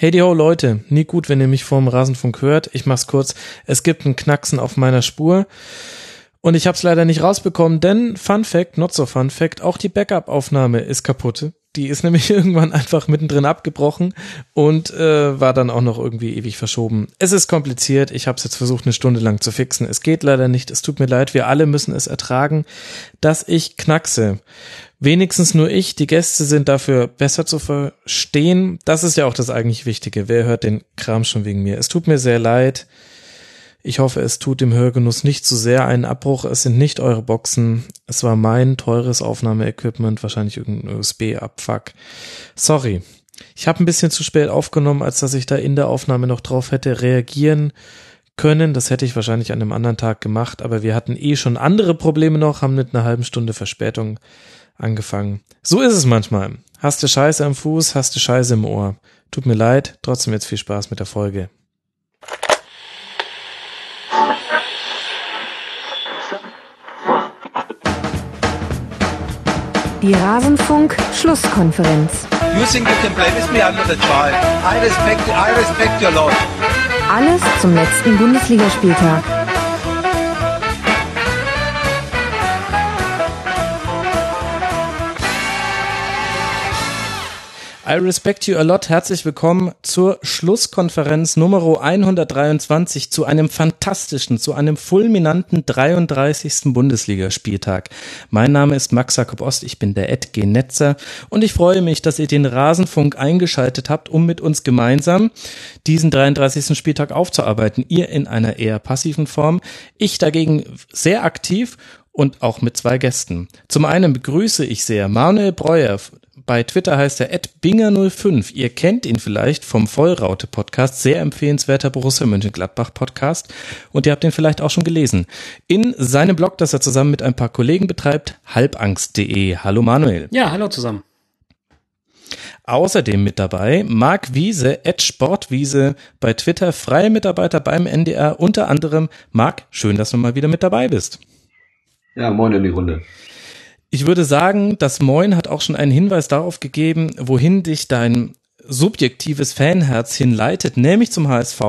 Hey die ho Leute, nie gut, wenn ihr mich vorm Rasenfunk hört. Ich mach's kurz. Es gibt ein Knacksen auf meiner Spur. Und ich hab's leider nicht rausbekommen, denn Fun Fact, not so Fun Fact, auch die Backup-Aufnahme ist kaputt. Die ist nämlich irgendwann einfach mittendrin abgebrochen und äh, war dann auch noch irgendwie ewig verschoben. Es ist kompliziert. Ich habe es jetzt versucht, eine Stunde lang zu fixen. Es geht leider nicht. Es tut mir leid. Wir alle müssen es ertragen, dass ich knackse. Wenigstens nur ich. Die Gäste sind dafür besser zu verstehen. Das ist ja auch das eigentlich Wichtige. Wer hört den Kram schon wegen mir? Es tut mir sehr leid. Ich hoffe, es tut dem Hörgenuss nicht zu sehr einen Abbruch. Es sind nicht eure Boxen. Es war mein teures Aufnahmeequipment, wahrscheinlich irgendein USB-Abfuck. Sorry. Ich habe ein bisschen zu spät aufgenommen, als dass ich da in der Aufnahme noch drauf hätte reagieren können. Das hätte ich wahrscheinlich an einem anderen Tag gemacht, aber wir hatten eh schon andere Probleme noch, haben mit einer halben Stunde Verspätung angefangen. So ist es manchmal. Hast du Scheiße am Fuß, hast du Scheiße im Ohr. Tut mir leid, trotzdem jetzt viel Spaß mit der Folge. Die Rasenfunk Schlusskonferenz. You think you can play with me? I'm not a child. I respect, I respect your lot. Alles zum letzten Bundesligaspieltag. I respect you a lot. Herzlich willkommen zur Schlusskonferenz Nummer 123 zu einem fantastischen, zu einem fulminanten 33. Bundesligaspieltag. Mein Name ist Max Jakob Ost, ich bin der Ed Netzer und ich freue mich, dass ihr den Rasenfunk eingeschaltet habt, um mit uns gemeinsam diesen 33. Spieltag aufzuarbeiten. Ihr in einer eher passiven Form, ich dagegen sehr aktiv und auch mit zwei Gästen. Zum einen begrüße ich sehr Manuel Breuer, bei Twitter heißt er @binger05. Ihr kennt ihn vielleicht vom Vollraute Podcast, sehr empfehlenswerter Borussia Mönchengladbach Podcast und ihr habt ihn vielleicht auch schon gelesen. In seinem Blog, das er zusammen mit ein paar Kollegen betreibt, halbangst.de. Hallo Manuel. Ja, hallo zusammen. Außerdem mit dabei Marc Wiese, at Sportwiese bei Twitter, freie Mitarbeiter beim NDR, unter anderem. Marc, schön, dass du mal wieder mit dabei bist. Ja, moin in die Runde. Ich würde sagen, das Moin hat auch schon einen Hinweis darauf gegeben, wohin dich dein subjektives Fanherz hinleitet, nämlich zum HSV.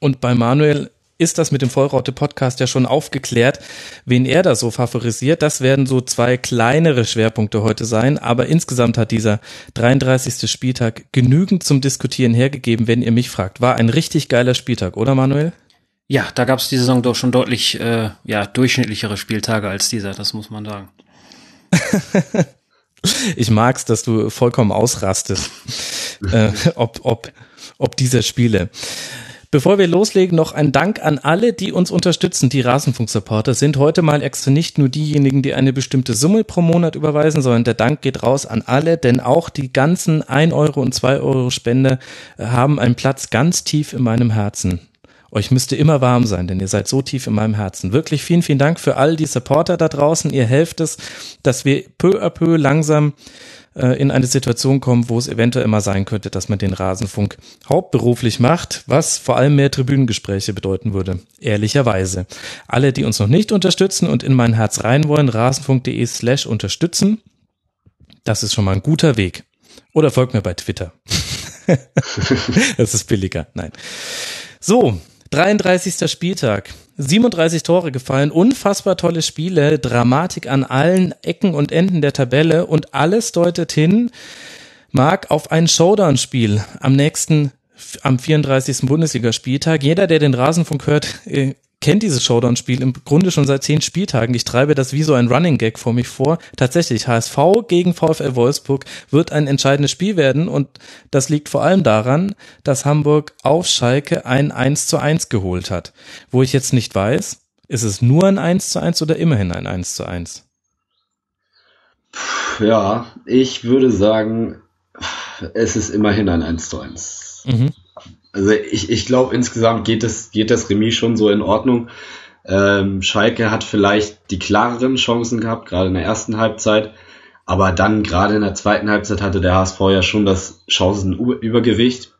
Und bei Manuel ist das mit dem Vollraute Podcast ja schon aufgeklärt, wen er da so favorisiert. Das werden so zwei kleinere Schwerpunkte heute sein, aber insgesamt hat dieser 33. Spieltag genügend zum Diskutieren hergegeben, wenn ihr mich fragt. War ein richtig geiler Spieltag, oder Manuel? Ja, da gab es die Saison doch schon deutlich äh, ja, durchschnittlichere Spieltage als dieser, das muss man sagen. ich mag's, dass du vollkommen ausrastest, äh, ob, ob, ob dieser Spiele. Bevor wir loslegen, noch ein Dank an alle, die uns unterstützen. Die Rasenfunk-Supporter sind heute mal extra nicht nur diejenigen, die eine bestimmte Summe pro Monat überweisen, sondern der Dank geht raus an alle, denn auch die ganzen 1 Euro und 2 Euro Spende haben einen Platz ganz tief in meinem Herzen. Euch müsste immer warm sein, denn ihr seid so tief in meinem Herzen. Wirklich vielen, vielen Dank für all die Supporter da draußen. Ihr helft es, dass wir peu à peu langsam äh, in eine Situation kommen, wo es eventuell immer sein könnte, dass man den Rasenfunk hauptberuflich macht, was vor allem mehr Tribünengespräche bedeuten würde. Ehrlicherweise. Alle, die uns noch nicht unterstützen und in mein Herz rein wollen, rasenfunk.de slash unterstützen. Das ist schon mal ein guter Weg. Oder folgt mir bei Twitter. das ist billiger. Nein. So, 33. Spieltag. 37 Tore gefallen, unfassbar tolle Spiele, Dramatik an allen Ecken und Enden der Tabelle und alles deutet hin, mag auf ein Showdown-Spiel am nächsten, am 34. Bundesligaspieltag. Jeder, der den Rasenfunk hört, kennt dieses Showdown-Spiel im Grunde schon seit zehn Spieltagen. Ich treibe das wie so ein Running Gag vor mich vor. Tatsächlich, HSV gegen VfL Wolfsburg wird ein entscheidendes Spiel werden und das liegt vor allem daran, dass Hamburg auf Schalke ein 1 zu 1 geholt hat. Wo ich jetzt nicht weiß, ist es nur ein 1 zu 1 oder immerhin ein 1 zu 1? Ja, ich würde sagen, es ist immerhin ein 1 zu 1. Mhm. Also ich, ich glaube, insgesamt geht das, geht das Remis schon so in Ordnung. Ähm, Schalke hat vielleicht die klareren Chancen gehabt, gerade in der ersten Halbzeit. Aber dann gerade in der zweiten Halbzeit hatte der HSV ja schon das Chancenübergewicht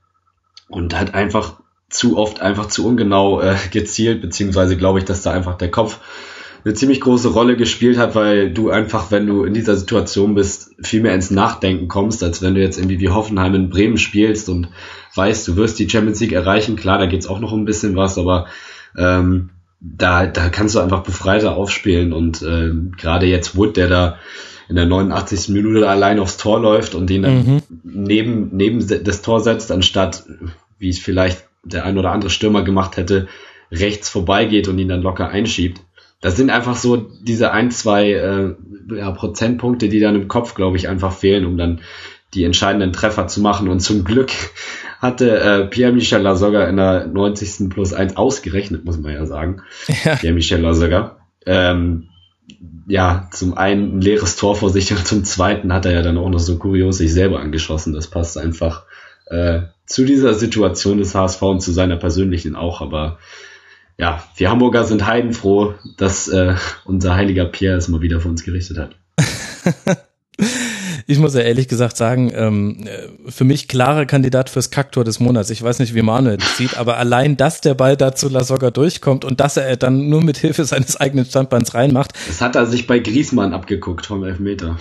und hat einfach zu oft einfach zu ungenau äh, gezielt, beziehungsweise glaube ich, dass da einfach der Kopf eine ziemlich große Rolle gespielt hat, weil du einfach, wenn du in dieser Situation bist, viel mehr ins Nachdenken kommst, als wenn du jetzt irgendwie wie Hoffenheim in Bremen spielst und weißt, du wirst die Champions League erreichen. Klar, da geht's auch noch ein bisschen was, aber ähm, da, da kannst du einfach befreiter aufspielen und ähm, gerade jetzt Wood, der da in der 89. Minute allein aufs Tor läuft und den dann mhm. neben, neben das Tor setzt, anstatt, wie es vielleicht der ein oder andere Stürmer gemacht hätte, rechts vorbeigeht und ihn dann locker einschiebt. Das sind einfach so diese ein, zwei äh, ja, Prozentpunkte, die dann im Kopf, glaube ich, einfach fehlen, um dann die entscheidenden Treffer zu machen. Und zum Glück hatte äh, Pierre-Michel Lasogga in der 90. plus 1 ausgerechnet, muss man ja sagen. Ja. Pierre-Michel Lasogga. Ähm, ja, zum einen ein leeres Tor vor sich und zum zweiten hat er ja dann auch noch so kurios sich selber angeschossen. Das passt einfach äh, zu dieser Situation des HSV und zu seiner persönlichen auch. Aber ja, wir Hamburger sind heidenfroh, dass äh, unser heiliger Pierre es mal wieder für uns gerichtet hat. ich muss ja ehrlich gesagt sagen, ähm, für mich klarer Kandidat fürs Kaktor des Monats. Ich weiß nicht, wie Manuel das sieht, aber allein, dass der Ball da zu Lasogga durchkommt und dass er dann nur mit Hilfe seines eigenen Standbeins reinmacht. Das hat er sich bei Griesmann abgeguckt vom Elfmeter.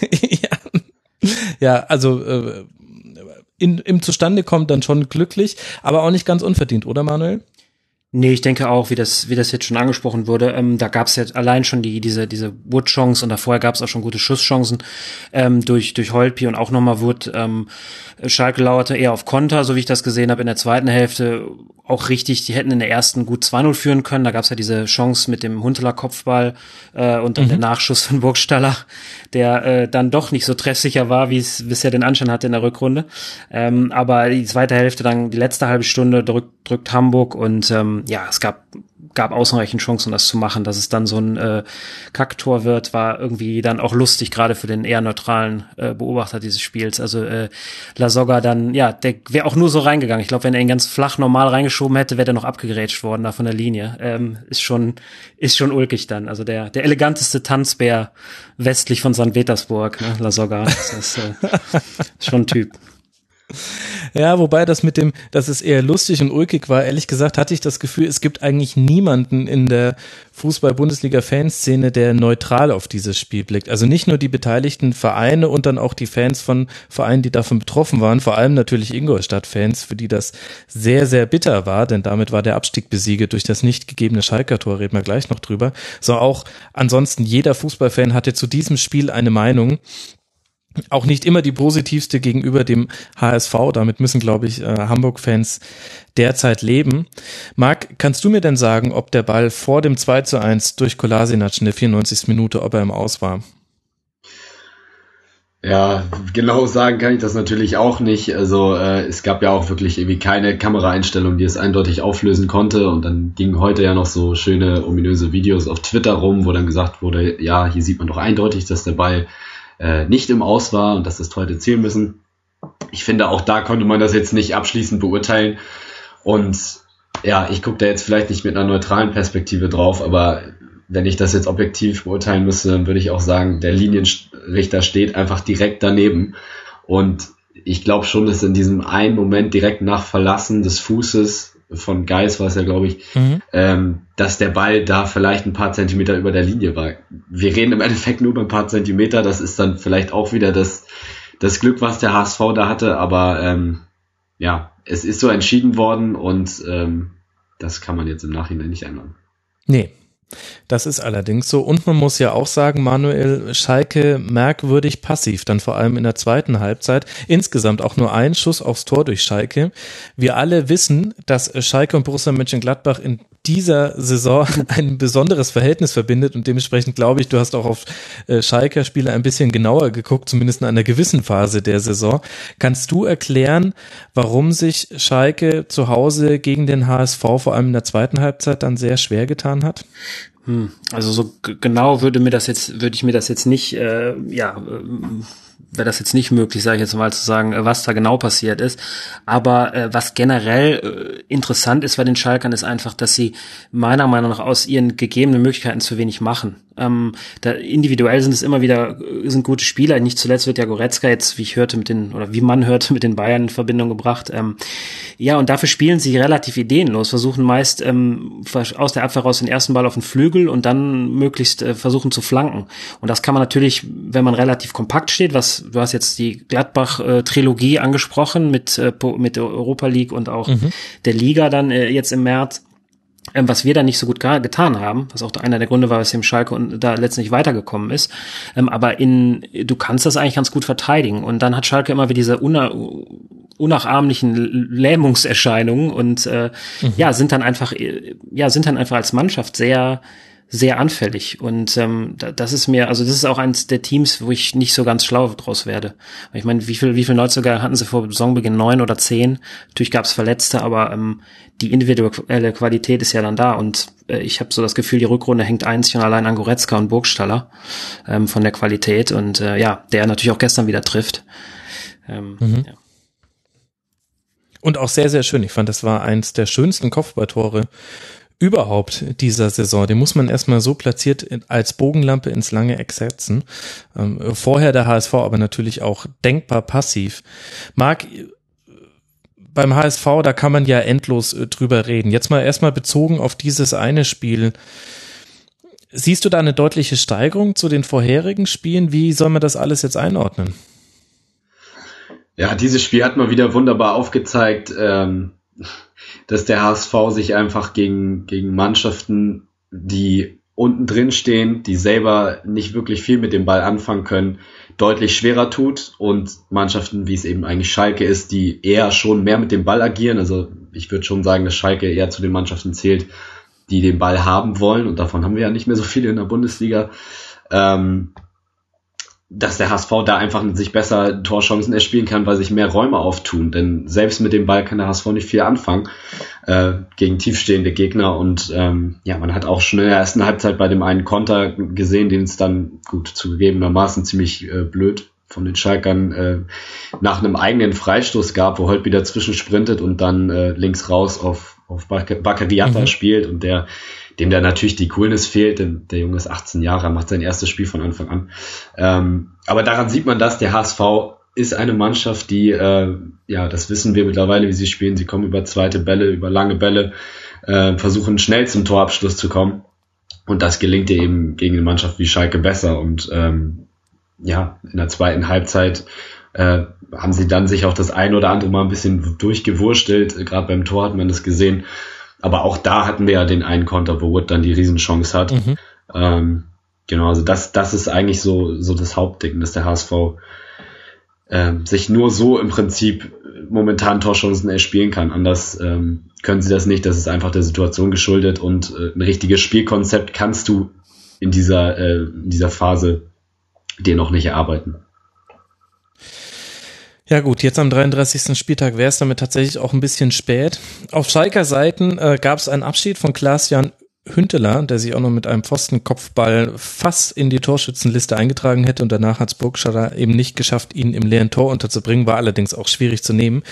ja. ja, also äh, in, im Zustande kommt dann schon glücklich, aber auch nicht ganz unverdient, oder Manuel? Nee, ich denke auch, wie das, wie das jetzt schon angesprochen wurde, ähm, da gab es ja allein schon die, diese, diese Wood-Chance und davor gab es auch schon gute Schusschancen ähm, durch, durch Holpi und auch nochmal Wood. Ähm, Schalke lauerte eher auf Konter, so wie ich das gesehen habe in der zweiten Hälfte. Auch richtig, die hätten in der ersten gut 2-0 führen können. Da gab es ja diese Chance mit dem Hunteler Kopfball äh, und dann mhm. der Nachschuss von Burgstaller, der äh, dann doch nicht so treffsicher war, wie es bisher den Anschein hatte in der Rückrunde. Ähm, aber die zweite Hälfte, dann die letzte halbe Stunde drückt, drückt Hamburg und ähm, ja, es gab gab ausreichend Chancen, das zu machen. Dass es dann so ein äh, Kacktor wird, war irgendwie dann auch lustig, gerade für den eher neutralen äh, Beobachter dieses Spiels. Also äh, Lasogga dann, ja, der wäre auch nur so reingegangen. Ich glaube, wenn er ihn ganz flach normal reingeschoben hätte, wäre der noch abgegrätscht worden da von der Linie. Ähm, ist schon, ist schon ulkig dann. Also der, der eleganteste Tanzbär westlich von St. Petersburg, ne, Lasogga. Das ist äh, schon ein Typ. Ja, wobei das mit dem, dass es eher lustig und ulkig war, ehrlich gesagt hatte ich das Gefühl, es gibt eigentlich niemanden in der Fußball-Bundesliga-Fanszene, der neutral auf dieses Spiel blickt. Also nicht nur die beteiligten Vereine und dann auch die Fans von Vereinen, die davon betroffen waren, vor allem natürlich Ingolstadt-Fans, für die das sehr, sehr bitter war, denn damit war der Abstieg besiegelt durch das nicht gegebene Schalker-Tor, reden wir gleich noch drüber, sondern auch ansonsten jeder Fußballfan hatte zu diesem Spiel eine Meinung auch nicht immer die positivste gegenüber dem HSV. Damit müssen, glaube ich, äh, Hamburg-Fans derzeit leben. Marc, kannst du mir denn sagen, ob der Ball vor dem 2 zu 1 durch Kolasinac in der 94. Minute, ob er im Aus war? Ja, genau sagen kann ich das natürlich auch nicht. Also äh, es gab ja auch wirklich irgendwie keine Kameraeinstellung, die es eindeutig auflösen konnte. Und dann gingen heute ja noch so schöne ominöse Videos auf Twitter rum, wo dann gesagt wurde, ja, hier sieht man doch eindeutig, dass der Ball äh, nicht im Aus war und dass das heute zählen müssen. Ich finde, auch da konnte man das jetzt nicht abschließend beurteilen. Und ja, ich gucke da jetzt vielleicht nicht mit einer neutralen Perspektive drauf, aber wenn ich das jetzt objektiv beurteilen müsste, dann würde ich auch sagen, der Linienrichter steht einfach direkt daneben. Und ich glaube schon, dass in diesem einen Moment direkt nach Verlassen des Fußes von Geis war es ja, glaube ich, mhm. ähm, dass der Ball da vielleicht ein paar Zentimeter über der Linie war. Wir reden im Endeffekt nur über ein paar Zentimeter, das ist dann vielleicht auch wieder das, das Glück, was der HSV da hatte, aber ähm, ja, es ist so entschieden worden und ähm, das kann man jetzt im Nachhinein nicht ändern. Nee, das ist allerdings so. Und man muss ja auch sagen, Manuel Schalke merkwürdig passiv, dann vor allem in der zweiten Halbzeit. Insgesamt auch nur ein Schuss aufs Tor durch Schalke. Wir alle wissen, dass Schalke und Borussia Mönchengladbach in dieser Saison ein besonderes Verhältnis verbindet und dementsprechend glaube ich, du hast auch auf äh, Schalker Spiele ein bisschen genauer geguckt, zumindest in einer gewissen Phase der Saison. Kannst du erklären, warum sich Schalke zu Hause gegen den HSV vor allem in der zweiten Halbzeit dann sehr schwer getan hat? Hm, also so genau würde mir das jetzt, würde ich mir das jetzt nicht, äh, ja, äh, wäre das jetzt nicht möglich, sage ich jetzt mal zu sagen, äh, was da genau passiert ist. Aber äh, was generell äh, interessant ist bei den Schalkern, ist einfach, dass sie meiner Meinung nach aus ihren gegebenen Möglichkeiten zu wenig machen. Ähm, da individuell sind es immer wieder sind gute Spieler. Nicht zuletzt wird ja Goretzka jetzt, wie ich hörte, mit den oder wie man hörte, mit den Bayern in Verbindung gebracht. Ähm, ja, und dafür spielen sie relativ ideenlos, versuchen meist ähm, aus der Abwehr raus den ersten Ball auf den Flügel und dann möglichst äh, versuchen zu flanken. Und das kann man natürlich, wenn man relativ kompakt steht, was du hast jetzt die Gladbach-Trilogie angesprochen mit äh, mit der Europa League und auch mhm. der Liga dann äh, jetzt im März was wir da nicht so gut getan haben, was auch einer der Gründe war, weswegen Schalke und da letztendlich weitergekommen ist. Ähm, aber in, du kannst das eigentlich ganz gut verteidigen. Und dann hat Schalke immer wieder diese una, unnachahmlichen Lähmungserscheinungen und äh, mhm. ja, sind dann einfach, ja, sind dann einfach als Mannschaft sehr, sehr anfällig. Und ähm, das ist mir, also das ist auch eines der Teams, wo ich nicht so ganz schlau draus werde. Ich meine, wie viel, wie viel Neuzugänge hatten sie vor Saisonbeginn? Neun oder zehn? Natürlich gab es Verletzte, aber ähm, die individuelle Qualität ist ja dann da. Und äh, ich habe so das Gefühl, die Rückrunde hängt einzig und allein an Goretzka und Burgstaller ähm, von der Qualität. Und äh, ja, der natürlich auch gestern wieder trifft. Ähm, mhm. ja. Und auch sehr, sehr schön. Ich fand, das war eins der schönsten Kopfballtore überhaupt dieser Saison. Den muss man erstmal so platziert als Bogenlampe ins lange Eck setzen. Ähm, vorher der HSV, aber natürlich auch denkbar passiv. Marc, beim HSV, da kann man ja endlos äh, drüber reden. Jetzt mal erstmal bezogen auf dieses eine Spiel. Siehst du da eine deutliche Steigerung zu den vorherigen Spielen? Wie soll man das alles jetzt einordnen? Ja, dieses Spiel hat mal wieder wunderbar aufgezeigt, ähm, dass der HSV sich einfach gegen, gegen Mannschaften, die unten drin stehen, die selber nicht wirklich viel mit dem Ball anfangen können, deutlich schwerer tut und Mannschaften, wie es eben eigentlich Schalke ist, die eher schon mehr mit dem Ball agieren. Also ich würde schon sagen, dass Schalke eher zu den Mannschaften zählt, die den Ball haben wollen und davon haben wir ja nicht mehr so viele in der Bundesliga. Ähm, dass der HSV da einfach sich besser Torchancen erspielen kann, weil sich mehr Räume auftun. Denn selbst mit dem Ball kann der HSV nicht viel anfangen äh, gegen tiefstehende Gegner. Und ähm, ja, man hat auch schon in der ersten Halbzeit bei dem einen Konter gesehen, den es dann gut zugegebenermaßen ziemlich äh, blöd von den Schalkern äh, nach einem eigenen Freistoß gab, wo Holt wieder zwischensprintet und dann äh, links raus auf, auf Bakadiata mhm. spielt und der dem da natürlich die Coolness fehlt, denn der Junge ist 18 Jahre, macht sein erstes Spiel von Anfang an. Ähm, aber daran sieht man das, der HSV ist eine Mannschaft, die, äh, ja, das wissen wir mittlerweile, wie sie spielen. Sie kommen über zweite Bälle, über lange Bälle, äh, versuchen schnell zum Torabschluss zu kommen. Und das gelingt dir eben gegen eine Mannschaft wie Schalke besser. Und ähm, ja, in der zweiten Halbzeit äh, haben sie dann sich auch das ein oder andere Mal ein bisschen durchgewurstelt. Gerade beim Tor hat man das gesehen. Aber auch da hatten wir ja den einen Konter, wo Wood dann die Riesenchance hat. Mhm. Ähm, genau, also das, das ist eigentlich so, so das Hauptding, dass der HSV ähm, sich nur so im Prinzip momentan Torchancen erspielen kann. Anders ähm, können sie das nicht. Das ist einfach der Situation geschuldet und äh, ein richtiges Spielkonzept kannst du in dieser, äh, in dieser Phase dir noch nicht erarbeiten. Ja gut, jetzt am 33. Spieltag wäre es damit tatsächlich auch ein bisschen spät. Auf Schalker Seiten äh, gab es einen Abschied von Klaas-Jan Hünteler, der sich auch noch mit einem Pfostenkopfball fast in die Torschützenliste eingetragen hätte und danach hat es Burgstaller eben nicht geschafft, ihn im leeren Tor unterzubringen, war allerdings auch schwierig zu nehmen.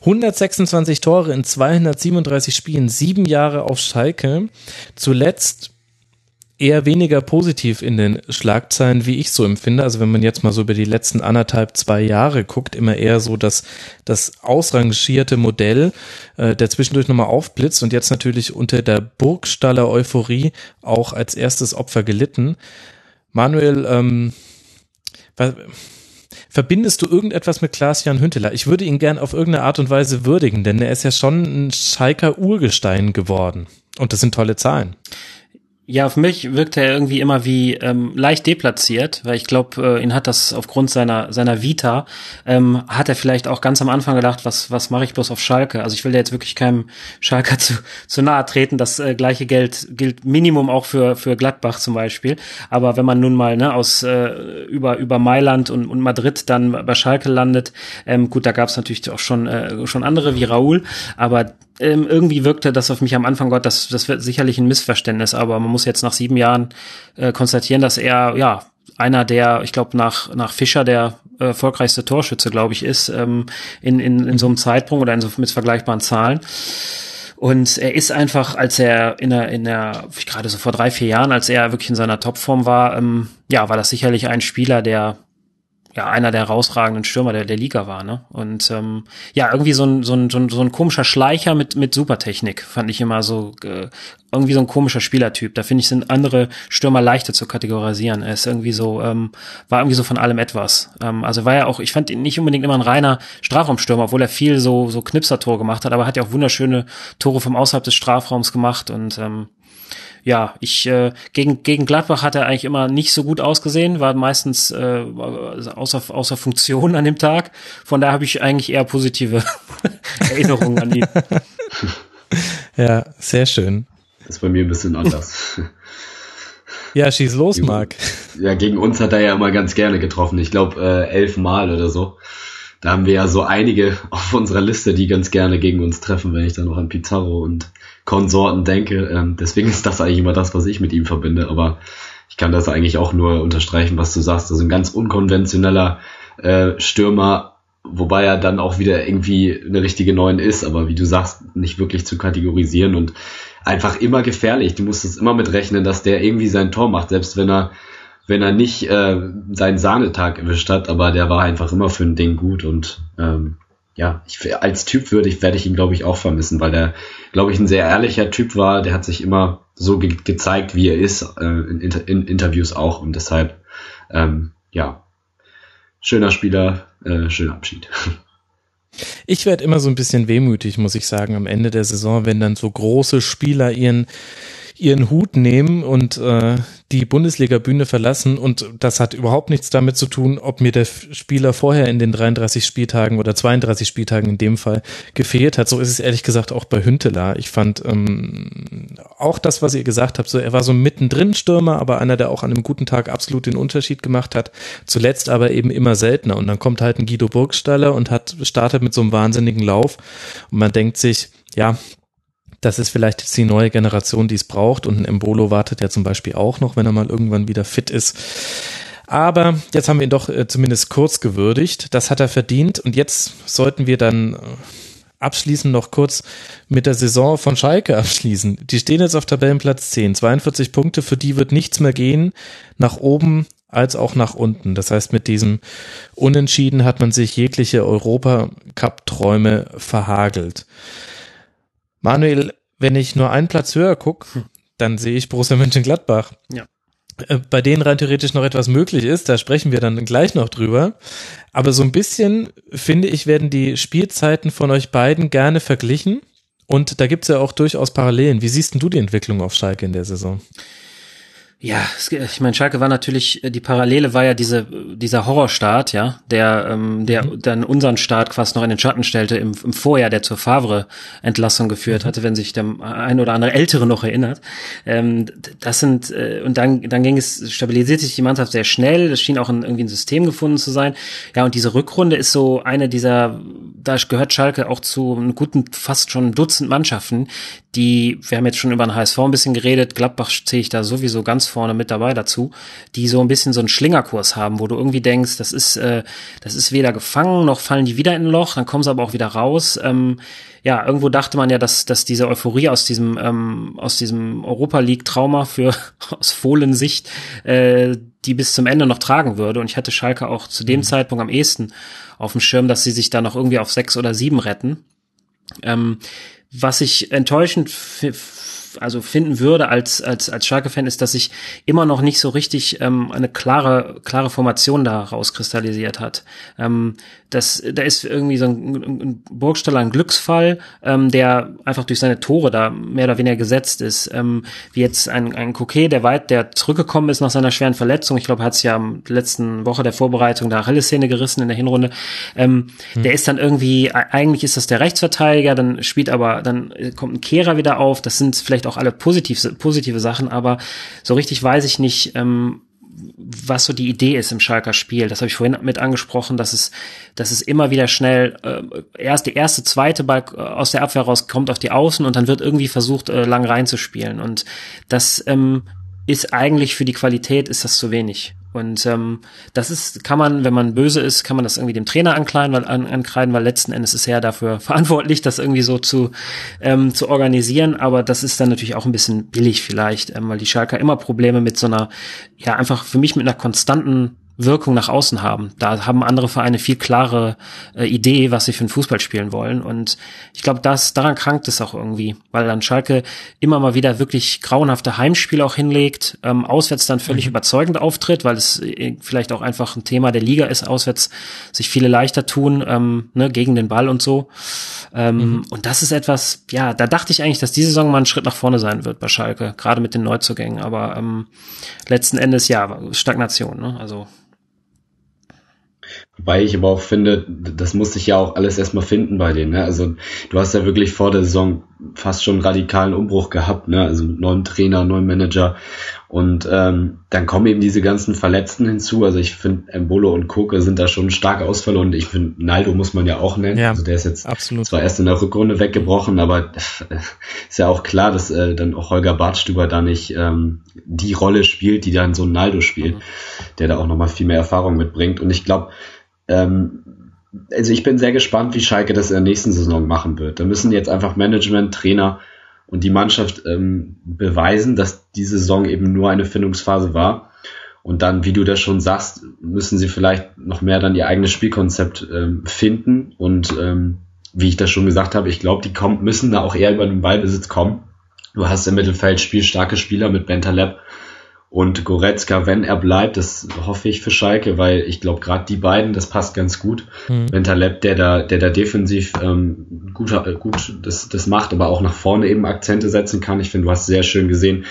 126 Tore in 237 Spielen, sieben Jahre auf Schalke. Zuletzt eher weniger positiv in den Schlagzeilen, wie ich so empfinde. Also wenn man jetzt mal so über die letzten anderthalb, zwei Jahre guckt, immer eher so das, das ausrangierte Modell, äh, der zwischendurch nochmal aufblitzt und jetzt natürlich unter der Burgstaller Euphorie auch als erstes Opfer gelitten. Manuel, ähm, was, verbindest du irgendetwas mit Klaas-Jan Hünteler? Ich würde ihn gern auf irgendeine Art und Weise würdigen, denn er ist ja schon ein Schalker Urgestein geworden. Und das sind tolle Zahlen. Ja, auf mich wirkt er irgendwie immer wie ähm, leicht deplatziert, weil ich glaube, äh, ihn hat das aufgrund seiner seiner Vita ähm, hat er vielleicht auch ganz am Anfang gedacht, was was mache ich bloß auf Schalke? Also ich will da jetzt wirklich keinem Schalker zu, zu nahe treten. Das äh, gleiche Geld gilt Minimum auch für für Gladbach zum Beispiel. Aber wenn man nun mal ne aus äh, über über Mailand und, und Madrid dann bei Schalke landet, ähm, gut, da gab es natürlich auch schon äh, schon andere wie Raúl, aber ähm, irgendwie wirkte das auf mich am Anfang, Gott, das, das wird sicherlich ein Missverständnis, aber man muss jetzt nach sieben Jahren äh, konstatieren, dass er, ja, einer der, ich glaube, nach, nach Fischer der äh, erfolgreichste Torschütze, glaube ich, ist, ähm, in, in, in so einem Zeitpunkt oder in so mit vergleichbaren Zahlen. Und er ist einfach, als er in der, in der, gerade so vor drei, vier Jahren, als er wirklich in seiner Topform war, ähm, ja, war das sicherlich ein Spieler, der ja einer der herausragenden Stürmer der, der Liga war, ne? Und ähm, ja, irgendwie so ein, so, ein, so, ein, komischer Schleicher mit, mit Supertechnik, fand ich immer so, äh, irgendwie so ein komischer Spielertyp. Da finde ich, sind andere Stürmer leichter zu kategorisieren. Er ist irgendwie so, ähm, war irgendwie so von allem etwas. Ähm, also war ja auch, ich fand ihn nicht unbedingt immer ein reiner Strafraumstürmer, obwohl er viel so, so Knipsertor gemacht hat, aber hat ja auch wunderschöne Tore vom außerhalb des Strafraums gemacht und ähm, ja, ich äh, gegen gegen Gladbach hat er eigentlich immer nicht so gut ausgesehen, war meistens äh, außer außer Funktion an dem Tag. Von daher habe ich eigentlich eher positive Erinnerungen an ihn. Ja, sehr schön. Das ist bei mir ein bisschen anders. Ja, schieß los, Marc. Ja, gegen uns hat er ja immer ganz gerne getroffen. Ich glaube äh, elf Mal oder so. Da haben wir ja so einige auf unserer Liste, die ganz gerne gegen uns treffen, wenn ich dann noch an Pizarro und Konsorten denke. Ähm, deswegen ist das eigentlich immer das, was ich mit ihm verbinde. Aber ich kann das eigentlich auch nur unterstreichen, was du sagst. Also ein ganz unkonventioneller äh, Stürmer, wobei er dann auch wieder irgendwie eine richtige Neun ist, aber wie du sagst, nicht wirklich zu kategorisieren und einfach immer gefährlich. Du musst es immer mit rechnen, dass der irgendwie sein Tor macht, selbst wenn er wenn er nicht äh, seinen Sahnetag erwischt hat, aber der war einfach immer für ein Ding gut und ähm, ja, ich, als Typ würde ich, werde ich ihn, glaube ich, auch vermissen, weil der, glaube ich, ein sehr ehrlicher Typ war. Der hat sich immer so ge gezeigt, wie er ist, äh, in, in, Interviews auch. Und deshalb, ähm, ja, schöner Spieler, äh, schöner Abschied. Ich werde immer so ein bisschen wehmütig, muss ich sagen, am Ende der Saison, wenn dann so große Spieler ihren ihren Hut nehmen und äh, die Bundesliga-Bühne verlassen. Und das hat überhaupt nichts damit zu tun, ob mir der Spieler vorher in den 33 Spieltagen oder 32 Spieltagen in dem Fall gefehlt hat. So ist es ehrlich gesagt auch bei Hünteler. Ich fand ähm, auch das, was ihr gesagt habt, so er war so mittendrin Stürmer, aber einer, der auch an einem guten Tag absolut den Unterschied gemacht hat. Zuletzt aber eben immer seltener. Und dann kommt halt ein Guido Burgstaller und hat startet mit so einem wahnsinnigen Lauf. Und man denkt sich, ja, das ist vielleicht jetzt die neue Generation, die es braucht. Und ein Embolo wartet ja zum Beispiel auch noch, wenn er mal irgendwann wieder fit ist. Aber jetzt haben wir ihn doch äh, zumindest kurz gewürdigt. Das hat er verdient. Und jetzt sollten wir dann äh, abschließend noch kurz mit der Saison von Schalke abschließen. Die stehen jetzt auf Tabellenplatz 10, 42 Punkte, für die wird nichts mehr gehen, nach oben als auch nach unten. Das heißt, mit diesem Unentschieden hat man sich jegliche Europacup-Träume verhagelt. Manuel, wenn ich nur einen Platz höher gucke, hm. dann sehe ich Borussia Mönchengladbach. Ja. Äh, bei denen rein theoretisch noch etwas möglich ist, da sprechen wir dann gleich noch drüber. Aber so ein bisschen, finde ich, werden die Spielzeiten von euch beiden gerne verglichen. Und da gibt es ja auch durchaus Parallelen. Wie siehst denn du die Entwicklung auf Schalke in der Saison? Ja, ich meine, Schalke war natürlich, äh, die Parallele war ja diese, dieser Horrorstart, ja, der, ähm, der mhm. dann unseren Start quasi noch in den Schatten stellte im, im Vorjahr, der zur Favre-Entlassung geführt mhm. hatte, wenn sich der ein oder andere Ältere noch erinnert. Ähm, das sind, äh, und dann, dann ging es, stabilisiert sich die Mannschaft sehr schnell, es schien auch ein, irgendwie ein System gefunden zu sein. Ja, und diese Rückrunde ist so eine dieser, da gehört Schalke auch zu einem guten, fast schon Dutzend Mannschaften, die, wir haben jetzt schon über den HSV ein bisschen geredet, Gladbach zähle ich da sowieso ganz vorne mit dabei dazu, die so ein bisschen so einen Schlingerkurs haben, wo du irgendwie denkst, das ist, äh, das ist weder gefangen, noch fallen die wieder in ein Loch, dann kommen sie aber auch wieder raus. Ähm, ja, irgendwo dachte man ja, dass, dass diese Euphorie aus diesem, ähm, aus diesem Europa League-Trauma für aus Fohlensicht äh, die bis zum Ende noch tragen würde. Und ich hatte Schalke auch zu dem mhm. Zeitpunkt am ehesten auf dem Schirm, dass sie sich da noch irgendwie auf sechs oder sieben retten. Ähm, was ich enttäuschend also finden würde als als als Schalke-Fan ist, dass sich immer noch nicht so richtig ähm, eine klare klare Formation da rauskristallisiert hat. Ähm, das, da ist irgendwie so ein, ein Burgstaller ein Glücksfall, ähm, der einfach durch seine Tore da mehr oder weniger gesetzt ist. Ähm, wie jetzt ein, ein Coquet, der weit, der zurückgekommen ist nach seiner schweren Verletzung. Ich glaube, er hat es ja am letzten Woche der Vorbereitung der Achillessehne gerissen in der Hinrunde. Ähm, hm. Der ist dann irgendwie, eigentlich ist das der Rechtsverteidiger, dann spielt aber, dann kommt ein Kehrer wieder auf. Das sind vielleicht auch alle positiv, positive Sachen, aber so richtig weiß ich nicht, ähm, was so die Idee ist im Schalker Spiel. Das habe ich vorhin mit angesprochen, dass es, dass es immer wieder schnell äh, erst der erste, zweite Ball äh, aus der Abwehr rauskommt auf die Außen und dann wird irgendwie versucht, äh, lang reinzuspielen. Und das ähm, ist eigentlich für die Qualität ist das zu wenig. Und ähm, das ist, kann man, wenn man böse ist, kann man das irgendwie dem Trainer ankreiden, weil, an, ankreiden, weil letzten Endes ist er dafür verantwortlich, das irgendwie so zu, ähm, zu organisieren. Aber das ist dann natürlich auch ein bisschen billig vielleicht, ähm, weil die Schalker immer Probleme mit so einer, ja, einfach für mich mit einer konstanten Wirkung nach außen haben. Da haben andere Vereine viel klare äh, Idee, was sie für einen Fußball spielen wollen. Und ich glaube, das daran krankt es auch irgendwie, weil dann Schalke immer mal wieder wirklich grauenhafte Heimspiele auch hinlegt, ähm, auswärts dann völlig mhm. überzeugend auftritt, weil es äh, vielleicht auch einfach ein Thema der Liga ist, auswärts sich viele leichter tun, ähm, ne, gegen den Ball und so. Ähm, mhm. Und das ist etwas, ja, da dachte ich eigentlich, dass diese Saison mal ein Schritt nach vorne sein wird bei Schalke, gerade mit den Neuzugängen. Aber ähm, letzten Endes ja, Stagnation. Ne? Also Wobei ich aber auch finde, das muss sich ja auch alles erstmal finden bei denen. Ne? Also du hast ja wirklich vor der Saison fast schon einen radikalen Umbruch gehabt, ne? also mit neuem Trainer, neuem Manager. Und ähm, dann kommen eben diese ganzen Verletzten hinzu. Also ich finde, Embolo und Koke sind da schon stark Ausfälle und ich finde, Naldo muss man ja auch nennen. Ja, also der ist jetzt absolut. zwar erst in der Rückrunde weggebrochen, aber ist ja auch klar, dass äh, dann auch Holger Bartstüber da nicht ähm, die Rolle spielt, die dann so ein Naldo spielt, mhm. der da auch nochmal viel mehr Erfahrung mitbringt. Und ich glaube, ähm, also ich bin sehr gespannt, wie Schalke das in der nächsten Saison machen wird. Da müssen jetzt einfach Management, Trainer und die Mannschaft ähm, beweisen, dass diese Saison eben nur eine Findungsphase war. Und dann, wie du das schon sagst, müssen sie vielleicht noch mehr dann ihr eigenes Spielkonzept ähm, finden. Und ähm, wie ich das schon gesagt habe, ich glaube, die kommen, müssen da auch eher über den Ballbesitz kommen. Du hast im Mittelfeld spielstarke Spieler mit Bentaleb, und Goretzka, wenn er bleibt, das hoffe ich für Schalke, weil ich glaube, gerade die beiden, das passt ganz gut. Mhm. Wenn Taleb, der da, der da defensiv ähm, gut, gut das, das macht, aber auch nach vorne eben Akzente setzen kann. Ich finde, du hast sehr schön gesehen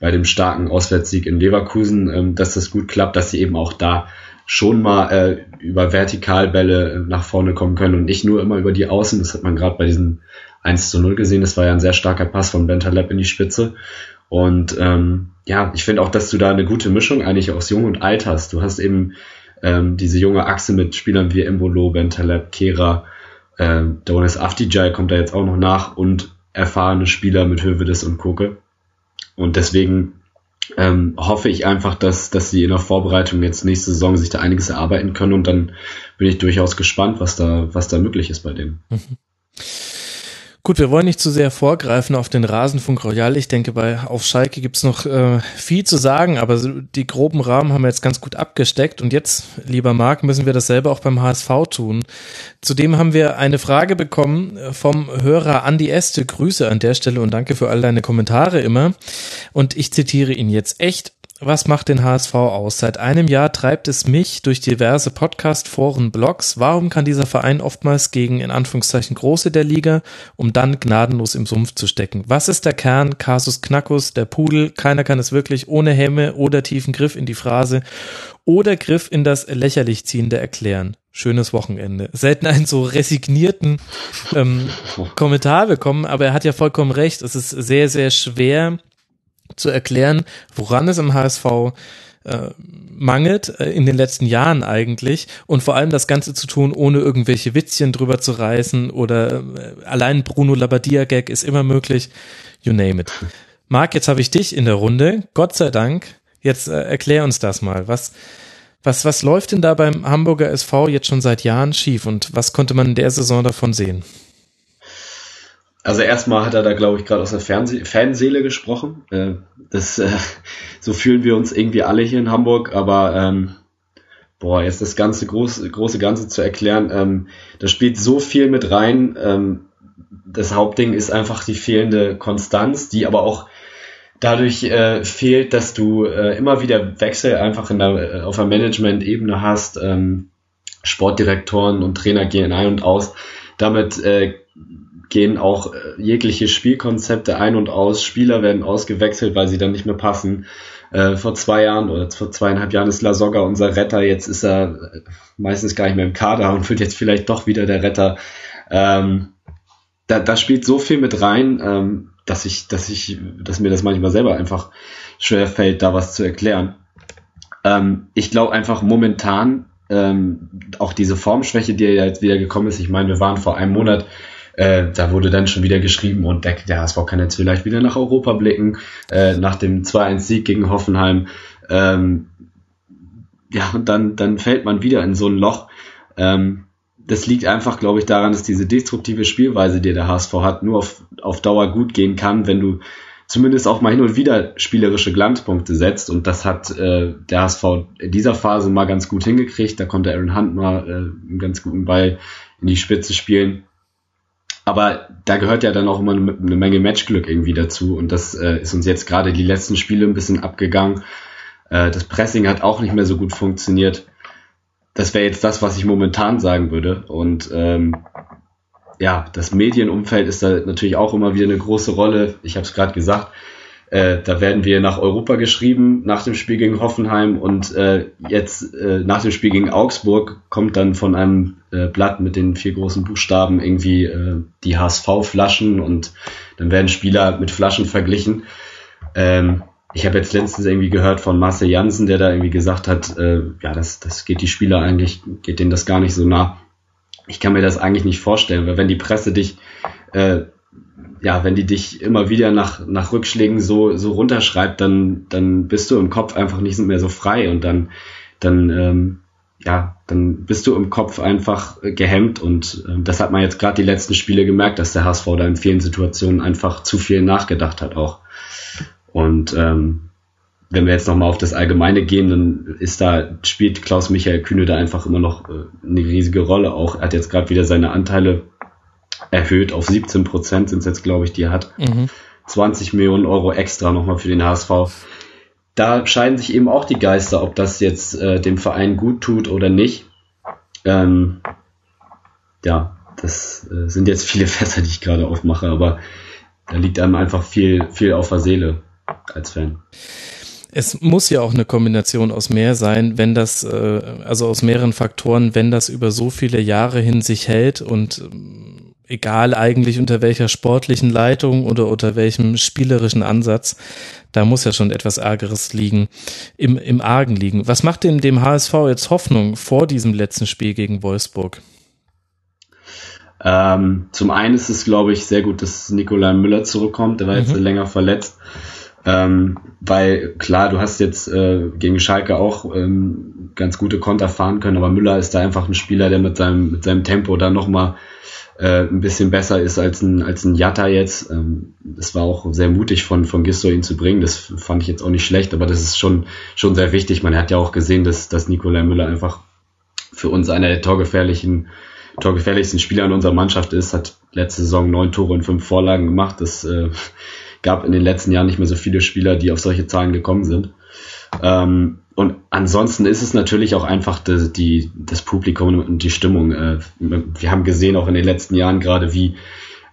bei dem starken Auswärtssieg in Leverkusen, ähm, dass das gut klappt, dass sie eben auch da schon mal äh, über Vertikalbälle nach vorne kommen können und nicht nur immer über die Außen. Das hat man gerade bei diesem 1 zu 0 gesehen. Das war ja ein sehr starker Pass von Bentaleb in die Spitze. Und ähm, ja, ich finde auch, dass du da eine gute Mischung eigentlich aus Jung und Alt hast. Du hast eben ähm, diese junge Achse mit Spielern wie Embolo, Bentaleb, Kera, ähm, Donis Afdijay kommt da jetzt auch noch nach und erfahrene Spieler mit Hövedes und Koke. Und deswegen ähm, hoffe ich einfach, dass, dass sie in der Vorbereitung jetzt nächste Saison sich da einiges erarbeiten können und dann bin ich durchaus gespannt, was da, was da möglich ist bei denen. Mhm. Gut, wir wollen nicht zu sehr vorgreifen auf den Rasenfunk Royal. Ich denke, bei auf Schalke gibt's noch äh, viel zu sagen, aber die groben Rahmen haben wir jetzt ganz gut abgesteckt. Und jetzt, lieber Marc, müssen wir dasselbe auch beim HSV tun. Zudem haben wir eine Frage bekommen vom Hörer Andi Este. Grüße an der Stelle und danke für all deine Kommentare immer. Und ich zitiere ihn jetzt echt was macht den HSV aus? Seit einem Jahr treibt es mich durch diverse Podcast, Foren, Blogs. Warum kann dieser Verein oftmals gegen in Anführungszeichen große der Liga, um dann gnadenlos im Sumpf zu stecken? Was ist der Kern? Kasus Knackus, der Pudel, keiner kann es wirklich ohne Hemme oder tiefen Griff in die Phrase oder Griff in das lächerlich ziehende erklären. Schönes Wochenende. Selten einen so resignierten ähm, Kommentar bekommen, aber er hat ja vollkommen recht. Es ist sehr, sehr schwer, zu erklären, woran es im HSV äh, mangelt, äh, in den letzten Jahren eigentlich, und vor allem das Ganze zu tun, ohne irgendwelche Witzchen drüber zu reißen oder äh, allein Bruno Labbadia-Gag ist immer möglich, you name it. Marc, jetzt habe ich dich in der Runde, Gott sei Dank, jetzt äh, erklär uns das mal, was, was, was läuft denn da beim Hamburger SV jetzt schon seit Jahren schief und was konnte man in der Saison davon sehen? Also erstmal hat er da, glaube ich, gerade aus der Fernseh Fanseele gesprochen. Äh, das, äh, so fühlen wir uns irgendwie alle hier in Hamburg, aber ähm, boah, jetzt das ganze große, große Ganze zu erklären, ähm, da spielt so viel mit rein. Ähm, das Hauptding ist einfach die fehlende Konstanz, die aber auch dadurch äh, fehlt, dass du äh, immer wieder Wechsel einfach in der, äh, auf der Management-Ebene hast. Ähm, Sportdirektoren und Trainer gehen ein und aus. Damit äh, gehen auch äh, jegliche Spielkonzepte ein und aus. Spieler werden ausgewechselt, weil sie dann nicht mehr passen. Äh, vor zwei Jahren oder vor zweieinhalb Jahren ist Lasogga unser Retter. Jetzt ist er äh, meistens gar nicht mehr im Kader und wird jetzt vielleicht doch wieder der Retter. Ähm, da, da spielt so viel mit rein, ähm, dass ich, dass ich, dass mir das manchmal selber einfach schwer fällt, da was zu erklären. Ähm, ich glaube einfach momentan ähm, auch diese Formschwäche, die ja jetzt wieder gekommen ist. Ich meine, wir waren vor einem Monat äh, da wurde dann schon wieder geschrieben und der, der HSV kann jetzt vielleicht wieder nach Europa blicken, äh, nach dem 2-1-Sieg gegen Hoffenheim. Ähm, ja, und dann, dann fällt man wieder in so ein Loch. Ähm, das liegt einfach, glaube ich, daran, dass diese destruktive Spielweise, die der HSV hat, nur auf, auf Dauer gut gehen kann, wenn du zumindest auch mal hin und wieder spielerische Glanzpunkte setzt. Und das hat äh, der HSV in dieser Phase mal ganz gut hingekriegt. Da konnte Aaron Hunt mal äh, einen ganz guten Ball in die Spitze spielen. Aber da gehört ja dann auch immer eine, Menge Matchglück irgendwie dazu. Und das äh, ist uns jetzt gerade die letzten Spiele ein bisschen abgegangen. Äh, das Pressing hat auch nicht mehr so gut funktioniert. Das wäre jetzt das, was ich momentan sagen würde. Und ähm, ja, das Medienumfeld ist da natürlich auch immer wieder eine große Rolle. Ich habe es gerade gesagt, äh, da werden wir nach Europa geschrieben nach dem Spiel gegen Hoffenheim und äh, jetzt äh, nach dem Spiel gegen Augsburg kommt dann von einem äh, Blatt mit den vier großen Buchstaben irgendwie äh, die HSV-Flaschen und dann werden Spieler mit Flaschen verglichen. Ähm, ich habe jetzt letztens irgendwie gehört von Marcel Janssen, der da irgendwie gesagt hat, äh, ja, das, das geht die Spieler eigentlich, geht denen das gar nicht so nah ich kann mir das eigentlich nicht vorstellen, weil wenn die Presse dich, äh, ja, wenn die dich immer wieder nach, nach Rückschlägen so, so runterschreibt, dann, dann bist du im Kopf einfach nicht mehr so frei und dann, dann, ähm, ja, dann bist du im Kopf einfach gehemmt und äh, das hat man jetzt gerade die letzten Spiele gemerkt, dass der HSV da in vielen Situationen einfach zu viel nachgedacht hat auch. Und ähm, wenn wir jetzt nochmal auf das Allgemeine gehen, dann ist da, spielt Klaus Michael Kühne da einfach immer noch äh, eine riesige Rolle auch. Er hat jetzt gerade wieder seine Anteile erhöht auf 17 Prozent sind es jetzt, glaube ich, die er hat. Mhm. 20 Millionen Euro extra nochmal für den HSV. Da scheiden sich eben auch die Geister, ob das jetzt äh, dem Verein gut tut oder nicht. Ähm, ja, das äh, sind jetzt viele Fässer, die ich gerade aufmache, aber da liegt einem einfach viel, viel auf der Seele als Fan es muss ja auch eine Kombination aus mehr sein, wenn das, äh, also aus mehreren Faktoren, wenn das über so viele Jahre hin sich hält und ähm, egal eigentlich unter welcher sportlichen Leitung oder unter welchem spielerischen Ansatz, da muss ja schon etwas Ärgeres liegen, im, im Argen liegen. Was macht denn dem HSV jetzt Hoffnung vor diesem letzten Spiel gegen Wolfsburg? Ähm, zum einen ist es, glaube ich, sehr gut, dass Nikolai Müller zurückkommt. Der war mhm. jetzt länger verletzt. Ähm, weil klar, du hast jetzt äh, gegen Schalke auch ähm, ganz gute Konter fahren können, aber Müller ist da einfach ein Spieler, der mit seinem, mit seinem Tempo da nochmal äh, ein bisschen besser ist als ein, als ein Jatta jetzt. Ähm, das war auch sehr mutig von, von Gisto ihn zu bringen. Das fand ich jetzt auch nicht schlecht, aber das ist schon, schon sehr wichtig. Man hat ja auch gesehen, dass, dass Nikolai Müller einfach für uns einer der torgefährlichen, torgefährlichsten Spieler in unserer Mannschaft ist, hat letzte Saison neun Tore und fünf Vorlagen gemacht. Das äh, gab in den letzten Jahren nicht mehr so viele Spieler, die auf solche Zahlen gekommen sind. Ähm, und ansonsten ist es natürlich auch einfach die, die, das Publikum und die Stimmung. Äh, wir haben gesehen auch in den letzten Jahren gerade, wie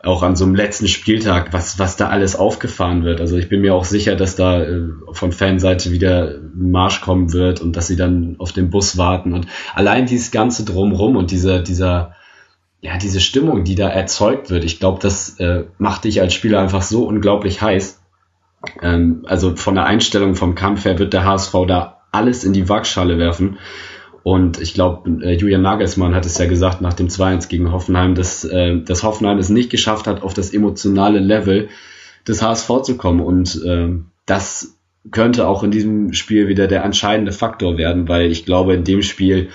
auch an so einem letzten Spieltag, was, was da alles aufgefahren wird. Also ich bin mir auch sicher, dass da äh, von Fanseite wieder Marsch kommen wird und dass sie dann auf den Bus warten. Und allein dieses ganze Drumrum und dieser, dieser, ja, diese Stimmung, die da erzeugt wird, ich glaube, das äh, macht dich als Spieler einfach so unglaublich heiß. Ähm, also von der Einstellung vom Kampf her wird der HSV da alles in die Waagschale werfen. Und ich glaube, äh, Julian Nagelsmann hat es ja gesagt nach dem 2-1 gegen Hoffenheim, dass, äh, dass Hoffenheim es nicht geschafft hat, auf das emotionale Level des HSV zu kommen. Und äh, das könnte auch in diesem Spiel wieder der entscheidende Faktor werden, weil ich glaube, in dem Spiel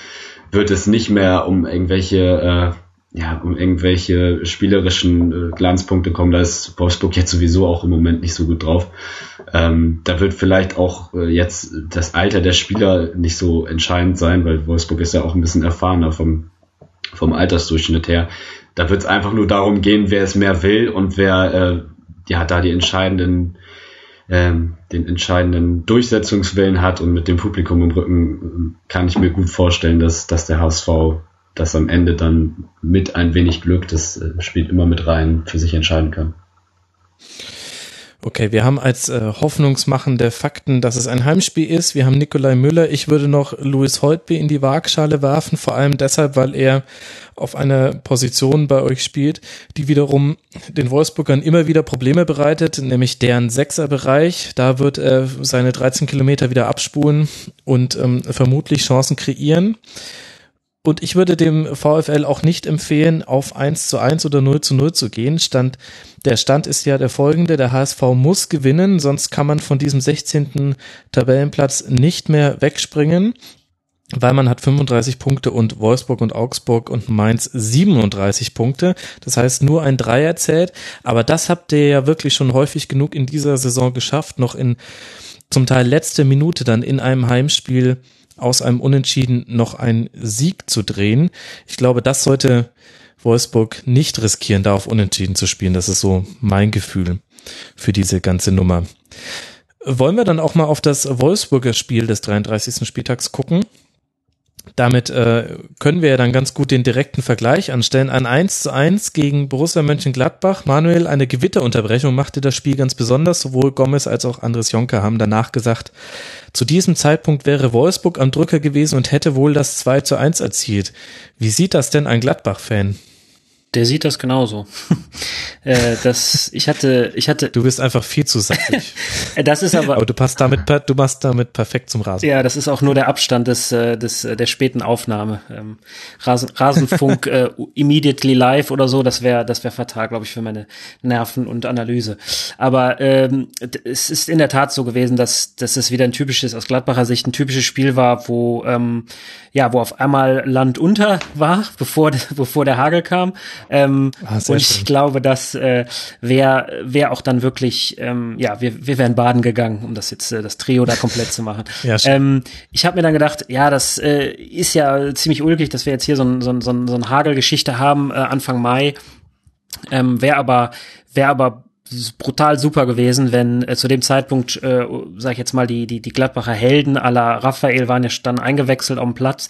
wird es nicht mehr um irgendwelche äh, ja, um irgendwelche spielerischen äh, Glanzpunkte kommen, da ist Wolfsburg jetzt sowieso auch im Moment nicht so gut drauf. Ähm, da wird vielleicht auch äh, jetzt das Alter der Spieler nicht so entscheidend sein, weil Wolfsburg ist ja auch ein bisschen erfahrener vom, vom Altersdurchschnitt her. Da wird es einfach nur darum gehen, wer es mehr will und wer äh, ja da die entscheidenden ähm, den entscheidenden Durchsetzungswillen hat und mit dem Publikum im Rücken äh, kann ich mir gut vorstellen, dass, dass der HSV das am Ende dann mit ein wenig Glück, das äh, spielt immer mit rein, für sich entscheiden kann. Okay, wir haben als äh, hoffnungsmachende Fakten, dass es ein Heimspiel ist. Wir haben Nikolai Müller. Ich würde noch Louis Holtby in die Waagschale werfen, vor allem deshalb, weil er auf einer Position bei euch spielt, die wiederum den Wolfsburgern immer wieder Probleme bereitet, nämlich deren Sechserbereich. Da wird er seine 13 Kilometer wieder abspulen und ähm, vermutlich Chancen kreieren. Und ich würde dem VfL auch nicht empfehlen, auf 1 zu 1 oder 0 zu 0 zu gehen. Stand, der Stand ist ja der folgende. Der HSV muss gewinnen, sonst kann man von diesem 16. Tabellenplatz nicht mehr wegspringen. Weilmann hat 35 Punkte und Wolfsburg und Augsburg und Mainz 37 Punkte. Das heißt, nur ein Dreier zählt. Aber das habt ihr ja wirklich schon häufig genug in dieser Saison geschafft, noch in zum Teil letzte Minute dann in einem Heimspiel aus einem Unentschieden noch einen Sieg zu drehen. Ich glaube, das sollte Wolfsburg nicht riskieren, da auf Unentschieden zu spielen. Das ist so mein Gefühl für diese ganze Nummer. Wollen wir dann auch mal auf das Wolfsburger Spiel des 33. Spieltags gucken? Damit äh, können wir ja dann ganz gut den direkten Vergleich anstellen. Ein 1 zu 1 gegen Borussia Mönchengladbach. Manuel, eine Gewitterunterbrechung machte das Spiel ganz besonders. Sowohl Gomez als auch Andres Jonker haben danach gesagt, zu diesem Zeitpunkt wäre Wolfsburg am Drücker gewesen und hätte wohl das 2 zu 1 erzielt. Wie sieht das denn ein Gladbach-Fan? Der sieht das genauso. äh, das, ich hatte, ich hatte. Du bist einfach viel zu sattlich. das ist aber. Aber du passt damit, du machst damit perfekt zum Rasen. Ja, das ist auch nur der Abstand des, äh, des äh, der späten Aufnahme. Ähm, Rasen, Rasenfunk äh, immediately live oder so, das wäre, das wäre fatal, glaube ich, für meine Nerven und Analyse. Aber ähm, es ist in der Tat so gewesen, dass, dass es wieder ein typisches, aus Gladbacher Sicht ein typisches Spiel war, wo ähm, ja, wo auf einmal Land unter war, bevor bevor der Hagel kam ähm, ah, und ich schön. glaube, das äh, wäre wär auch dann wirklich, ähm, ja, wir, wir wären baden gegangen, um das jetzt äh, das Trio da komplett zu machen. Ja, ähm, ich habe mir dann gedacht, ja, das äh, ist ja ziemlich ulkig, dass wir jetzt hier so ein, so ein, so ein, so ein Hagelgeschichte haben äh, Anfang Mai. Ähm, wäre aber wäre aber brutal super gewesen, wenn äh, zu dem Zeitpunkt, äh, sag ich jetzt mal, die, die, die Gladbacher Helden aller Raphael waren ja dann eingewechselt auf dem Platz.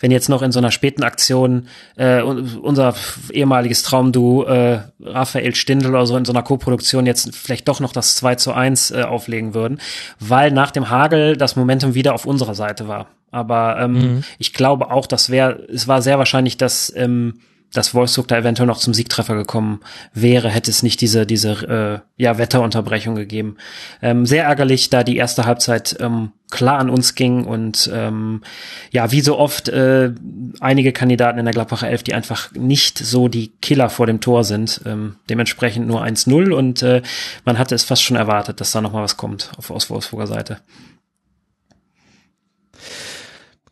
Wenn jetzt noch in so einer späten Aktion äh, unser ehemaliges Traumduo äh, Raphael Stindl oder so in so einer Co-Produktion jetzt vielleicht doch noch das 2 zu 1 äh, auflegen würden, weil nach dem Hagel das Momentum wieder auf unserer Seite war. Aber ähm, mhm. ich glaube auch, das wäre, es war sehr wahrscheinlich, dass ähm, dass Wolfsburg da eventuell noch zum Siegtreffer gekommen wäre, hätte es nicht diese, diese äh, ja, Wetterunterbrechung gegeben. Ähm, sehr ärgerlich, da die erste Halbzeit ähm, klar an uns ging und ähm, ja, wie so oft äh, einige Kandidaten in der Gladbacher Elf, die einfach nicht so die Killer vor dem Tor sind. Ähm, dementsprechend nur 1-0 und äh, man hatte es fast schon erwartet, dass da nochmal was kommt auf, aus Wolfsburger Seite.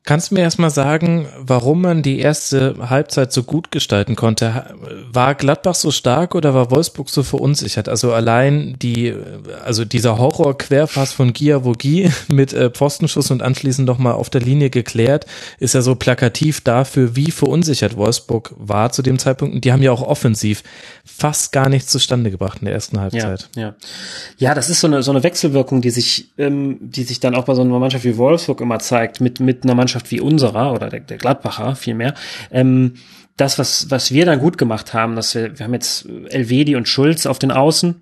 Kannst du mir erstmal sagen, warum man die erste Halbzeit so gut gestalten konnte? War Gladbach so stark oder war Wolfsburg so verunsichert? Also allein die, also dieser Horror-Querpass von Giavogi mit äh, Pfostenschuss und anschließend nochmal auf der Linie geklärt, ist ja so plakativ dafür, wie verunsichert Wolfsburg war zu dem Zeitpunkt. Und die haben ja auch offensiv fast gar nichts zustande gebracht in der ersten Halbzeit. Ja, ja. ja das ist so eine, so eine Wechselwirkung, die sich, ähm, die sich dann auch bei so einer Mannschaft wie Wolfsburg immer zeigt, mit, mit einer Mannschaft Mannschaft wie unserer oder der, der Gladbacher vielmehr, ähm, das, was, was wir dann gut gemacht haben, dass wir, wir haben jetzt Elvedi und Schulz auf den Außen,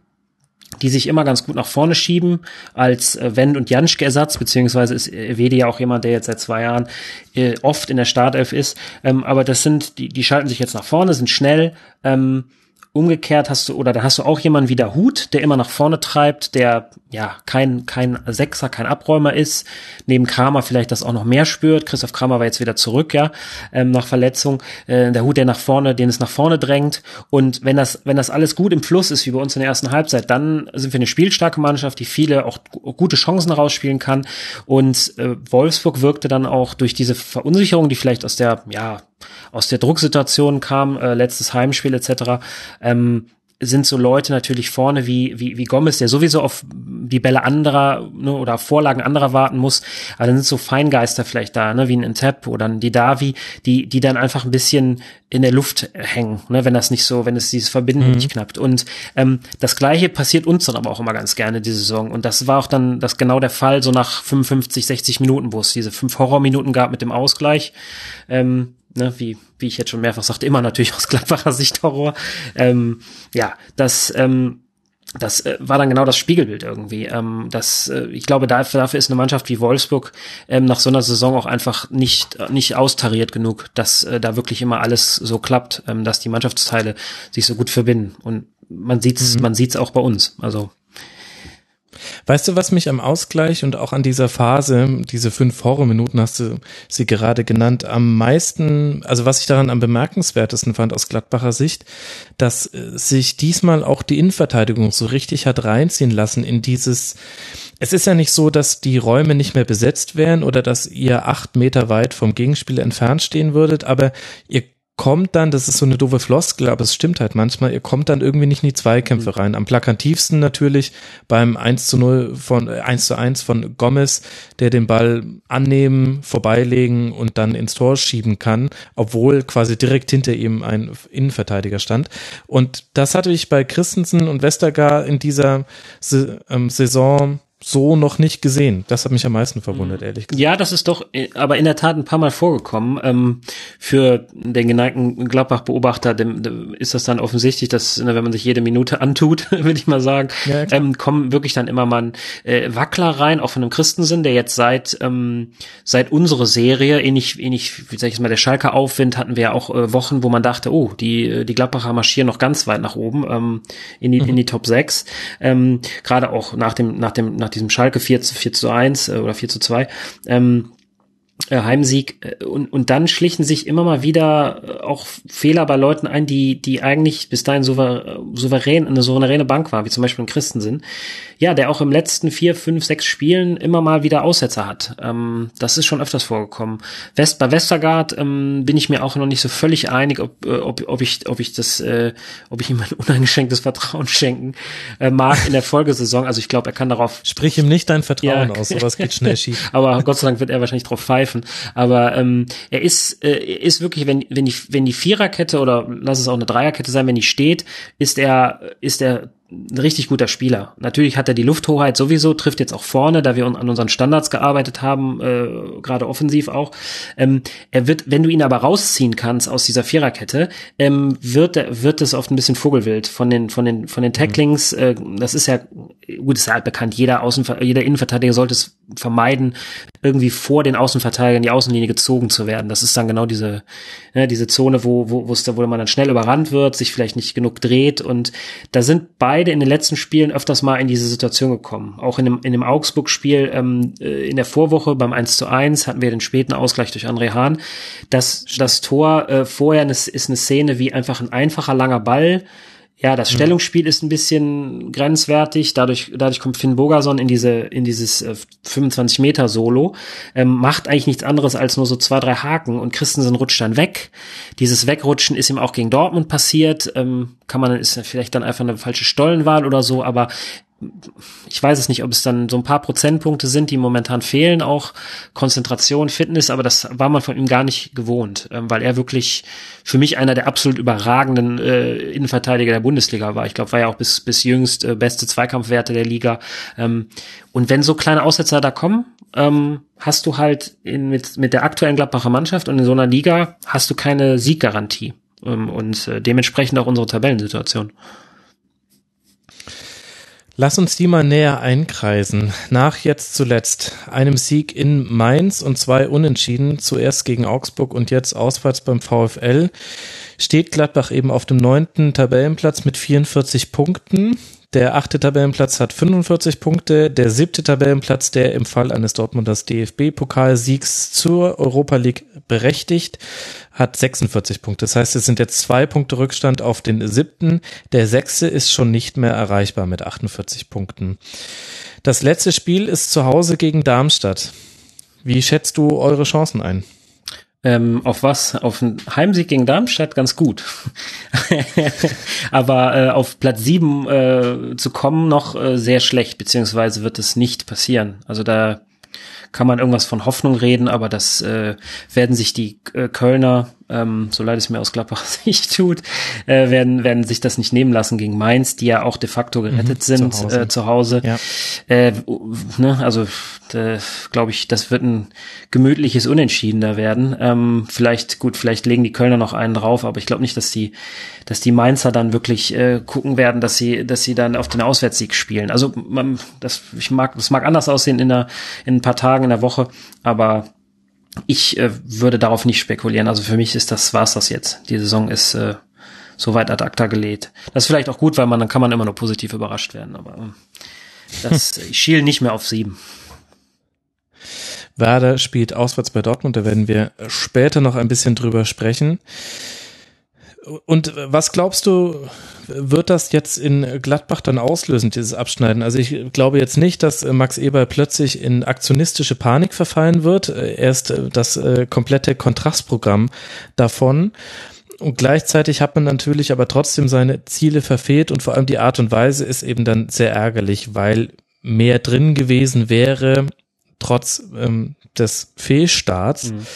die sich immer ganz gut nach vorne schieben als äh, Wendt- und Janschke-Ersatz, beziehungsweise ist Elvedi ja auch jemand, der jetzt seit zwei Jahren äh, oft in der Startelf ist. Ähm, aber das sind, die, die schalten sich jetzt nach vorne, sind schnell, ähm, Umgekehrt hast du, oder da hast du auch jemanden wie der Hut, der immer nach vorne treibt, der ja kein, kein Sechser, kein Abräumer ist, neben Kramer vielleicht das auch noch mehr spürt. Christoph Kramer war jetzt wieder zurück, ja, ähm, nach Verletzung. Äh, der Hut, der nach vorne, den es nach vorne drängt. Und wenn das, wenn das alles gut im Fluss ist, wie bei uns in der ersten Halbzeit, dann sind wir eine spielstarke Mannschaft, die viele auch gute Chancen rausspielen kann. Und äh, Wolfsburg wirkte dann auch durch diese Verunsicherung, die vielleicht aus der, ja, aus der Drucksituation kam, äh, letztes Heimspiel etc., ähm, sind so Leute natürlich vorne wie, wie, wie Gomez, der sowieso auf die Bälle anderer ne, oder auf Vorlagen anderer warten muss. Aber dann sind so Feingeister vielleicht da, ne, wie ein Entep oder ein Didavi, die, die dann einfach ein bisschen in der Luft hängen, ne, wenn das nicht so, wenn es dieses Verbinden mhm. nicht knappt. Und ähm, das Gleiche passiert uns dann aber auch immer ganz gerne diese Saison. Und das war auch dann das genau der Fall, so nach 55, 60 Minuten, wo es diese fünf Horrorminuten gab mit dem Ausgleich. Ähm, ne, wie, wie ich jetzt schon mehrfach sagte, immer natürlich aus Gladbacher Sicht Horror. Ähm, ja, das, ähm, das äh, war dann genau das Spiegelbild irgendwie. Ähm, das, äh, ich glaube, dafür, dafür ist eine Mannschaft wie Wolfsburg ähm, nach so einer Saison auch einfach nicht, nicht austariert genug, dass äh, da wirklich immer alles so klappt, ähm, dass die Mannschaftsteile sich so gut verbinden. Und man sieht's, mhm. man sieht's auch bei uns. Also Weißt du, was mich am Ausgleich und auch an dieser Phase, diese fünf Horrorminuten hast du sie gerade genannt, am meisten, also was ich daran am bemerkenswertesten fand aus Gladbacher Sicht, dass äh, sich diesmal auch die Innenverteidigung so richtig hat reinziehen lassen in dieses, es ist ja nicht so, dass die Räume nicht mehr besetzt wären oder dass ihr acht Meter weit vom Gegenspieler entfernt stehen würdet, aber ihr kommt dann, das ist so eine doofe Floskel, aber es stimmt halt manchmal, ihr kommt dann irgendwie nicht in die Zweikämpfe rein. Am plakativsten natürlich beim 1 zu 0 von, äh, 1 zu 1 von Gomez, der den Ball annehmen, vorbeilegen und dann ins Tor schieben kann, obwohl quasi direkt hinter ihm ein Innenverteidiger stand. Und das hatte ich bei Christensen und Westergaard in dieser ähm, Saison so noch nicht gesehen. Das hat mich am meisten verwundert, mhm. ehrlich gesagt. Ja, das ist doch äh, aber in der Tat ein paar Mal vorgekommen. Ähm, für den geneigten Gladbach-Beobachter ist das dann offensichtlich, dass, ne, wenn man sich jede Minute antut, würde ich mal sagen, ja, ähm, kommen wirklich dann immer mal äh, Wackler rein, auch von einem Christensen, der jetzt seit ähm, seit unsere Serie, ähnlich, ähnlich, wie sag ich mal, der Schalker Aufwind hatten wir ja auch äh, Wochen, wo man dachte, oh, die, die Gladbacher marschieren noch ganz weit nach oben, in die, mhm. in die Top 6. Ähm, Gerade auch nach dem, nach dem, nach diesem Schalke 4 zu, 4 zu 1 äh, oder 4 zu 2. Ähm, äh, Heimsieg äh, und, und dann schlichen sich immer mal wieder äh, auch Fehler bei Leuten ein, die, die eigentlich bis dahin souver souverän, eine souveräne Bank war, wie zum Beispiel ein Christensen. Ja, der auch im letzten vier, fünf, sechs Spielen immer mal wieder Aussetzer hat. Ähm, das ist schon öfters vorgekommen. West, bei Westergaard ähm, bin ich mir auch noch nicht so völlig einig, ob, ob, ob ich, ob ich das, äh, ob ich ihm ein uneingeschränktes Vertrauen schenken äh, mag in der Folgesaison. Also ich glaube, er kann darauf. Sprich ihm nicht dein Vertrauen ja, aus, sowas geht schnell schief. Aber Gott sei Dank wird er wahrscheinlich drauf pfeifen greifen. Aber ähm, er ist, äh, ist wirklich, wenn, wenn die, wenn die Viererkette oder lass es auch eine Dreierkette sein, wenn die steht, ist er, ist er ein richtig guter Spieler. Natürlich hat er die Lufthoheit sowieso, trifft jetzt auch vorne, da wir an unseren Standards gearbeitet haben, äh, gerade offensiv auch. Ähm, er wird, wenn du ihn aber rausziehen kannst aus dieser Viererkette, ähm, wird wird es oft ein bisschen Vogelwild von den von den von den Tacklings. Äh, das ist ja gut, ist ja halt bekannt. Jeder Außen, jeder Innenverteidiger sollte es vermeiden, irgendwie vor den Außenverteidigern die Außenlinie gezogen zu werden. Das ist dann genau diese ne, diese Zone, wo wo wo, es da, wo man dann schnell überrannt wird, sich vielleicht nicht genug dreht und da sind beide beide in den letzten Spielen öfters mal in diese Situation gekommen. Auch in dem, in dem Augsburg-Spiel ähm, äh, in der Vorwoche beim 1 zu 1 hatten wir den späten Ausgleich durch André Hahn. Das, das Tor äh, vorher ist, ist eine Szene wie einfach ein einfacher langer Ball, ja, das mhm. Stellungsspiel ist ein bisschen grenzwertig. Dadurch, dadurch kommt Finn Bogerson in diese, in dieses äh, 25 Meter Solo, ähm, macht eigentlich nichts anderes als nur so zwei, drei Haken und Christensen rutscht dann weg. Dieses Wegrutschen ist ihm auch gegen Dortmund passiert. Ähm, kann man, ist vielleicht dann einfach eine falsche Stollenwahl oder so, aber ich weiß es nicht, ob es dann so ein paar Prozentpunkte sind, die momentan fehlen, auch Konzentration, Fitness, aber das war man von ihm gar nicht gewohnt, ähm, weil er wirklich für mich einer der absolut überragenden äh, Innenverteidiger der Bundesliga war. Ich glaube, war ja auch bis, bis jüngst äh, beste Zweikampfwerte der Liga. Ähm, und wenn so kleine Aussetzer da kommen, ähm, hast du halt in, mit, mit der aktuellen Gladbacher Mannschaft und in so einer Liga hast du keine Sieggarantie. Ähm, und äh, dementsprechend auch unsere Tabellensituation. Lass uns die mal näher einkreisen. Nach jetzt zuletzt einem Sieg in Mainz und zwei Unentschieden, zuerst gegen Augsburg und jetzt auswärts beim VfL, steht Gladbach eben auf dem neunten Tabellenplatz mit 44 Punkten. Der achte Tabellenplatz hat 45 Punkte. Der siebte Tabellenplatz, der im Fall eines Dortmunders DFB-Pokalsiegs zur Europa League berechtigt, hat 46 Punkte. Das heißt, es sind jetzt zwei Punkte Rückstand auf den siebten. Der sechste ist schon nicht mehr erreichbar mit 48 Punkten. Das letzte Spiel ist zu Hause gegen Darmstadt. Wie schätzt du eure Chancen ein? Ähm, auf was? Auf einen Heimsieg gegen Darmstadt ganz gut. Aber äh, auf Platz sieben äh, zu kommen noch äh, sehr schlecht, beziehungsweise wird es nicht passieren. Also da kann man irgendwas von Hoffnung reden, aber das äh, werden sich die äh, Kölner ähm, so leid es mir aus Gladbach Sicht tut, äh, werden, werden sich das nicht nehmen lassen gegen Mainz, die ja auch de facto gerettet mhm, sind zu Hause. Äh, zu Hause. Ja. Äh, ne, also glaube ich, das wird ein gemütliches Unentschieden da werden. Ähm, vielleicht, gut, vielleicht legen die Kölner noch einen drauf, aber ich glaube nicht, dass die, dass die Mainzer dann wirklich äh, gucken werden, dass sie, dass sie dann auf den Auswärtssieg spielen. Also man, das, ich mag, das mag anders aussehen in, der, in ein paar Tagen in der Woche, aber ich äh, würde darauf nicht spekulieren. Also für mich ist das, war's das jetzt. Die Saison ist äh, soweit ad acta gelegt. Das ist vielleicht auch gut, weil man dann kann man immer nur positiv überrascht werden. Aber äh, das, ich schiele nicht mehr auf sieben. Werder spielt auswärts bei Dortmund, da werden wir später noch ein bisschen drüber sprechen. Und was glaubst du, wird das jetzt in Gladbach dann auslösen, dieses Abschneiden? Also ich glaube jetzt nicht, dass Max Eber plötzlich in aktionistische Panik verfallen wird. Er ist das äh, komplette Kontrastprogramm davon. Und gleichzeitig hat man natürlich aber trotzdem seine Ziele verfehlt und vor allem die Art und Weise ist eben dann sehr ärgerlich, weil mehr drin gewesen wäre, trotz ähm, des Fehlstarts. Mhm.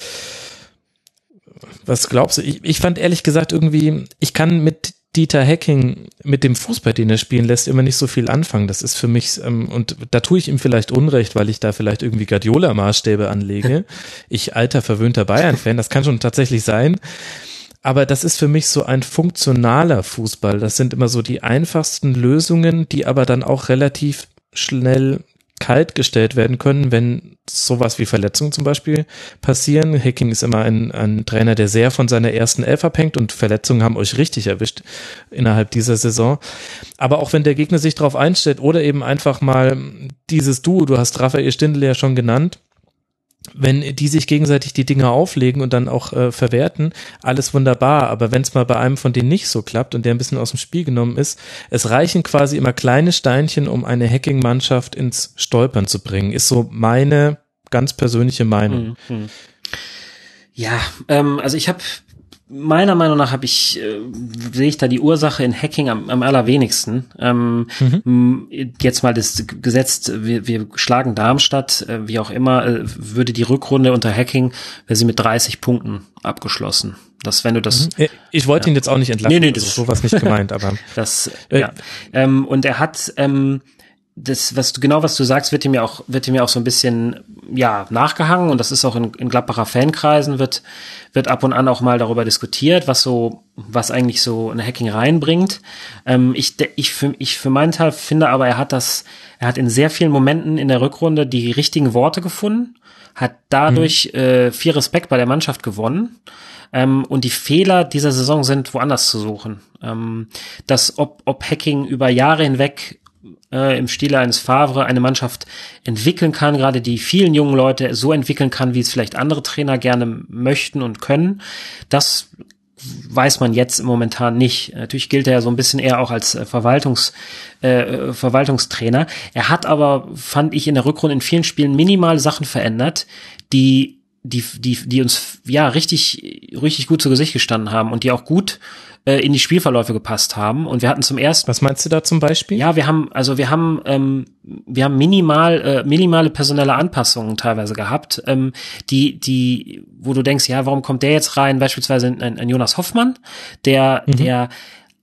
Was glaubst du? Ich, ich fand ehrlich gesagt irgendwie, ich kann mit Dieter Hacking mit dem Fußball, den er spielen lässt, immer nicht so viel anfangen. Das ist für mich, ähm, und da tue ich ihm vielleicht Unrecht, weil ich da vielleicht irgendwie Guardiola-Maßstäbe anlege. Ich alter, verwöhnter Bayern-Fan, das kann schon tatsächlich sein. Aber das ist für mich so ein funktionaler Fußball. Das sind immer so die einfachsten Lösungen, die aber dann auch relativ schnell kalt gestellt werden können, wenn sowas wie Verletzungen zum Beispiel passieren. Hacking ist immer ein, ein Trainer, der sehr von seiner ersten Elf abhängt und Verletzungen haben euch richtig erwischt innerhalb dieser Saison. Aber auch wenn der Gegner sich darauf einstellt oder eben einfach mal dieses Duo, du hast Raphael Stindl ja schon genannt, wenn die sich gegenseitig die Dinge auflegen und dann auch äh, verwerten, alles wunderbar. Aber wenn es mal bei einem von denen nicht so klappt und der ein bisschen aus dem Spiel genommen ist, es reichen quasi immer kleine Steinchen, um eine Hacking-Mannschaft ins Stolpern zu bringen. Ist so meine ganz persönliche Meinung. Mhm. Ja, ähm, also ich habe meiner Meinung nach habe ich äh, sehe ich da die Ursache in Hacking am, am allerwenigsten. Ähm, mhm. Jetzt mal das gesetzt, wir, wir schlagen Darmstadt, äh, wie auch immer, äh, würde die Rückrunde unter Hacking, wäre sie mit 30 Punkten abgeschlossen. Das, wenn du das. Mhm. Ich wollte ja. ihn jetzt auch nicht entlassen. Nee, nee, das ist sowas nicht gemeint, aber. das, äh, ja. Ähm, und er hat ähm, das, was du genau was du sagst, wird ihm ja auch, wird ihm ja auch so ein bisschen ja nachgehangen und das ist auch in, in Gladbacher Fankreisen wird wird ab und an auch mal darüber diskutiert, was so was eigentlich so eine Hacking reinbringt. Ähm, ich ich für ich für meinen Teil finde aber er hat das er hat in sehr vielen Momenten in der Rückrunde die richtigen Worte gefunden, hat dadurch mhm. äh, viel Respekt bei der Mannschaft gewonnen. Ähm, und die Fehler dieser Saison sind woanders zu suchen. Ähm, dass ob, ob Hacking über Jahre hinweg äh, im Stile eines Favre eine Mannschaft entwickeln kann, gerade die vielen jungen Leute so entwickeln kann, wie es vielleicht andere Trainer gerne möchten und können. Das weiß man jetzt momentan nicht. Natürlich gilt er ja so ein bisschen eher auch als äh, Verwaltungs, äh, Verwaltungstrainer. Er hat aber, fand ich, in der Rückrunde in vielen Spielen minimal Sachen verändert, die die, die, die uns ja richtig, richtig gut zu Gesicht gestanden haben und die auch gut äh, in die Spielverläufe gepasst haben. Und wir hatten zum ersten. Was meinst du da zum Beispiel? Ja, wir haben, also wir haben, ähm, wir haben minimal, äh, minimale personelle Anpassungen teilweise gehabt, ähm, die, die, wo du denkst, ja, warum kommt der jetzt rein? Beispielsweise ein, ein Jonas Hoffmann, der, mhm. der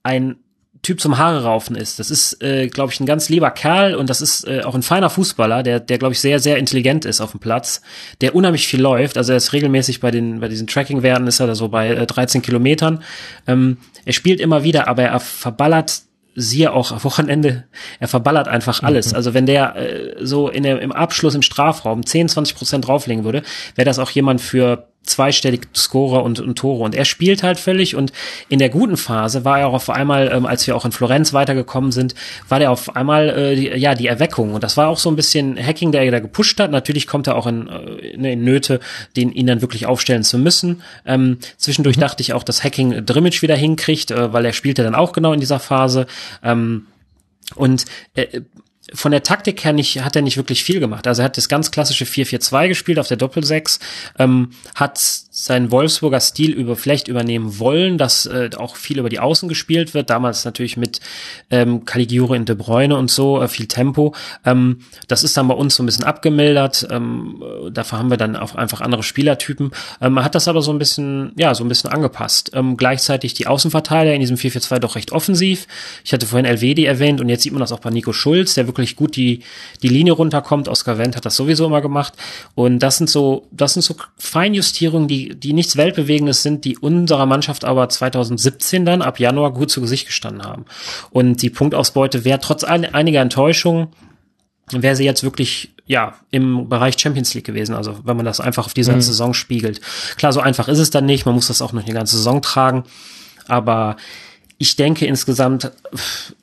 ein Typ zum Haare raufen ist. Das ist, äh, glaube ich, ein ganz lieber Kerl und das ist äh, auch ein feiner Fußballer, der, der glaube ich sehr, sehr intelligent ist auf dem Platz, der unheimlich viel läuft. Also er ist regelmäßig bei den, bei diesen Tracking-Werten ist er da so bei äh, 13 Kilometern. Ähm, er spielt immer wieder, aber er verballert siehe auch am Wochenende, er verballert einfach alles. Mhm. Also wenn der äh, so in der, im Abschluss im Strafraum 10, 20 Prozent drauflegen würde, wäre das auch jemand für zweistellig Scorer und, und Tore. Und er spielt halt völlig und in der guten Phase war er auch auf einmal, ähm, als wir auch in Florenz weitergekommen sind, war der auf einmal äh, die, ja die Erweckung. Und das war auch so ein bisschen Hacking, der er da gepusht hat. Natürlich kommt er auch in, äh, in Nöte, den ihn dann wirklich aufstellen zu müssen. Ähm, zwischendurch mhm. dachte ich auch, dass Hacking Drimmitsch wieder hinkriegt, äh, weil er spielte dann auch genau in dieser Phase. Ähm, und äh, von der Taktik her nicht, hat er nicht wirklich viel gemacht. Also er hat das ganz klassische 4-4-2 gespielt auf der Doppel-6, ähm, hat seinen Wolfsburger Stil über vielleicht übernehmen wollen, dass äh, auch viel über die Außen gespielt wird. Damals natürlich mit ähm, Caligiuri und De Bruyne und so, äh, viel Tempo. Ähm, das ist dann bei uns so ein bisschen abgemildert. Ähm, dafür haben wir dann auch einfach andere Spielertypen. Ähm, man hat das aber so ein bisschen, ja, so ein bisschen angepasst. Ähm, gleichzeitig die Außenverteidiger in diesem 4-4-2 doch recht offensiv. Ich hatte vorhin Elvedi erwähnt und jetzt sieht man das auch bei Nico Schulz, der wirklich gut die, die Linie runterkommt. Oscar Wendt hat das sowieso immer gemacht. Und das sind so, das sind so Feinjustierungen, die die, nichts Weltbewegendes sind, die unserer Mannschaft aber 2017 dann ab Januar gut zu Gesicht gestanden haben. Und die Punktausbeute wäre trotz einiger Enttäuschungen, wäre sie jetzt wirklich ja im Bereich Champions League gewesen. Also wenn man das einfach auf dieser mhm. Saison spiegelt. Klar, so einfach ist es dann nicht. Man muss das auch noch eine ganze Saison tragen. Aber ich denke insgesamt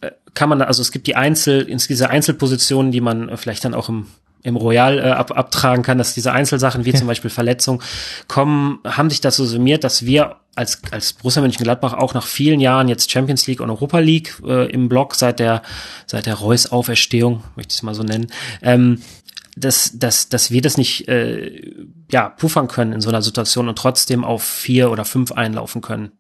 äh, kann man, also es gibt die Einzel, diese Einzelpositionen, die man vielleicht dann auch im im Royal äh, ab, abtragen kann, dass diese Einzelsachen wie ja. zum Beispiel Verletzung kommen, haben sich dazu summiert, dass wir als, als Borussia Mönchengladbach auch nach vielen Jahren jetzt Champions League und Europa League äh, im Block seit der seit der Reus Auferstehung, möchte ich es mal so nennen, ähm, dass, dass, dass wir das nicht äh, ja, puffern können in so einer Situation und trotzdem auf vier oder fünf einlaufen können.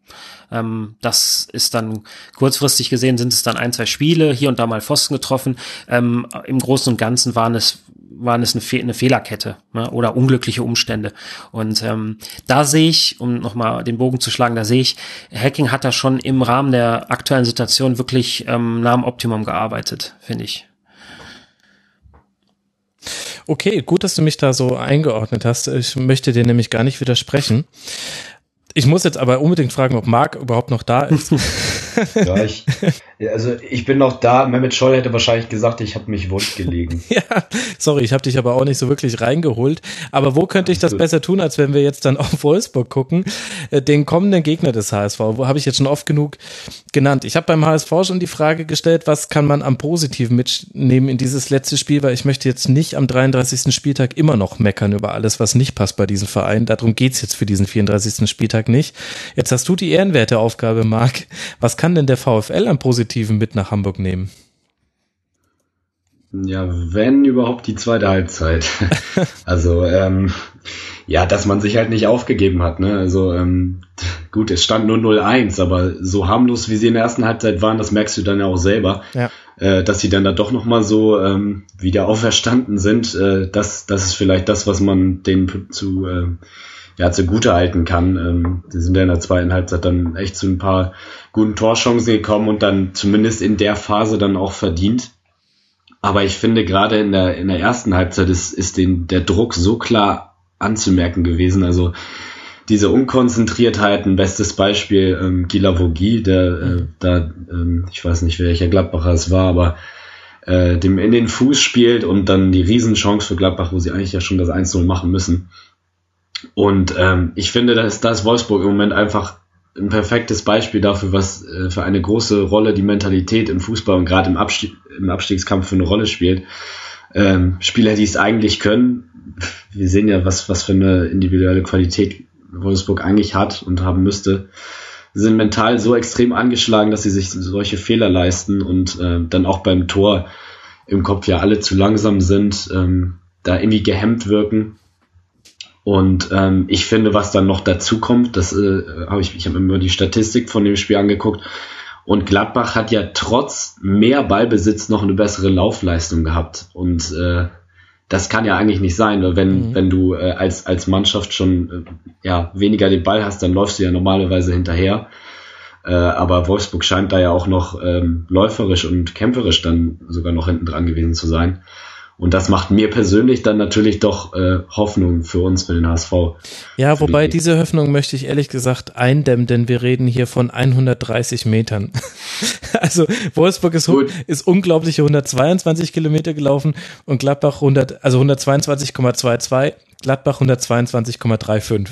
Ähm, das ist dann kurzfristig gesehen sind es dann ein, zwei Spiele, hier und da mal Pfosten getroffen. Ähm, Im Großen und Ganzen waren es waren es eine, Fe eine Fehlerkette ne, oder unglückliche Umstände. Und ähm, da sehe ich, um nochmal den Bogen zu schlagen, da sehe ich, Hacking hat da schon im Rahmen der aktuellen Situation wirklich ähm, nah am Optimum gearbeitet, finde ich. Okay, gut, dass du mich da so eingeordnet hast. Ich möchte dir nämlich gar nicht widersprechen. Ich muss jetzt aber unbedingt fragen, ob Marc überhaupt noch da ist. ja, ich, also ich bin noch da. Mehmet Scholl hätte wahrscheinlich gesagt, ich habe mich wund gelegen. ja, sorry, ich habe dich aber auch nicht so wirklich reingeholt. Aber wo könnte ich das besser tun, als wenn wir jetzt dann auf Wolfsburg gucken? Äh, den kommenden Gegner des HSV, wo habe ich jetzt schon oft genug genannt. Ich habe beim HSV schon die Frage gestellt, was kann man am Positiven mitnehmen in dieses letzte Spiel, weil ich möchte jetzt nicht am 33. Spieltag immer noch meckern über alles, was nicht passt bei diesem Verein. Darum geht's jetzt für diesen 34. Spieltag nicht. Jetzt hast du die ehrenwerte Aufgabe, Marc. Was kann denn der VfL am Positiven mit nach Hamburg nehmen? Ja, wenn überhaupt die zweite Halbzeit. also, ähm, ja, dass man sich halt nicht aufgegeben hat. Ne? Also ähm, gut, es stand nur 0-1, aber so harmlos, wie sie in der ersten Halbzeit waren, das merkst du dann ja auch selber, ja. äh, dass sie dann da doch nochmal so ähm, wieder auferstanden sind. Äh, das, das ist vielleicht das, was man denen zu, äh, ja, zugute halten kann. Ähm, die sind ja in der zweiten Halbzeit dann echt zu ein paar guten Torchancen gekommen und dann zumindest in der Phase dann auch verdient. Aber ich finde gerade in der, in der ersten Halbzeit ist, ist den, der Druck so klar anzumerken gewesen. Also diese Unkonzentriertheit, ein bestes Beispiel, ähm, Gila Vogie, der äh, da, ähm, ich weiß nicht, welcher Gladbacher es war, aber äh, dem in den Fuß spielt und dann die Riesenchance für Gladbach, wo sie eigentlich ja schon das 1-0 machen müssen. Und ähm, ich finde, da ist das Wolfsburg im Moment einfach ein perfektes Beispiel dafür, was äh, für eine große Rolle die Mentalität im Fußball und gerade im, Abstieg, im Abstiegskampf für eine Rolle spielt. Ähm, Spieler, die es eigentlich können, wir sehen ja, was, was für eine individuelle Qualität Wolfsburg eigentlich hat und haben müsste, sind mental so extrem angeschlagen, dass sie sich solche Fehler leisten und äh, dann auch beim Tor im Kopf ja alle zu langsam sind, ähm, da irgendwie gehemmt wirken. Und ähm, ich finde, was dann noch dazu kommt, das äh, habe ich, ich habe mir die Statistik von dem Spiel angeguckt. Und Gladbach hat ja trotz mehr Ballbesitz noch eine bessere Laufleistung gehabt. Und äh, das kann ja eigentlich nicht sein, weil wenn, mhm. wenn du äh, als, als Mannschaft schon äh, ja, weniger den Ball hast, dann läufst du ja normalerweise hinterher. Äh, aber Wolfsburg scheint da ja auch noch ähm, läuferisch und kämpferisch dann sogar noch hinten dran gewesen zu sein. Und das macht mir persönlich dann natürlich doch äh, Hoffnung für uns, für den HSV. Ja, wobei die diese Hoffnung möchte ich ehrlich gesagt eindämmen, denn wir reden hier von 130 Metern. also Wolfsburg ist, ist unglaubliche 122 Kilometer gelaufen und Gladbach 100, also 122,22 Gladbach 122,35.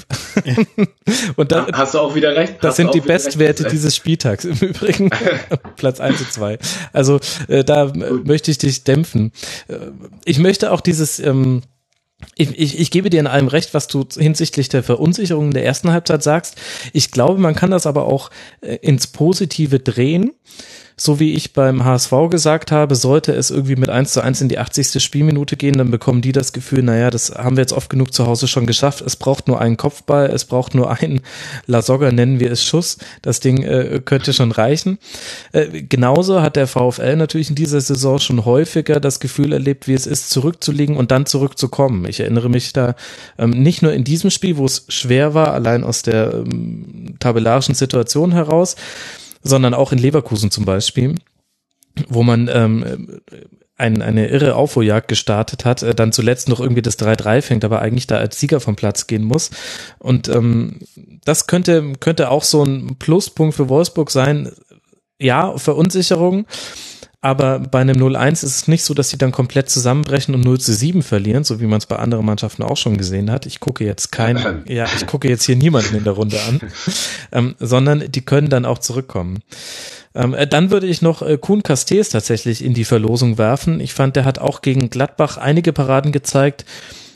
und da, hast du auch wieder recht. Das sind die Bestwerte recht. dieses Spieltags im Übrigen. Platz 1 und 2. Also äh, da Gut. möchte ich dich dämpfen. Äh, ich möchte auch dieses ähm, ich, ich, ich gebe dir in allem recht, was du hinsichtlich der Verunsicherung der ersten Halbzeit sagst. Ich glaube, man kann das aber auch äh, ins Positive drehen so wie ich beim HSV gesagt habe, sollte es irgendwie mit 1 zu 1 in die 80. Spielminute gehen, dann bekommen die das Gefühl, naja, das haben wir jetzt oft genug zu Hause schon geschafft. Es braucht nur einen Kopfball, es braucht nur einen Lasogga, nennen wir es Schuss. Das Ding äh, könnte schon reichen. Äh, genauso hat der VfL natürlich in dieser Saison schon häufiger das Gefühl erlebt, wie es ist, zurückzulegen und dann zurückzukommen. Ich erinnere mich da ähm, nicht nur in diesem Spiel, wo es schwer war, allein aus der ähm, tabellarischen Situation heraus, sondern auch in Leverkusen zum Beispiel, wo man ähm, ein, eine irre Aufholjagd gestartet hat, äh, dann zuletzt noch irgendwie das 3-3 fängt, aber eigentlich da als Sieger vom Platz gehen muss. Und ähm, das könnte, könnte auch so ein Pluspunkt für Wolfsburg sein. Ja, Verunsicherung, aber bei einem 0-1 ist es nicht so, dass sie dann komplett zusammenbrechen und 0 zu 7 verlieren, so wie man es bei anderen Mannschaften auch schon gesehen hat. Ich gucke jetzt kein, ja, ich gucke jetzt hier niemanden in der Runde an, ähm, sondern die können dann auch zurückkommen. Ähm, äh, dann würde ich noch äh, Kuhn Castells tatsächlich in die Verlosung werfen. Ich fand, der hat auch gegen Gladbach einige Paraden gezeigt,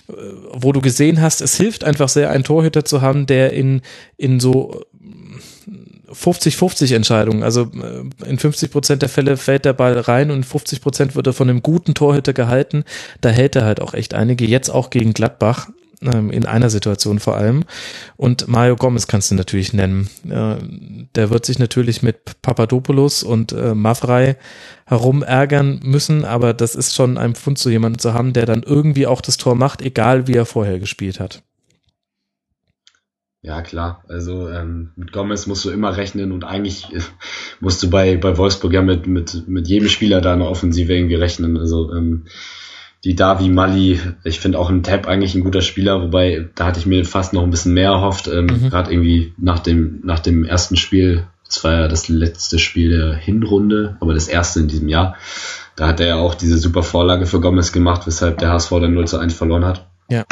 äh, wo du gesehen hast, es hilft einfach sehr, einen Torhüter zu haben, der in, in so 50-50 Entscheidungen. Also äh, in 50 Prozent der Fälle fällt der Ball rein und 50 Prozent wird er von einem guten Torhüter gehalten. Da hält er halt auch echt einige. Jetzt auch gegen Gladbach ähm, in einer Situation vor allem. Und Mario Gomez kannst du natürlich nennen. Äh, der wird sich natürlich mit Papadopoulos und äh, Mavrei herumärgern müssen, aber das ist schon ein Pfund zu jemandem zu haben, der dann irgendwie auch das Tor macht, egal wie er vorher gespielt hat. Ja, klar. Also ähm, mit Gomez musst du immer rechnen und eigentlich äh, musst du bei, bei Wolfsburg ja mit, mit, mit jedem Spieler da in der Offensive irgendwie rechnen. Also ähm, die Davi Mali, ich finde auch ein Tab eigentlich ein guter Spieler, wobei da hatte ich mir fast noch ein bisschen mehr erhofft. Ähm, mhm. Gerade irgendwie nach dem, nach dem ersten Spiel, das war ja das letzte Spiel der Hinrunde, aber das erste in diesem Jahr. Da hat er ja auch diese super Vorlage für Gomez gemacht, weshalb der HSV dann 0 zu 1 verloren hat. Ja.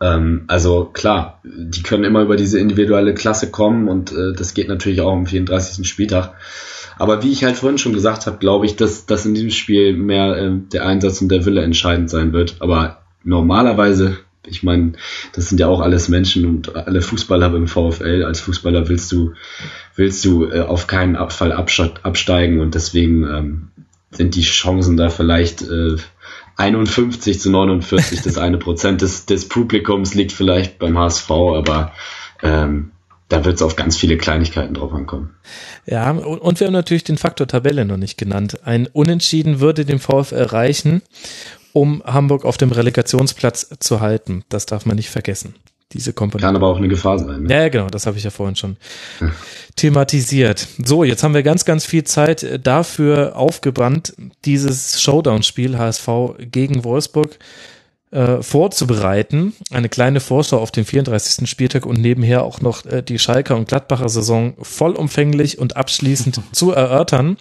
Ähm, also klar, die können immer über diese individuelle Klasse kommen und äh, das geht natürlich auch am 34. Spieltag. Aber wie ich halt vorhin schon gesagt habe, glaube ich, dass, dass in diesem Spiel mehr äh, der Einsatz und der Wille entscheidend sein wird. Aber normalerweise, ich meine, das sind ja auch alles Menschen und alle Fußballer im VfL. Als Fußballer willst du, willst du äh, auf keinen Fall absteigen und deswegen ähm, sind die Chancen da vielleicht äh, 51 zu 49, das eine Prozent des, des Publikums liegt vielleicht beim HSV, aber ähm, da wird es auf ganz viele Kleinigkeiten drauf ankommen. Ja, und, und wir haben natürlich den Faktor Tabelle noch nicht genannt. Ein Unentschieden würde dem VfL reichen, um Hamburg auf dem Relegationsplatz zu halten. Das darf man nicht vergessen diese Komponente. Kann aber auch eine Gefahr sein. Ne? Ja, genau, das habe ich ja vorhin schon thematisiert. So, jetzt haben wir ganz, ganz viel Zeit äh, dafür aufgebrannt, dieses Showdown-Spiel HSV gegen Wolfsburg äh, vorzubereiten. Eine kleine Vorschau auf den 34. Spieltag und nebenher auch noch äh, die Schalker und Gladbacher Saison vollumfänglich und abschließend zu erörtern.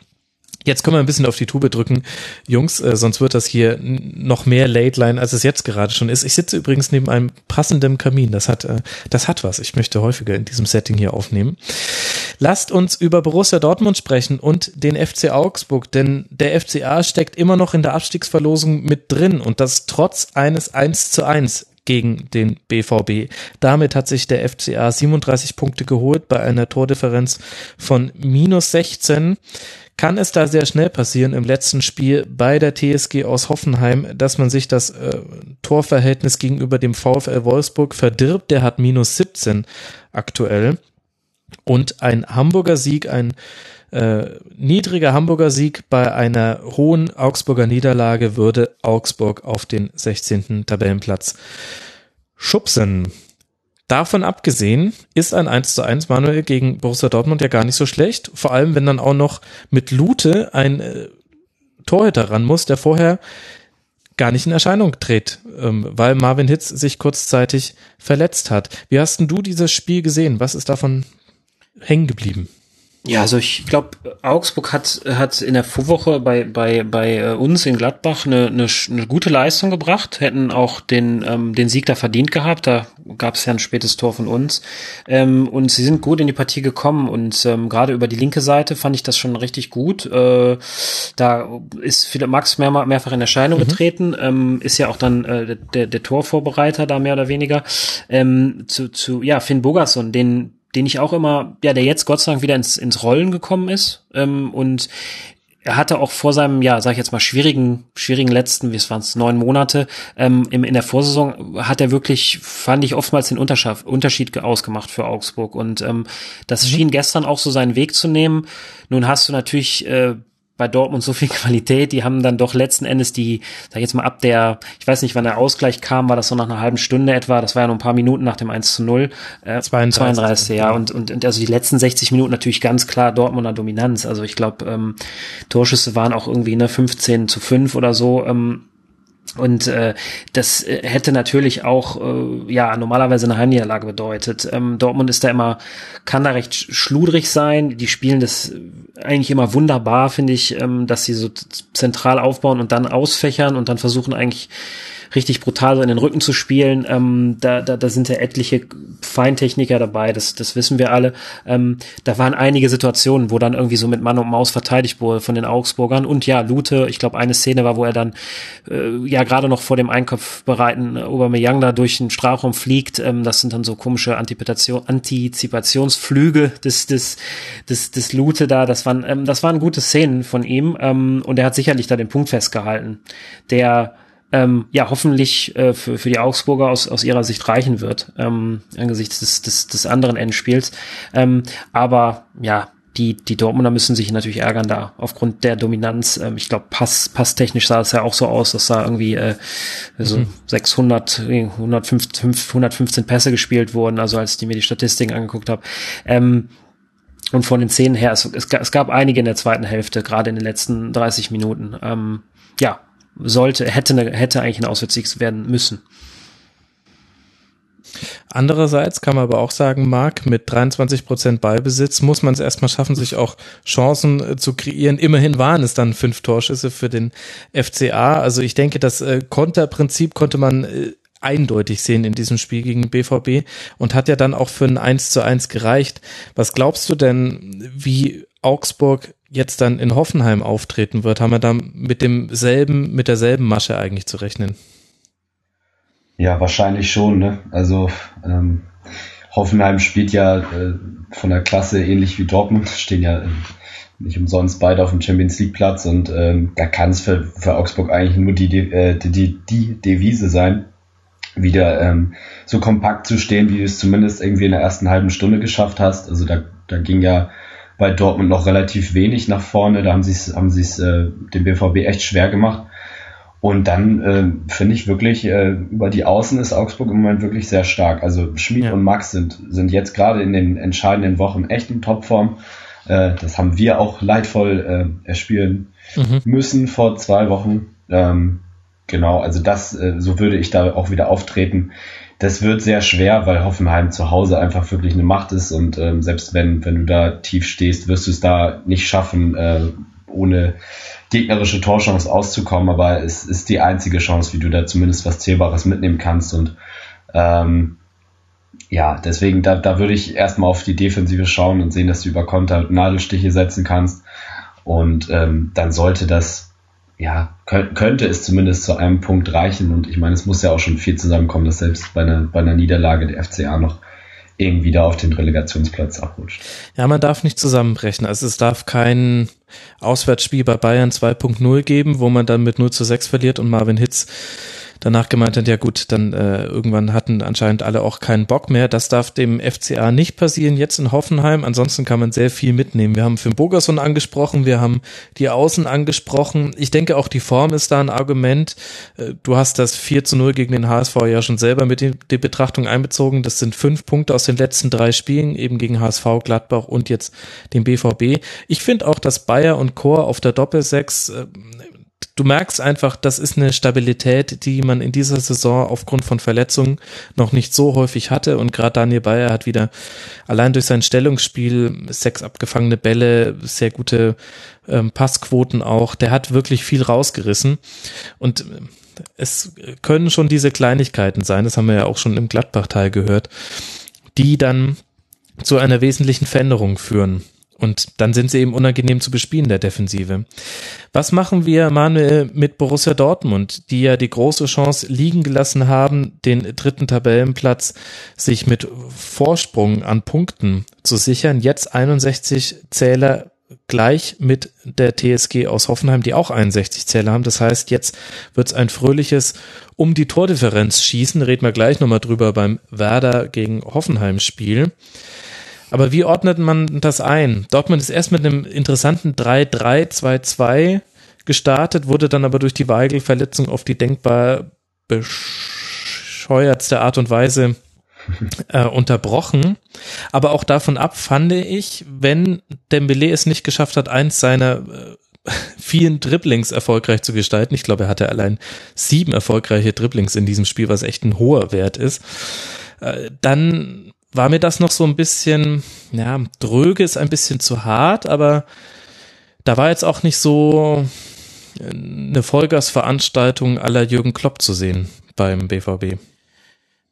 Jetzt können wir ein bisschen auf die Tube drücken, Jungs, äh, sonst wird das hier noch mehr Late Line, als es jetzt gerade schon ist. Ich sitze übrigens neben einem passenden Kamin. Das hat, äh, das hat was. Ich möchte häufiger in diesem Setting hier aufnehmen. Lasst uns über Borussia Dortmund sprechen und den FC Augsburg, denn der FCA steckt immer noch in der Abstiegsverlosung mit drin und das trotz eines 1 zu 1 gegen den BVB. Damit hat sich der FCA 37 Punkte geholt bei einer Tordifferenz von minus 16 kann es da sehr schnell passieren im letzten Spiel bei der TSG aus Hoffenheim, dass man sich das äh, Torverhältnis gegenüber dem VfL Wolfsburg verdirbt. Der hat minus 17 aktuell. Und ein Hamburger Sieg, ein äh, niedriger Hamburger Sieg bei einer hohen Augsburger Niederlage würde Augsburg auf den 16. Tabellenplatz schubsen. Davon abgesehen ist ein 1 zu 1 Manuel gegen Borussia Dortmund ja gar nicht so schlecht. Vor allem, wenn dann auch noch mit Lute ein äh, Torhüter ran muss, der vorher gar nicht in Erscheinung tritt, ähm, weil Marvin Hitz sich kurzzeitig verletzt hat. Wie hast denn du dieses Spiel gesehen? Was ist davon hängen geblieben? Ja, also ich glaube, Augsburg hat hat in der Vorwoche bei bei bei äh, uns in Gladbach eine, eine, eine gute Leistung gebracht, hätten auch den ähm, den Sieg da verdient gehabt. Da gab es ja ein spätes Tor von uns ähm, und sie sind gut in die Partie gekommen und ähm, gerade über die linke Seite fand ich das schon richtig gut. Äh, da ist Philipp Max mehr, mehrfach in Erscheinung mhm. getreten, ähm, ist ja auch dann äh, der, der Torvorbereiter da mehr oder weniger ähm, zu zu ja Finn Bogerson, den den ich auch immer, ja, der jetzt Gott sei Dank wieder ins, ins Rollen gekommen ist. Ähm, und er hatte auch vor seinem, ja, sag ich jetzt mal, schwierigen, schwierigen letzten, wie es waren neun Monate, ähm, im, in der Vorsaison hat er wirklich, fand ich, oftmals den Unterschied ausgemacht für Augsburg. Und ähm, das mhm. schien gestern auch so seinen Weg zu nehmen. Nun hast du natürlich äh, bei Dortmund so viel Qualität, die haben dann doch letzten Endes die, sag ich jetzt mal ab der, ich weiß nicht, wann der Ausgleich kam, war das so nach einer halben Stunde etwa, das war ja nur ein paar Minuten nach dem 1 zu 0. Äh, 32, 32 ja, und, und, und also die letzten 60 Minuten natürlich ganz klar Dortmunder Dominanz. Also ich glaube, ähm, Torschüsse waren auch irgendwie ne 15 zu 5 oder so. Ähm, Und äh, das äh, hätte natürlich auch äh, ja normalerweise eine Heimniederlage bedeutet. Ähm, Dortmund ist da immer, kann da recht schludrig sein. Die spielen das eigentlich immer wunderbar, finde ich, ähm, dass sie so zentral aufbauen und dann ausfächern und dann versuchen eigentlich richtig brutal so in den Rücken zu spielen. Ähm, da, da, da sind ja etliche Feintechniker dabei, das, das wissen wir alle. Ähm, da waren einige Situationen, wo dann irgendwie so mit Mann und Maus verteidigt wurde von den Augsburgern. Und ja, Lute, ich glaube, eine Szene war, wo er dann äh, ja gerade noch vor dem Einkopf bereiten Aubameyang da durch den Strafraum fliegt. Ähm, das sind dann so komische Antizipation, Antizipationsflüge des, des, des, des Lute da. Das waren, ähm, das waren gute Szenen von ihm. Ähm, und er hat sicherlich da den Punkt festgehalten, der ähm, ja hoffentlich äh, für, für die Augsburger aus, aus ihrer Sicht reichen wird, ähm, angesichts des, des, des anderen Endspiels. Ähm, aber ja, die, die Dortmunder müssen sich natürlich ärgern da aufgrund der Dominanz. Ähm, ich glaube, pass, passtechnisch sah es ja auch so aus, dass da irgendwie äh, so mhm. 600, 115, 115 Pässe gespielt wurden, also als ich mir die Statistiken angeguckt habe. Ähm, und von den Szenen her, es, es, es gab einige in der zweiten Hälfte, gerade in den letzten 30 Minuten. Ähm, ja, sollte, hätte, hätte eigentlich ein Auswärtssieg werden müssen. Andererseits kann man aber auch sagen, Marc, mit 23 Prozent Ballbesitz muss man es erstmal schaffen, sich auch Chancen äh, zu kreieren. Immerhin waren es dann fünf Torschüsse für den FCA. Also ich denke, das äh, Konterprinzip konnte man äh, eindeutig sehen in diesem Spiel gegen BVB und hat ja dann auch für ein 1 zu 1 gereicht. Was glaubst du denn, wie Augsburg jetzt dann in Hoffenheim auftreten wird, haben wir da mit demselben, mit derselben Masche eigentlich zu rechnen? Ja, wahrscheinlich schon, ne? Also ähm, Hoffenheim spielt ja äh, von der Klasse ähnlich wie Dortmund, stehen ja äh, nicht umsonst beide auf dem Champions League Platz und ähm, da kann es für, für Augsburg eigentlich nur die, äh, die, die, die Devise sein, wieder ähm, so kompakt zu stehen, wie du es zumindest irgendwie in der ersten halben Stunde geschafft hast. Also da, da ging ja bei Dortmund noch relativ wenig nach vorne. Da haben sie es haben sie's, äh, dem BVB echt schwer gemacht. Und dann äh, finde ich wirklich, äh, über die Außen ist Augsburg im Moment wirklich sehr stark. Also Schmid ja. und Max sind, sind jetzt gerade in den entscheidenden Wochen echt in Topform. Äh, das haben wir auch leidvoll äh, erspielen mhm. müssen vor zwei Wochen. Ähm, genau, also das, äh, so würde ich da auch wieder auftreten das wird sehr schwer, weil Hoffenheim zu Hause einfach wirklich eine Macht ist und ähm, selbst wenn, wenn du da tief stehst, wirst du es da nicht schaffen, äh, ohne gegnerische Torchance auszukommen, aber es ist die einzige Chance, wie du da zumindest was Zählbares mitnehmen kannst. Und ähm, ja, deswegen, da, da würde ich erstmal auf die Defensive schauen und sehen, dass du über Konter Nadelstiche setzen kannst. Und ähm, dann sollte das ja, könnte es zumindest zu einem Punkt reichen. Und ich meine, es muss ja auch schon viel zusammenkommen, dass selbst bei einer, bei einer Niederlage der FCA noch irgendwie da auf den Relegationsplatz abrutscht. Ja, man darf nicht zusammenbrechen. Also es darf kein Auswärtsspiel bei Bayern 2.0 geben, wo man dann mit 0 zu 6 verliert und Marvin Hitz danach gemeint hat, ja gut, dann äh, irgendwann hatten anscheinend alle auch keinen Bock mehr. Das darf dem FCA nicht passieren jetzt in Hoffenheim. Ansonsten kann man sehr viel mitnehmen. Wir haben Finn Bogerson angesprochen, wir haben die Außen angesprochen. Ich denke auch die Form ist da ein Argument. Äh, du hast das 4 zu 0 gegen den HSV ja schon selber mit in die Betrachtung einbezogen. Das sind fünf Punkte aus den letzten drei Spielen, eben gegen HSV, Gladbach und jetzt den BVB. Ich finde auch, dass Bayer und Chor auf der Doppelsechs äh, du merkst einfach, das ist eine Stabilität, die man in dieser Saison aufgrund von Verletzungen noch nicht so häufig hatte. Und gerade Daniel Bayer hat wieder allein durch sein Stellungsspiel sechs abgefangene Bälle, sehr gute ähm, Passquoten auch. Der hat wirklich viel rausgerissen. Und es können schon diese Kleinigkeiten sein, das haben wir ja auch schon im Gladbach-Teil gehört, die dann zu einer wesentlichen Veränderung führen. Und dann sind sie eben unangenehm zu bespielen, der Defensive. Was machen wir, Manuel, mit Borussia Dortmund, die ja die große Chance liegen gelassen haben, den dritten Tabellenplatz sich mit Vorsprung an Punkten zu sichern? Jetzt 61 Zähler gleich mit der TSG aus Hoffenheim, die auch 61 Zähler haben. Das heißt, jetzt wird's ein fröhliches um die Tordifferenz schießen. Reden wir gleich nochmal drüber beim Werder gegen Hoffenheim Spiel. Aber wie ordnet man das ein? Dortmund ist erst mit einem interessanten 3-3-2-2 gestartet, wurde dann aber durch die Weigel-Verletzung auf die denkbar bescheuertste Art und Weise äh, unterbrochen. Aber auch davon ab fand ich, wenn Dembele es nicht geschafft hat, eins seiner äh, vielen Dribblings erfolgreich zu gestalten. Ich glaube, er hatte allein sieben erfolgreiche Dribblings in diesem Spiel, was echt ein hoher Wert ist. Äh, dann war mir das noch so ein bisschen, ja, dröge ist ein bisschen zu hart, aber da war jetzt auch nicht so eine Vollgasveranstaltung aller Jürgen Klopp zu sehen beim BVB.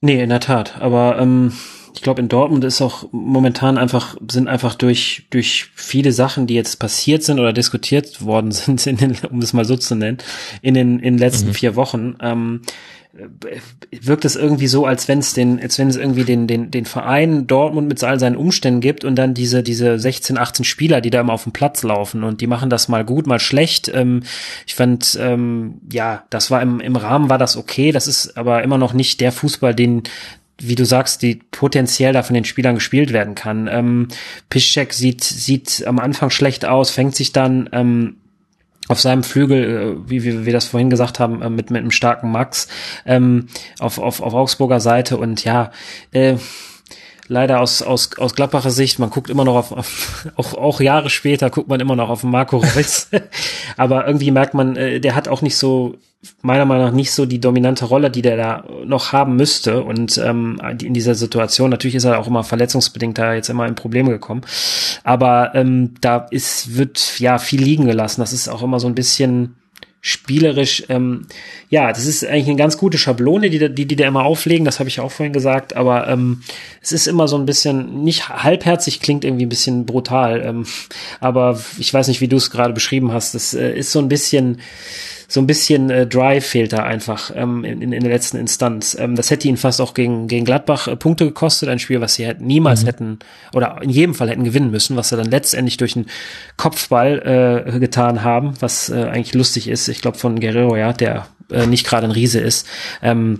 Nee, in der Tat. Aber ähm, ich glaube, in Dortmund ist auch momentan einfach, sind einfach durch, durch viele Sachen, die jetzt passiert sind oder diskutiert worden sind, den, um es mal so zu nennen, in den, in den letzten mhm. vier Wochen, ähm, wirkt es irgendwie so, als wenn es den, als wenn es irgendwie den, den, den Verein Dortmund mit all seinen Umständen gibt und dann diese, diese 16, 18 Spieler, die da immer auf dem Platz laufen und die machen das mal gut, mal schlecht. Ähm, ich fand, ähm, ja, das war im, im Rahmen war das okay. Das ist aber immer noch nicht der Fußball, den, wie du sagst, die potenziell da von den Spielern gespielt werden kann. Ähm, Piszczek sieht, sieht am Anfang schlecht aus, fängt sich dann, ähm, auf seinem Flügel, äh, wie, wie wir das vorhin gesagt haben, äh, mit, mit einem starken Max ähm, auf, auf, auf Augsburger Seite und ja, äh, leider aus, aus, aus Gladbacher Sicht, man guckt immer noch auf, auf auch, auch Jahre später guckt man immer noch auf Marco Reus. Aber irgendwie merkt man, äh, der hat auch nicht so, meiner Meinung nach nicht so die dominante Rolle, die der da noch haben müsste. Und ähm, in dieser Situation, natürlich ist er auch immer verletzungsbedingt da jetzt immer in Probleme gekommen. Aber ähm, da ist, wird ja viel liegen gelassen. Das ist auch immer so ein bisschen spielerisch, ähm, ja, das ist eigentlich eine ganz gute Schablone, die die, die da immer auflegen, das habe ich auch vorhin gesagt, aber ähm, es ist immer so ein bisschen, nicht halbherzig, klingt irgendwie ein bisschen brutal, ähm, aber ich weiß nicht, wie du es gerade beschrieben hast, das äh, ist so ein bisschen, so ein bisschen äh, Drive fehlt da einfach ähm, in, in, der letzten Instanz. Ähm, das hätte ihn fast auch gegen, gegen Gladbach äh, Punkte gekostet, ein Spiel, was sie hätten, niemals mhm. hätten oder in jedem Fall hätten gewinnen müssen, was sie dann letztendlich durch einen Kopfball äh, getan haben, was äh, eigentlich lustig ist. Ich glaube von Guerrero, ja, der äh, nicht gerade ein Riese ist. Ähm,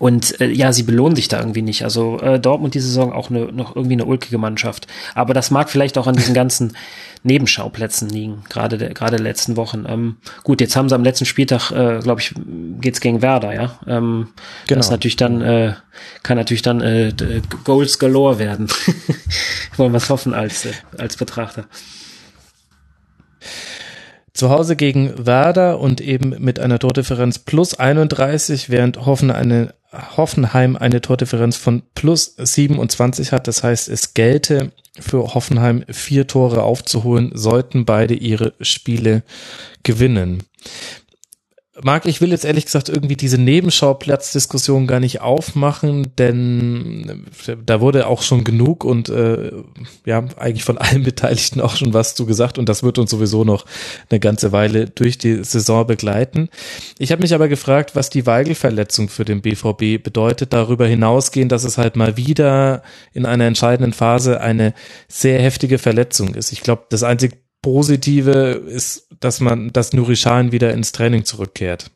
und äh, ja, sie belohnen sich da irgendwie nicht. Also äh, Dortmund die Saison auch ne, noch irgendwie eine ulkige Mannschaft. Aber das mag vielleicht auch an diesen ganzen Nebenschauplätzen liegen, gerade gerade letzten Wochen. Ähm, gut, jetzt haben sie am letzten Spieltag, äh, glaube ich, geht's gegen Werder, ja. Ähm, genau. Das natürlich dann äh, kann natürlich dann äh, Goals galore werden. Wollen wir es hoffen als äh, als Betrachter. Zu Hause gegen Werder und eben mit einer Tordifferenz plus 31, während Hoffen eine, Hoffenheim eine Tordifferenz von plus 27 hat. Das heißt, es gelte für Hoffenheim vier Tore aufzuholen, sollten beide ihre Spiele gewinnen. Marc, ich will jetzt ehrlich gesagt irgendwie diese Nebenschauplatzdiskussion gar nicht aufmachen, denn äh, da wurde auch schon genug und äh, ja, eigentlich von allen Beteiligten auch schon was zu gesagt und das wird uns sowieso noch eine ganze Weile durch die Saison begleiten. Ich habe mich aber gefragt, was die Weigel-Verletzung für den BVB bedeutet, darüber hinausgehend, dass es halt mal wieder in einer entscheidenden Phase eine sehr heftige Verletzung ist. Ich glaube, das einzige Positive ist, dass man, dass Nuri Sahin wieder ins Training zurückkehrt.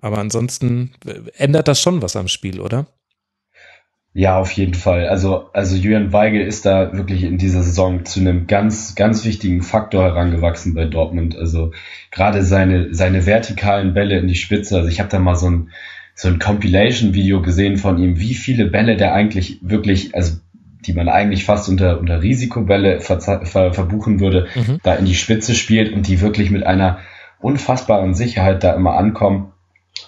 Aber ansonsten ändert das schon was am Spiel, oder? Ja, auf jeden Fall. Also, also Julian Weigel ist da wirklich in dieser Saison zu einem ganz, ganz wichtigen Faktor herangewachsen bei Dortmund. Also gerade seine, seine vertikalen Bälle in die Spitze. Also ich habe da mal so ein, so ein Compilation-Video gesehen von ihm, wie viele Bälle der eigentlich wirklich, also die man eigentlich fast unter, unter Risikobälle ver, ver, verbuchen würde, mhm. da in die Spitze spielt und die wirklich mit einer unfassbaren Sicherheit da immer ankommen.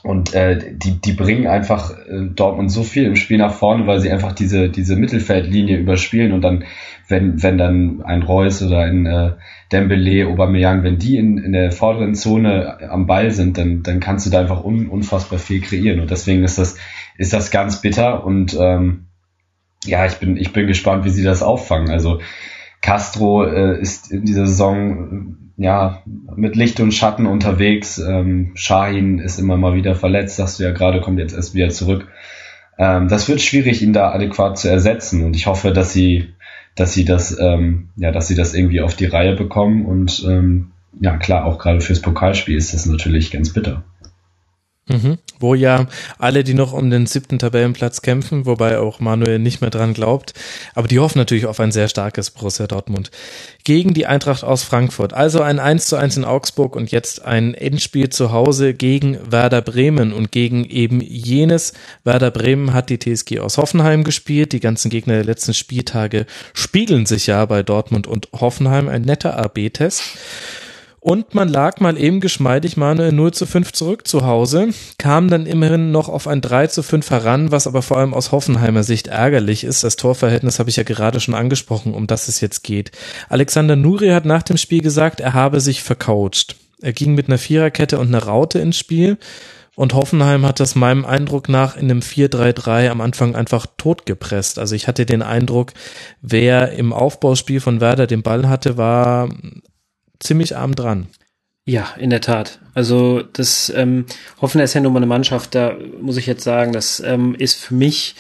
Und äh, die, die bringen einfach äh, Dortmund so viel im Spiel nach vorne, weil sie einfach diese, diese Mittelfeldlinie überspielen und dann, wenn, wenn dann ein Reus oder ein äh, Dembele, Aubameyang, wenn die in, in der vorderen Zone am Ball sind, dann, dann kannst du da einfach un, unfassbar viel kreieren. Und deswegen ist das, ist das ganz bitter und ähm, ja, ich bin, ich bin gespannt, wie sie das auffangen. Also Castro äh, ist in dieser Saison äh, ja mit Licht und Schatten unterwegs. Ähm, Shahin ist immer mal wieder verletzt, sagst du ja gerade, kommt jetzt erst wieder zurück. Ähm, das wird schwierig, ihn da adäquat zu ersetzen. Und ich hoffe, dass sie, dass sie das, ähm, ja, dass sie das irgendwie auf die Reihe bekommen. Und ähm, ja, klar, auch gerade fürs Pokalspiel ist das natürlich ganz bitter. Mhm. Wo ja alle, die noch um den siebten Tabellenplatz kämpfen, wobei auch Manuel nicht mehr dran glaubt, aber die hoffen natürlich auf ein sehr starkes Borussia Dortmund gegen die Eintracht aus Frankfurt. Also ein 1 zu 1 in Augsburg und jetzt ein Endspiel zu Hause gegen Werder Bremen und gegen eben jenes Werder Bremen hat die TSG aus Hoffenheim gespielt. Die ganzen Gegner der letzten Spieltage spiegeln sich ja bei Dortmund und Hoffenheim. Ein netter AB-Test. Und man lag mal eben geschmeidig eine 0 zu 5 zurück zu Hause, kam dann immerhin noch auf ein 3 zu 5 heran, was aber vor allem aus Hoffenheimer Sicht ärgerlich ist. Das Torverhältnis habe ich ja gerade schon angesprochen, um das es jetzt geht. Alexander Nuri hat nach dem Spiel gesagt, er habe sich vercoacht. Er ging mit einer Viererkette und einer Raute ins Spiel. Und Hoffenheim hat das meinem Eindruck nach in einem 4-3-3 am Anfang einfach totgepresst. Also ich hatte den Eindruck, wer im Aufbauspiel von Werder den Ball hatte, war ziemlich arm dran. Ja, in der Tat. Also das ähm, Hoffenheim ist ja nun mal eine Mannschaft, da muss ich jetzt sagen, das ähm, ist für mich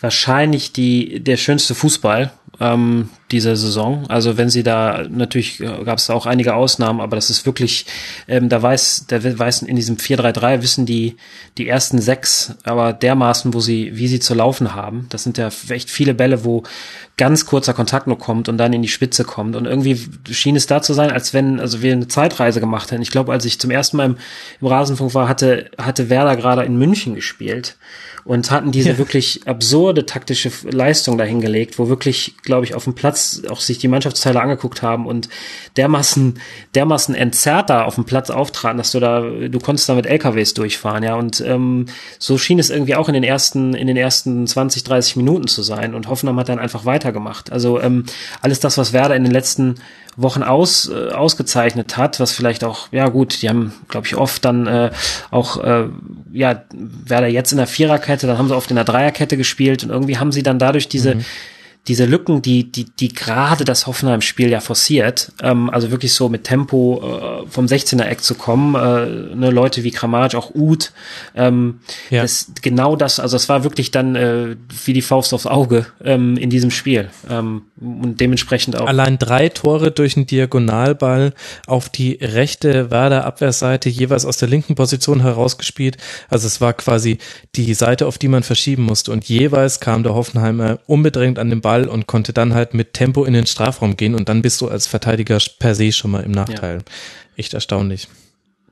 wahrscheinlich die der schönste Fußball, ähm, dieser Saison. Also wenn sie da, natürlich äh, gab es auch einige Ausnahmen, aber das ist wirklich, ähm, da weiß, da weiß in diesem 4-3-3 wissen die, die ersten sechs, aber dermaßen, wo sie, wie sie zu laufen haben. Das sind ja echt viele Bälle, wo ganz kurzer Kontakt nur kommt und dann in die Spitze kommt. Und irgendwie schien es da zu sein, als wenn, also wir eine Zeitreise gemacht hätten. Ich glaube, als ich zum ersten Mal im, im Rasenfunk war, hatte, hatte Werder gerade in München gespielt und hatten diese ja. wirklich absurde taktische Leistung dahingelegt, wo wirklich, glaube ich, auf dem Platz auch sich die Mannschaftsteile angeguckt haben und dermaßen, dermaßen entzerrt da auf dem Platz auftraten, dass du da, du konntest da mit LKWs durchfahren, ja, und ähm, so schien es irgendwie auch in den ersten, in den ersten 20, 30 Minuten zu sein und Hoffenheim hat dann einfach weitergemacht. Also ähm, alles das, was Werder in den letzten Wochen aus, äh, ausgezeichnet hat, was vielleicht auch, ja gut, die haben, glaube ich, oft dann äh, auch, äh, ja, Werder jetzt in der Viererkette, dann haben sie oft in der Dreierkette gespielt und irgendwie haben sie dann dadurch diese, mhm diese Lücken, die, die, die gerade das Hoffenheim-Spiel ja forciert, ähm, also wirklich so mit Tempo äh, vom 16er-Eck zu kommen, äh, ne, Leute wie Kramaric, auch Uth, ähm, ja. das, genau das, also es war wirklich dann äh, wie die Faust aufs Auge ähm, in diesem Spiel ähm, und dementsprechend auch. Allein drei Tore durch einen Diagonalball auf die rechte Werder-Abwehrseite, jeweils aus der linken Position herausgespielt, also es war quasi die Seite, auf die man verschieben musste und jeweils kam der Hoffenheimer unbedingt an den Ball Ball und konnte dann halt mit Tempo in den Strafraum gehen und dann bist du als Verteidiger per se schon mal im Nachteil. Ja. Echt erstaunlich.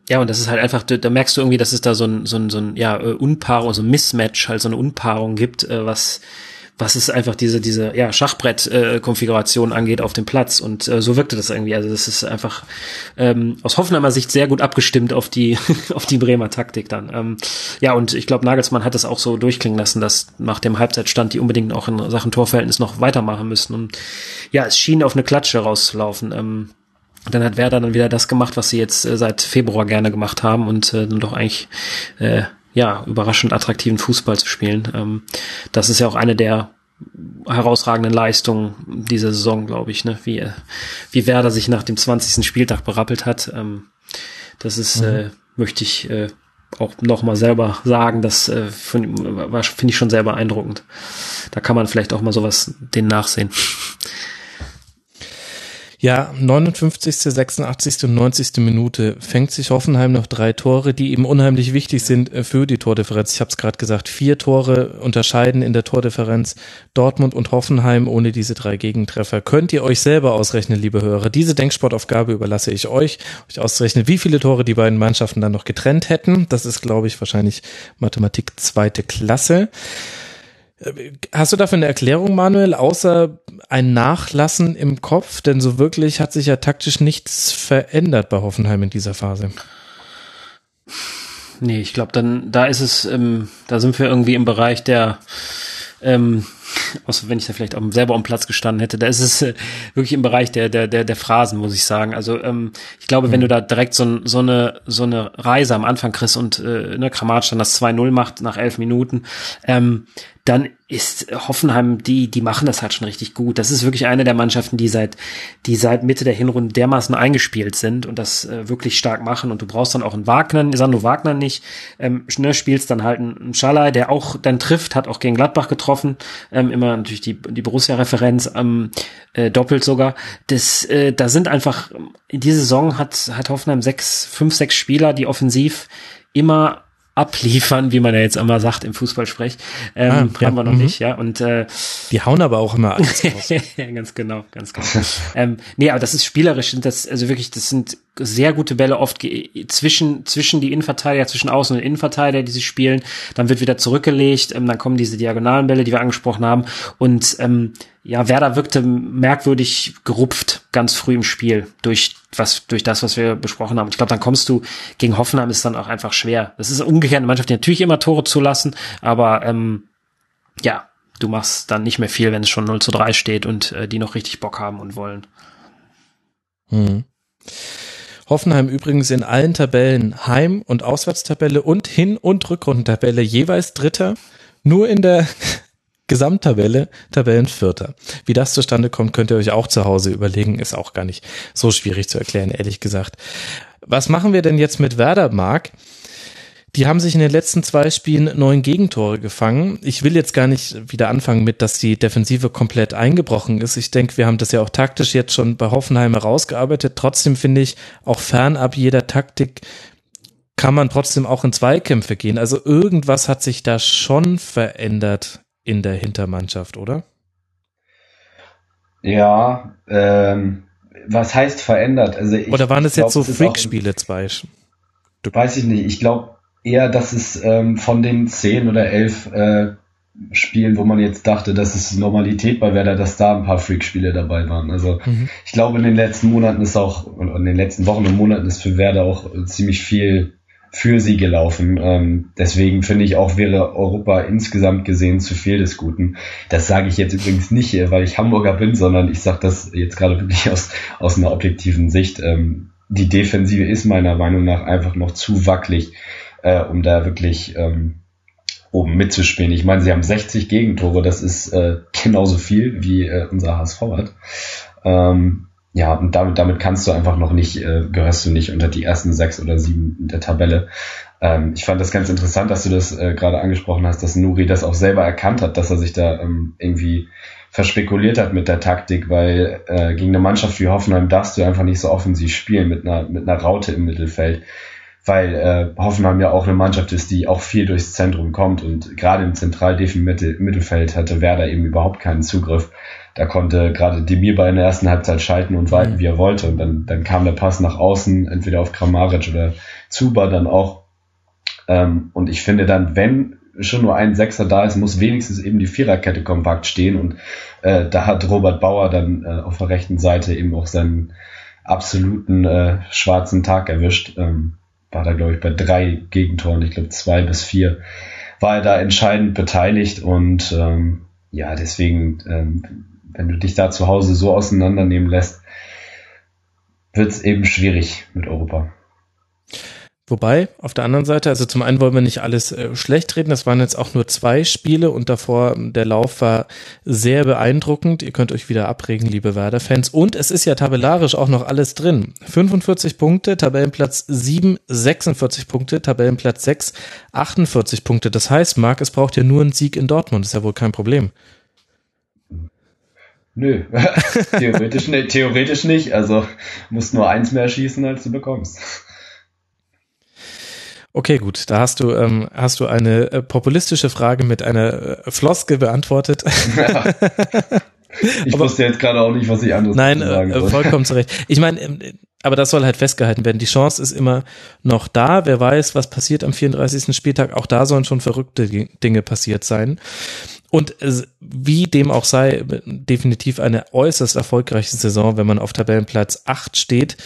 Ja, und das ist halt einfach, da merkst du irgendwie, dass es da so ein, so ein, so ein ja, äh, Unpaarung, so ein Mismatch, halt so eine Unpaarung gibt, äh, was was es einfach diese, diese ja, Schachbrett-Konfiguration angeht auf dem Platz. Und äh, so wirkte das irgendwie. Also das ist einfach ähm, aus Hoffenheimer Sicht sehr gut abgestimmt auf die, auf die Bremer Taktik dann. Ähm, ja, und ich glaube, Nagelsmann hat es auch so durchklingen lassen, dass nach dem Halbzeitstand die unbedingt auch in Sachen Torverhältnis noch weitermachen müssen. Und ja, es schien auf eine Klatsche rauszulaufen. Ähm, dann hat Werder dann wieder das gemacht, was sie jetzt äh, seit Februar gerne gemacht haben und äh, dann doch eigentlich äh, ja, überraschend attraktiven Fußball zu spielen. Ähm, das ist ja auch eine der herausragenden Leistungen dieser Saison, glaube ich, ne? wie, wie Werder sich nach dem 20. Spieltag berappelt hat. Ähm, das ist, mhm. äh, möchte ich äh, auch noch mal selber sagen, das äh, finde ich schon sehr beeindruckend. Da kann man vielleicht auch mal sowas den nachsehen. Ja, 59., 86. und 90. Minute fängt sich Hoffenheim noch drei Tore, die eben unheimlich wichtig sind äh, für die Tordifferenz. Ich habe es gerade gesagt, vier Tore unterscheiden in der Tordifferenz Dortmund und Hoffenheim ohne diese drei Gegentreffer. Könnt ihr euch selber ausrechnen, liebe Hörer. Diese Denksportaufgabe überlasse ich euch, euch auszurechnen, wie viele Tore die beiden Mannschaften dann noch getrennt hätten. Das ist, glaube ich, wahrscheinlich Mathematik zweite Klasse. Hast du dafür eine Erklärung, Manuel, außer ein Nachlassen im Kopf? Denn so wirklich hat sich ja taktisch nichts verändert bei Hoffenheim in dieser Phase. Nee, ich glaube, dann da ist es, ähm, da sind wir irgendwie im Bereich der ähm, außer wenn ich da vielleicht auch selber am Platz gestanden hätte, da ist es äh, wirklich im Bereich der, der, der, der Phrasen, muss ich sagen. Also ähm, ich glaube, mhm. wenn du da direkt so, so, eine, so eine Reise am Anfang kriegst und äh, ne, Kramatsch dann das 2-0 macht nach elf Minuten, ähm, dann ist Hoffenheim, die, die machen das halt schon richtig gut. Das ist wirklich eine der Mannschaften, die seit, die seit Mitte der Hinrunde dermaßen eingespielt sind und das äh, wirklich stark machen. Und du brauchst dann auch einen Wagner, Sandro Wagner nicht, ähm, ne, spielst dann halt einen Schalai, der auch dann trifft, hat auch gegen Gladbach getroffen, ähm, immer natürlich die, die Borussia-Referenz, ähm, äh, doppelt sogar. Das, äh, da sind einfach, in dieser Saison hat, hat Hoffenheim sechs, fünf, sechs Spieler, die offensiv immer abliefern, wie man ja jetzt immer sagt im Fußballsprech. Ähm, ah, haben wir noch mhm. nicht, ja. Und äh, die hauen aber auch immer alles raus. ganz genau, ganz genau. ähm, nee, aber das ist spielerisch, das also wirklich, das sind sehr gute Bälle oft zwischen zwischen die Innenverteidiger, zwischen Außen- und Innenverteidiger, die sie spielen. Dann wird wieder zurückgelegt, ähm, dann kommen diese diagonalen Bälle, die wir angesprochen haben. Und ähm, ja, Werder wirkte merkwürdig gerupft ganz früh im Spiel durch was durch das, was wir besprochen haben. Ich glaube, dann kommst du gegen Hoffenheim ist dann auch einfach schwer. Das ist umgekehrt eine Mannschaft, die natürlich immer Tore zulassen, aber ähm, ja, du machst dann nicht mehr viel, wenn es schon 0 zu 3 steht und äh, die noch richtig Bock haben und wollen. Hm. Hoffenheim übrigens in allen Tabellen Heim- und Auswärtstabelle und Hin- und Rückrundentabelle jeweils Dritter. Nur in der Gesamttabelle Tabellenvierter. Wie das zustande kommt, könnt ihr euch auch zu Hause überlegen. Ist auch gar nicht so schwierig zu erklären, ehrlich gesagt. Was machen wir denn jetzt mit Werder, Marc? Die haben sich in den letzten zwei Spielen neun Gegentore gefangen. Ich will jetzt gar nicht wieder anfangen mit, dass die Defensive komplett eingebrochen ist. Ich denke, wir haben das ja auch taktisch jetzt schon bei Hoffenheim herausgearbeitet. Trotzdem finde ich, auch fernab jeder Taktik kann man trotzdem auch in Zweikämpfe gehen. Also irgendwas hat sich da schon verändert in der Hintermannschaft, oder? Ja, ähm, was heißt verändert? Also ich, oder waren es jetzt so Freak-Spiele zwei? Weiß ich nicht. Ich glaube eher, dass es ähm, von den zehn oder elf äh, Spielen, wo man jetzt dachte, das ist Normalität bei Werder, dass da ein paar Freak-Spiele dabei waren. Also mhm. ich glaube, in den letzten Monaten ist auch, und in den letzten Wochen und Monaten ist für Werder auch ziemlich viel für sie gelaufen. Ähm, deswegen finde ich auch, wäre Europa insgesamt gesehen zu viel des Guten. Das sage ich jetzt übrigens nicht, weil ich Hamburger bin, sondern ich sage das jetzt gerade wirklich aus, aus einer objektiven Sicht. Ähm, die Defensive ist meiner Meinung nach einfach noch zu wackelig, äh, um da wirklich ähm, oben mitzuspielen. Ich meine, sie haben 60 Gegentore, das ist äh, genauso viel wie äh, unser HSV hat. Ähm, ja, und damit, damit kannst du einfach noch nicht, äh, gehörst du nicht unter die ersten sechs oder sieben der Tabelle. Ähm, ich fand das ganz interessant, dass du das äh, gerade angesprochen hast, dass Nuri das auch selber erkannt hat, dass er sich da ähm, irgendwie verspekuliert hat mit der Taktik, weil äh, gegen eine Mannschaft wie Hoffenheim darfst du einfach nicht so offensiv spielen mit einer, mit einer Raute im Mittelfeld, weil äh, Hoffenheim ja auch eine Mannschaft ist, die auch viel durchs Zentrum kommt und gerade im zentral Mittelfeld hatte Werder eben überhaupt keinen Zugriff da konnte gerade Demir bei in der ersten Halbzeit schalten und walten, mhm. wie er wollte. Und dann, dann kam der Pass nach außen, entweder auf Kramaric oder Zuba dann auch. Ähm, und ich finde dann, wenn schon nur ein Sechser da ist, muss wenigstens eben die Viererkette kompakt stehen. Und äh, da hat Robert Bauer dann äh, auf der rechten Seite eben auch seinen absoluten äh, schwarzen Tag erwischt. Ähm, war da, glaube ich, bei drei Gegentoren, ich glaube zwei bis vier, war er da entscheidend beteiligt und ähm, ja, deswegen ähm, wenn du dich da zu Hause so auseinandernehmen lässt, wird es eben schwierig mit Europa. Wobei, auf der anderen Seite, also zum einen wollen wir nicht alles äh, schlecht reden, das waren jetzt auch nur zwei Spiele und davor, der Lauf war sehr beeindruckend. Ihr könnt euch wieder abregen, liebe Werder-Fans. Und es ist ja tabellarisch auch noch alles drin. 45 Punkte, Tabellenplatz 7, 46 Punkte, Tabellenplatz 6, 48 Punkte. Das heißt, Marc, es braucht ja nur einen Sieg in Dortmund, ist ja wohl kein Problem. Nö, theoretisch, nicht, theoretisch nicht. Also musst nur eins mehr schießen, als du bekommst. Okay, gut, da hast du ähm, hast du eine äh, populistische Frage mit einer äh, Floske beantwortet. Ja. Ich aber, wusste jetzt gerade auch nicht, was ich anderes nein, sagen Nein, äh, vollkommen zurecht. Ich meine, ähm, aber das soll halt festgehalten werden. Die Chance ist immer noch da. Wer weiß, was passiert am 34. Spieltag. Auch da sollen schon verrückte Dinge passiert sein. Und wie dem auch sei, definitiv eine äußerst erfolgreiche Saison, wenn man auf Tabellenplatz 8 steht,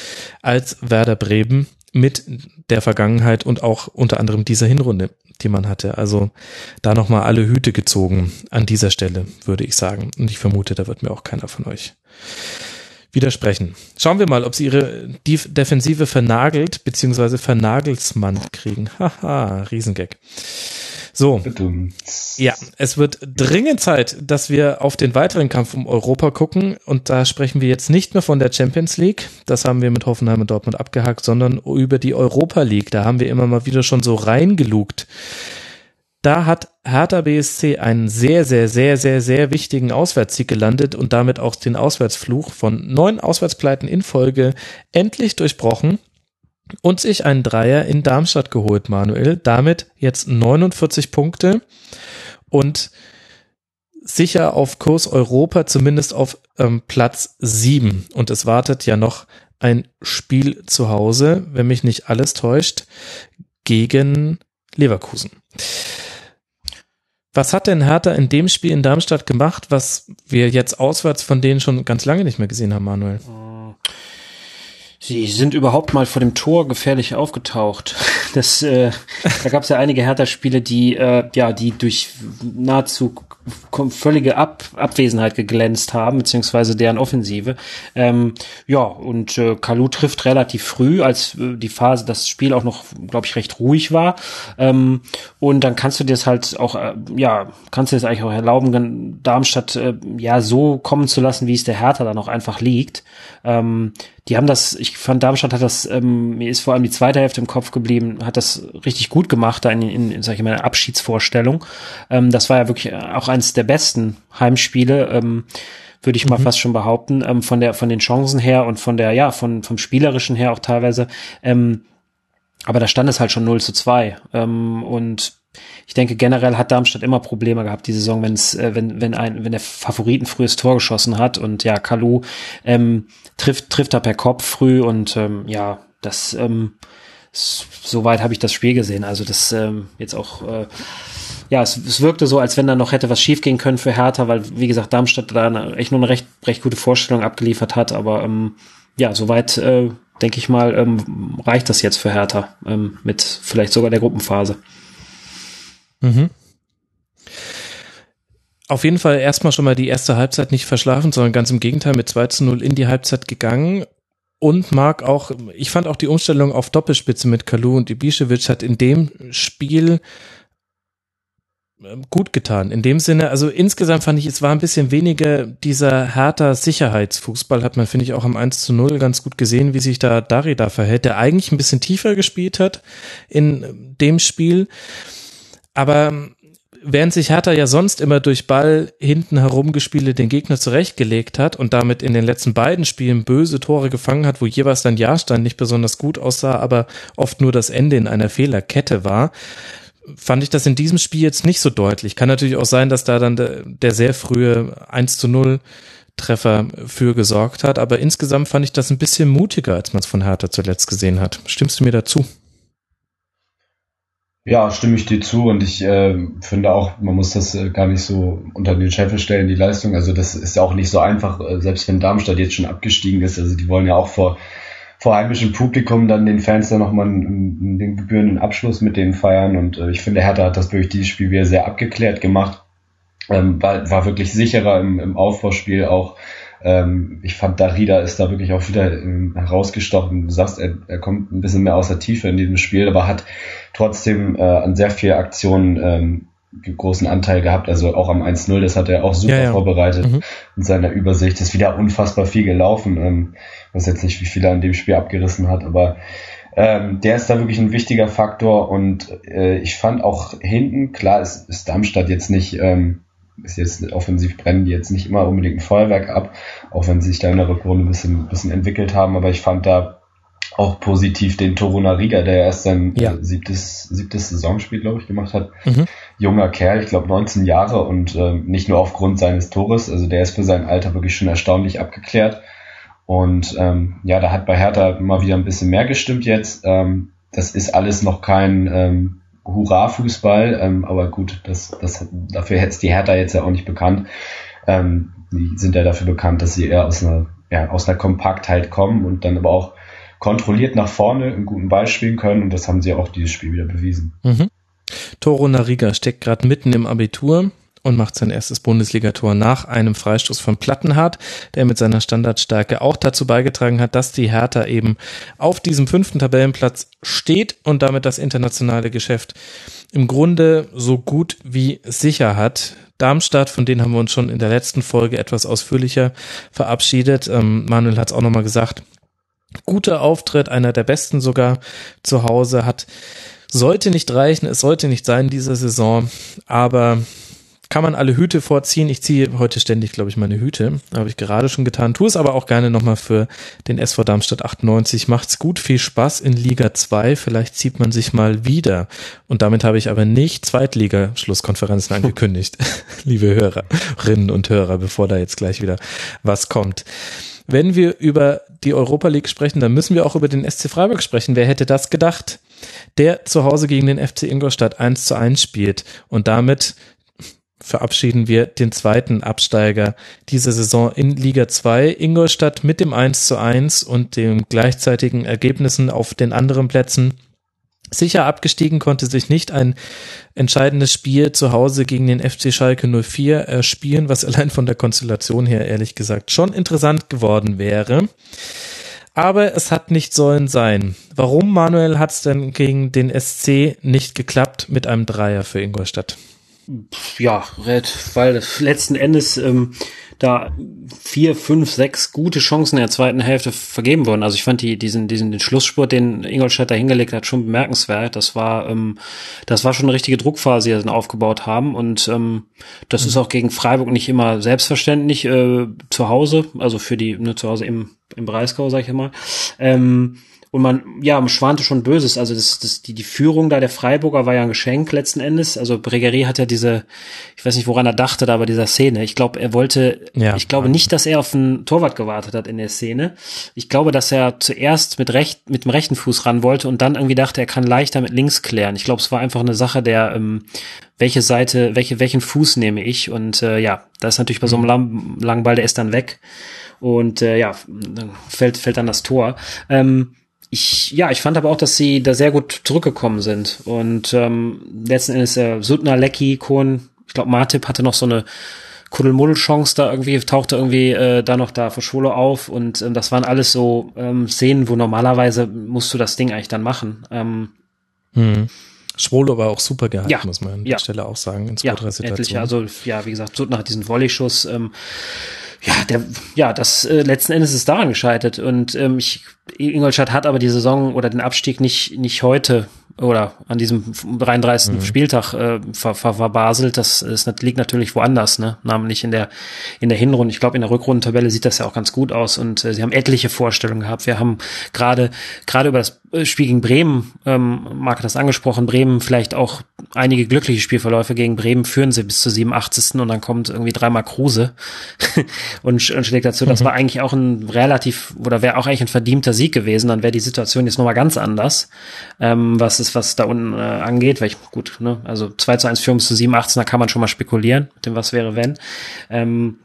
als Werder Bremen mit der Vergangenheit und auch unter anderem dieser Hinrunde, die man hatte. Also da nochmal alle Hüte gezogen an dieser Stelle, würde ich sagen. Und ich vermute, da wird mir auch keiner von euch widersprechen. Schauen wir mal, ob sie ihre Defensive vernagelt bzw. Vernagelsmann kriegen. Haha, Riesengag. So. Ja, es wird dringend Zeit, dass wir auf den weiteren Kampf um Europa gucken. Und da sprechen wir jetzt nicht mehr von der Champions League. Das haben wir mit Hoffenheim und Dortmund abgehakt, sondern über die Europa League. Da haben wir immer mal wieder schon so reingelugt. Da hat Hertha BSC einen sehr, sehr, sehr, sehr, sehr wichtigen Auswärtssieg gelandet und damit auch den Auswärtsfluch von neun Auswärtspleiten in Folge endlich durchbrochen und sich einen Dreier in Darmstadt geholt, Manuel. Damit jetzt 49 Punkte und sicher auf Kurs Europa, zumindest auf ähm, Platz 7. Und es wartet ja noch ein Spiel zu Hause, wenn mich nicht alles täuscht, gegen Leverkusen. Was hat denn Hertha in dem Spiel in Darmstadt gemacht, was wir jetzt auswärts von denen schon ganz lange nicht mehr gesehen haben, Manuel? Sie sind überhaupt mal vor dem Tor gefährlich aufgetaucht. Das, äh, da gab es ja einige Hertha-Spiele, die äh, ja, die durch nahezu völlige Ab Abwesenheit geglänzt haben, beziehungsweise deren Offensive. Ähm, ja, und äh, Kalu trifft relativ früh, als äh, die Phase, das Spiel auch noch, glaube ich, recht ruhig war. Ähm, und dann kannst du dir das halt auch, äh, ja, kannst du dir das eigentlich auch erlauben, Darmstadt äh, ja so kommen zu lassen, wie es der Hertha dann auch einfach liegt. Ähm, die haben das, ich fand Darmstadt hat das, ähm, mir ist vor allem die zweite Hälfte im Kopf geblieben, hat das richtig gut gemacht da in, in, in sag ich mal, Abschiedsvorstellung. Ähm, das war ja wirklich auch eines der besten Heimspiele, ähm, würde ich mal mhm. fast schon behaupten, ähm, von der, von den Chancen her und von der, ja, von, vom Spielerischen her auch teilweise. Ähm, aber da stand es halt schon 0 zu 2. Ähm, und ich denke, generell hat Darmstadt immer Probleme gehabt, die Saison, wenn's, äh, wenn, wenn ein, wenn der Favoriten frühes Tor geschossen hat und ja, Kalu ähm, trifft, trifft er per Kopf früh und ähm, ja, das ähm, soweit habe ich das Spiel gesehen. Also das ähm, jetzt auch äh, ja, es, es wirkte so, als wenn da noch hätte was schiefgehen können für Hertha, weil, wie gesagt, Darmstadt da eine, echt nur eine recht, recht gute Vorstellung abgeliefert hat. Aber ähm, ja, soweit, äh, denke ich mal, ähm, reicht das jetzt für Hertha ähm, mit vielleicht sogar der Gruppenphase. Mhm. Auf jeden Fall erstmal schon mal die erste Halbzeit nicht verschlafen, sondern ganz im Gegenteil mit 2 zu 0 in die Halbzeit gegangen. Und mag auch, ich fand auch die Umstellung auf Doppelspitze mit Kalu und Ibišević hat in dem Spiel ähm, gut getan. In dem Sinne, also insgesamt fand ich, es war ein bisschen weniger dieser härter Sicherheitsfußball, hat man, finde ich, auch am 1 zu 0 ganz gut gesehen, wie sich da Darida verhält, der eigentlich ein bisschen tiefer gespielt hat in dem Spiel. Aber während sich Hertha ja sonst immer durch Ball hinten herumgespiele den Gegner zurechtgelegt hat und damit in den letzten beiden Spielen böse Tore gefangen hat, wo jeweils dann Jahrstein nicht besonders gut aussah, aber oft nur das Ende in einer Fehlerkette war, fand ich das in diesem Spiel jetzt nicht so deutlich. Kann natürlich auch sein, dass da dann der, der sehr frühe 1 zu 0 Treffer für gesorgt hat, aber insgesamt fand ich das ein bisschen mutiger, als man es von Hertha zuletzt gesehen hat. Stimmst du mir dazu? Ja, stimme ich dir zu und ich äh, finde auch, man muss das äh, gar nicht so unter den Scheffel stellen, die Leistung. Also das ist ja auch nicht so einfach, äh, selbst wenn Darmstadt jetzt schon abgestiegen ist. Also die wollen ja auch vor, vor heimischem Publikum dann den Fans dann nochmal einen, den gebührenden Abschluss mit denen feiern. Und äh, ich finde, Hertha hat das durch dieses Spiel wieder sehr abgeklärt gemacht. Ähm, war, war wirklich sicherer im, im Aufbauspiel auch ähm, ich fand, Darida ist da wirklich auch wieder herausgestochen. Du sagst, er, er kommt ein bisschen mehr aus der Tiefe in diesem Spiel, aber hat trotzdem äh, an sehr vielen Aktionen ähm, großen Anteil gehabt, also auch am 1-0, das hat er auch super ja, ja. vorbereitet mhm. in seiner Übersicht. Ist wieder unfassbar viel gelaufen. Ähm, weiß jetzt nicht, wie viel er in dem Spiel abgerissen hat, aber ähm, der ist da wirklich ein wichtiger Faktor und äh, ich fand auch hinten, klar ist, ist Darmstadt jetzt nicht ähm, ist jetzt offensiv brennen die jetzt nicht immer unbedingt ein Feuerwerk ab, auch wenn sie sich da in der Rückrunde ein bisschen, ein bisschen entwickelt haben, aber ich fand da auch positiv den Toruna Riga, der erst sein ja. siebtes, siebtes Saisonspiel, glaube ich, gemacht hat. Mhm. Junger Kerl, ich glaube 19 Jahre und äh, nicht nur aufgrund seines Tores, also der ist für sein Alter wirklich schon erstaunlich abgeklärt. Und ähm, ja, da hat bei Hertha immer wieder ein bisschen mehr gestimmt jetzt. Ähm, das ist alles noch kein ähm, Hurra-Fußball, ähm, aber gut, das, das, dafür hätte es die Hertha jetzt ja auch nicht bekannt. Ähm, die sind ja dafür bekannt, dass sie eher aus einer, ja, aus einer Kompaktheit kommen und dann aber auch kontrolliert nach vorne einen guten Ball spielen können und das haben sie auch dieses Spiel wieder bewiesen. Mhm. Toro Nariga steckt gerade mitten im Abitur und macht sein erstes Bundesligator nach einem Freistoß von Plattenhardt, der mit seiner Standardstärke auch dazu beigetragen hat, dass die Hertha eben auf diesem fünften Tabellenplatz steht und damit das internationale Geschäft im Grunde so gut wie sicher hat. Darmstadt, von denen haben wir uns schon in der letzten Folge etwas ausführlicher verabschiedet. Ähm, Manuel hat es auch nochmal gesagt. Guter Auftritt, einer der besten sogar zu Hause, hat sollte nicht reichen, es sollte nicht sein diese Saison, aber kann man alle Hüte vorziehen. Ich ziehe heute ständig, glaube ich, meine Hüte. Habe ich gerade schon getan. Tu es aber auch gerne nochmal für den SV Darmstadt 98. Macht's gut, viel Spaß in Liga 2. Vielleicht zieht man sich mal wieder. Und damit habe ich aber nicht Zweitliga-Schlusskonferenzen angekündigt, liebe Hörerinnen und Hörer, bevor da jetzt gleich wieder was kommt. Wenn wir über die Europa League sprechen, dann müssen wir auch über den SC Freiburg sprechen. Wer hätte das gedacht? Der zu Hause gegen den FC Ingolstadt 1 zu 1 spielt und damit verabschieden wir den zweiten Absteiger dieser Saison in Liga 2. Ingolstadt mit dem 1 zu 1 und den gleichzeitigen Ergebnissen auf den anderen Plätzen. Sicher abgestiegen konnte sich nicht ein entscheidendes Spiel zu Hause gegen den FC Schalke 04 erspielen, was allein von der Konstellation her ehrlich gesagt schon interessant geworden wäre. Aber es hat nicht sollen sein. Warum, Manuel, hat es denn gegen den SC nicht geklappt mit einem Dreier für Ingolstadt? Ja, Red, weil letzten Endes ähm, da vier, fünf, sechs gute Chancen in der zweiten Hälfte vergeben wurden. Also ich fand die, diesen, diesen den Schlussspurt, den Ingolstadt da hingelegt hat, schon bemerkenswert. Das war, ähm, das war schon eine richtige Druckphase, die sie dann aufgebaut haben. Und ähm, das mhm. ist auch gegen Freiburg nicht immer selbstverständlich äh, zu Hause, also für die, ne, zu Hause im, im Breisgau, sag ich mal. Ähm, und man, ja, schwante schon Böses. Also das, das, die, die Führung da der Freiburger war ja ein Geschenk letzten Endes. Also Bregerie hat ja diese, ich weiß nicht, woran er dachte, da bei dieser Szene. Ich glaube, er wollte, ja, ich glaube nicht, dass er auf einen Torwart gewartet hat in der Szene. Ich glaube, dass er zuerst mit recht, mit dem rechten Fuß ran wollte und dann irgendwie dachte, er kann leichter mit links klären. Ich glaube, es war einfach eine Sache der, ähm, welche Seite, welche, welchen Fuß nehme ich? Und äh, ja, da ist natürlich bei so einem mhm. langen Ball, der ist dann weg. Und äh, ja, dann fällt, fällt dann das Tor. Ähm, ich, ja, ich fand aber auch, dass sie da sehr gut zurückgekommen sind. Und ähm, letzten Endes äh, Sutner, Lecky, Kohn, ich glaube, Martip hatte noch so eine Kuddelmuddel-Chance da irgendwie, tauchte irgendwie äh, da noch da für Schwolo auf und ähm, das waren alles so ähm, Szenen, wo normalerweise musst du das Ding eigentlich dann machen. Ähm, hm. Schwolo war auch super gehalten, ja, muss man an der Stelle auch sagen, in zwei, ja, drei Situationen. also ja, wie gesagt, Sutner hat diesen Volley-Schuss, ähm, ja, der, ja, das äh, letzten Endes ist daran gescheitert und ähm, ich, Ingolstadt hat aber die Saison oder den Abstieg nicht nicht heute oder an diesem 33. Mhm. Spieltag äh, ver, ver, verbaselt. Das, das liegt natürlich woanders, ne? Namentlich in der in der Hinrunde. Ich glaube, in der Rückrundentabelle sieht das ja auch ganz gut aus und äh, sie haben etliche Vorstellungen gehabt. Wir haben gerade gerade über das Spiel gegen Bremen, ähm, Marc hat das angesprochen, Bremen vielleicht auch einige glückliche Spielverläufe gegen Bremen führen sie bis zur 87. und dann kommt irgendwie dreimal Kruse und, schlägt dazu. Das mhm. war eigentlich auch ein relativ oder wäre auch eigentlich ein verdienter Sieg gewesen. Dann wäre die Situation jetzt nochmal ganz anders, ähm, was ist, was da unten äh, angeht. Weil ich, gut, ne, also 2 zu 1 Führung zu 87, da kann man schon mal spekulieren, mit dem was wäre, wenn. Ähm,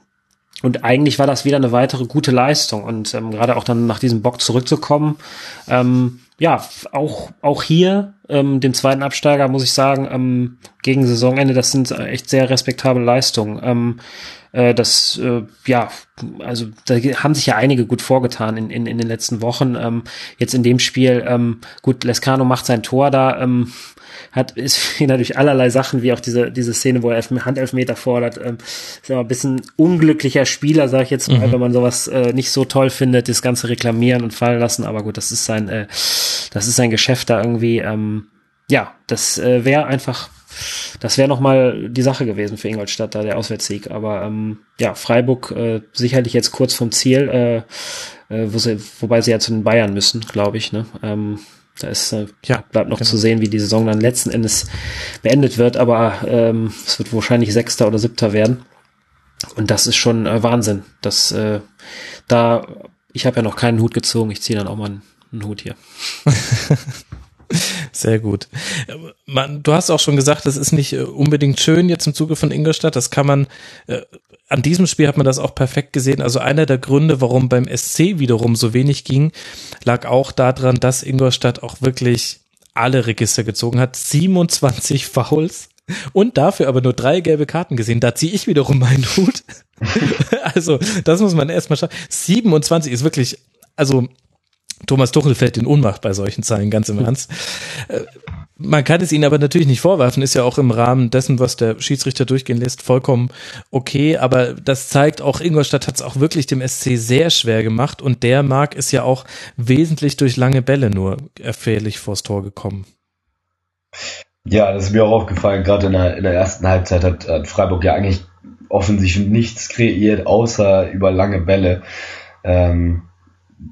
und eigentlich war das wieder eine weitere gute Leistung. Und ähm, gerade auch dann nach diesem Bock zurückzukommen, ähm, ja, auch, auch hier, ähm, dem zweiten Absteiger, muss ich sagen, ähm, gegen Saisonende, das sind echt sehr respektable Leistungen. Ähm, äh, das, äh, ja, also da haben sich ja einige gut vorgetan in, in, in den letzten Wochen. Ähm, jetzt in dem Spiel, ähm, gut, Lescano macht sein Tor da, ähm, hat ist natürlich allerlei Sachen, wie auch diese diese Szene, wo er Handelfmeter fordert. Ähm, ist immer ein bisschen unglücklicher Spieler, sage ich jetzt mal, mhm. wenn man sowas äh, nicht so toll findet, das ganze reklamieren und fallen lassen. Aber gut, das ist sein äh, das ist sein Geschäft da irgendwie. Ähm, ja, das äh, wäre einfach das wäre nochmal die Sache gewesen für Ingolstadt, da der Auswärtssieg. Aber ähm, ja, Freiburg äh, sicherlich jetzt kurz vom Ziel, äh, äh, wo sie, wobei sie ja zu den Bayern müssen, glaube ich. Ne? Ähm, da ist, äh, ja, bleibt noch genau. zu sehen, wie die Saison dann letzten Endes beendet wird, aber ähm, es wird wahrscheinlich Sechster oder Siebter werden. Und das ist schon äh, Wahnsinn. Das, äh, da, ich habe ja noch keinen Hut gezogen, ich ziehe dann auch mal einen, einen Hut hier. Sehr gut. Man, du hast auch schon gesagt, das ist nicht äh, unbedingt schön jetzt im Zuge von Ingolstadt. Das kann man, äh, an diesem Spiel hat man das auch perfekt gesehen. Also einer der Gründe, warum beim SC wiederum so wenig ging, lag auch daran, dass Ingolstadt auch wirklich alle Register gezogen hat. 27 Fouls und dafür aber nur drei gelbe Karten gesehen. Da ziehe ich wiederum meinen Hut. also, das muss man erstmal schauen. 27 ist wirklich, also Thomas Tuchel fällt in Ohnmacht bei solchen Zahlen, ganz im Ernst. Äh, man kann es ihnen aber natürlich nicht vorwerfen, ist ja auch im Rahmen dessen, was der Schiedsrichter durchgehen lässt, vollkommen okay. Aber das zeigt auch, Ingolstadt hat es auch wirklich dem SC sehr schwer gemacht und der Mark ist ja auch wesentlich durch lange Bälle nur erfährlich vors Tor gekommen. Ja, das ist mir auch aufgefallen, gerade in der, in der ersten Halbzeit hat, hat Freiburg ja eigentlich offensichtlich nichts kreiert, außer über lange Bälle. Ähm,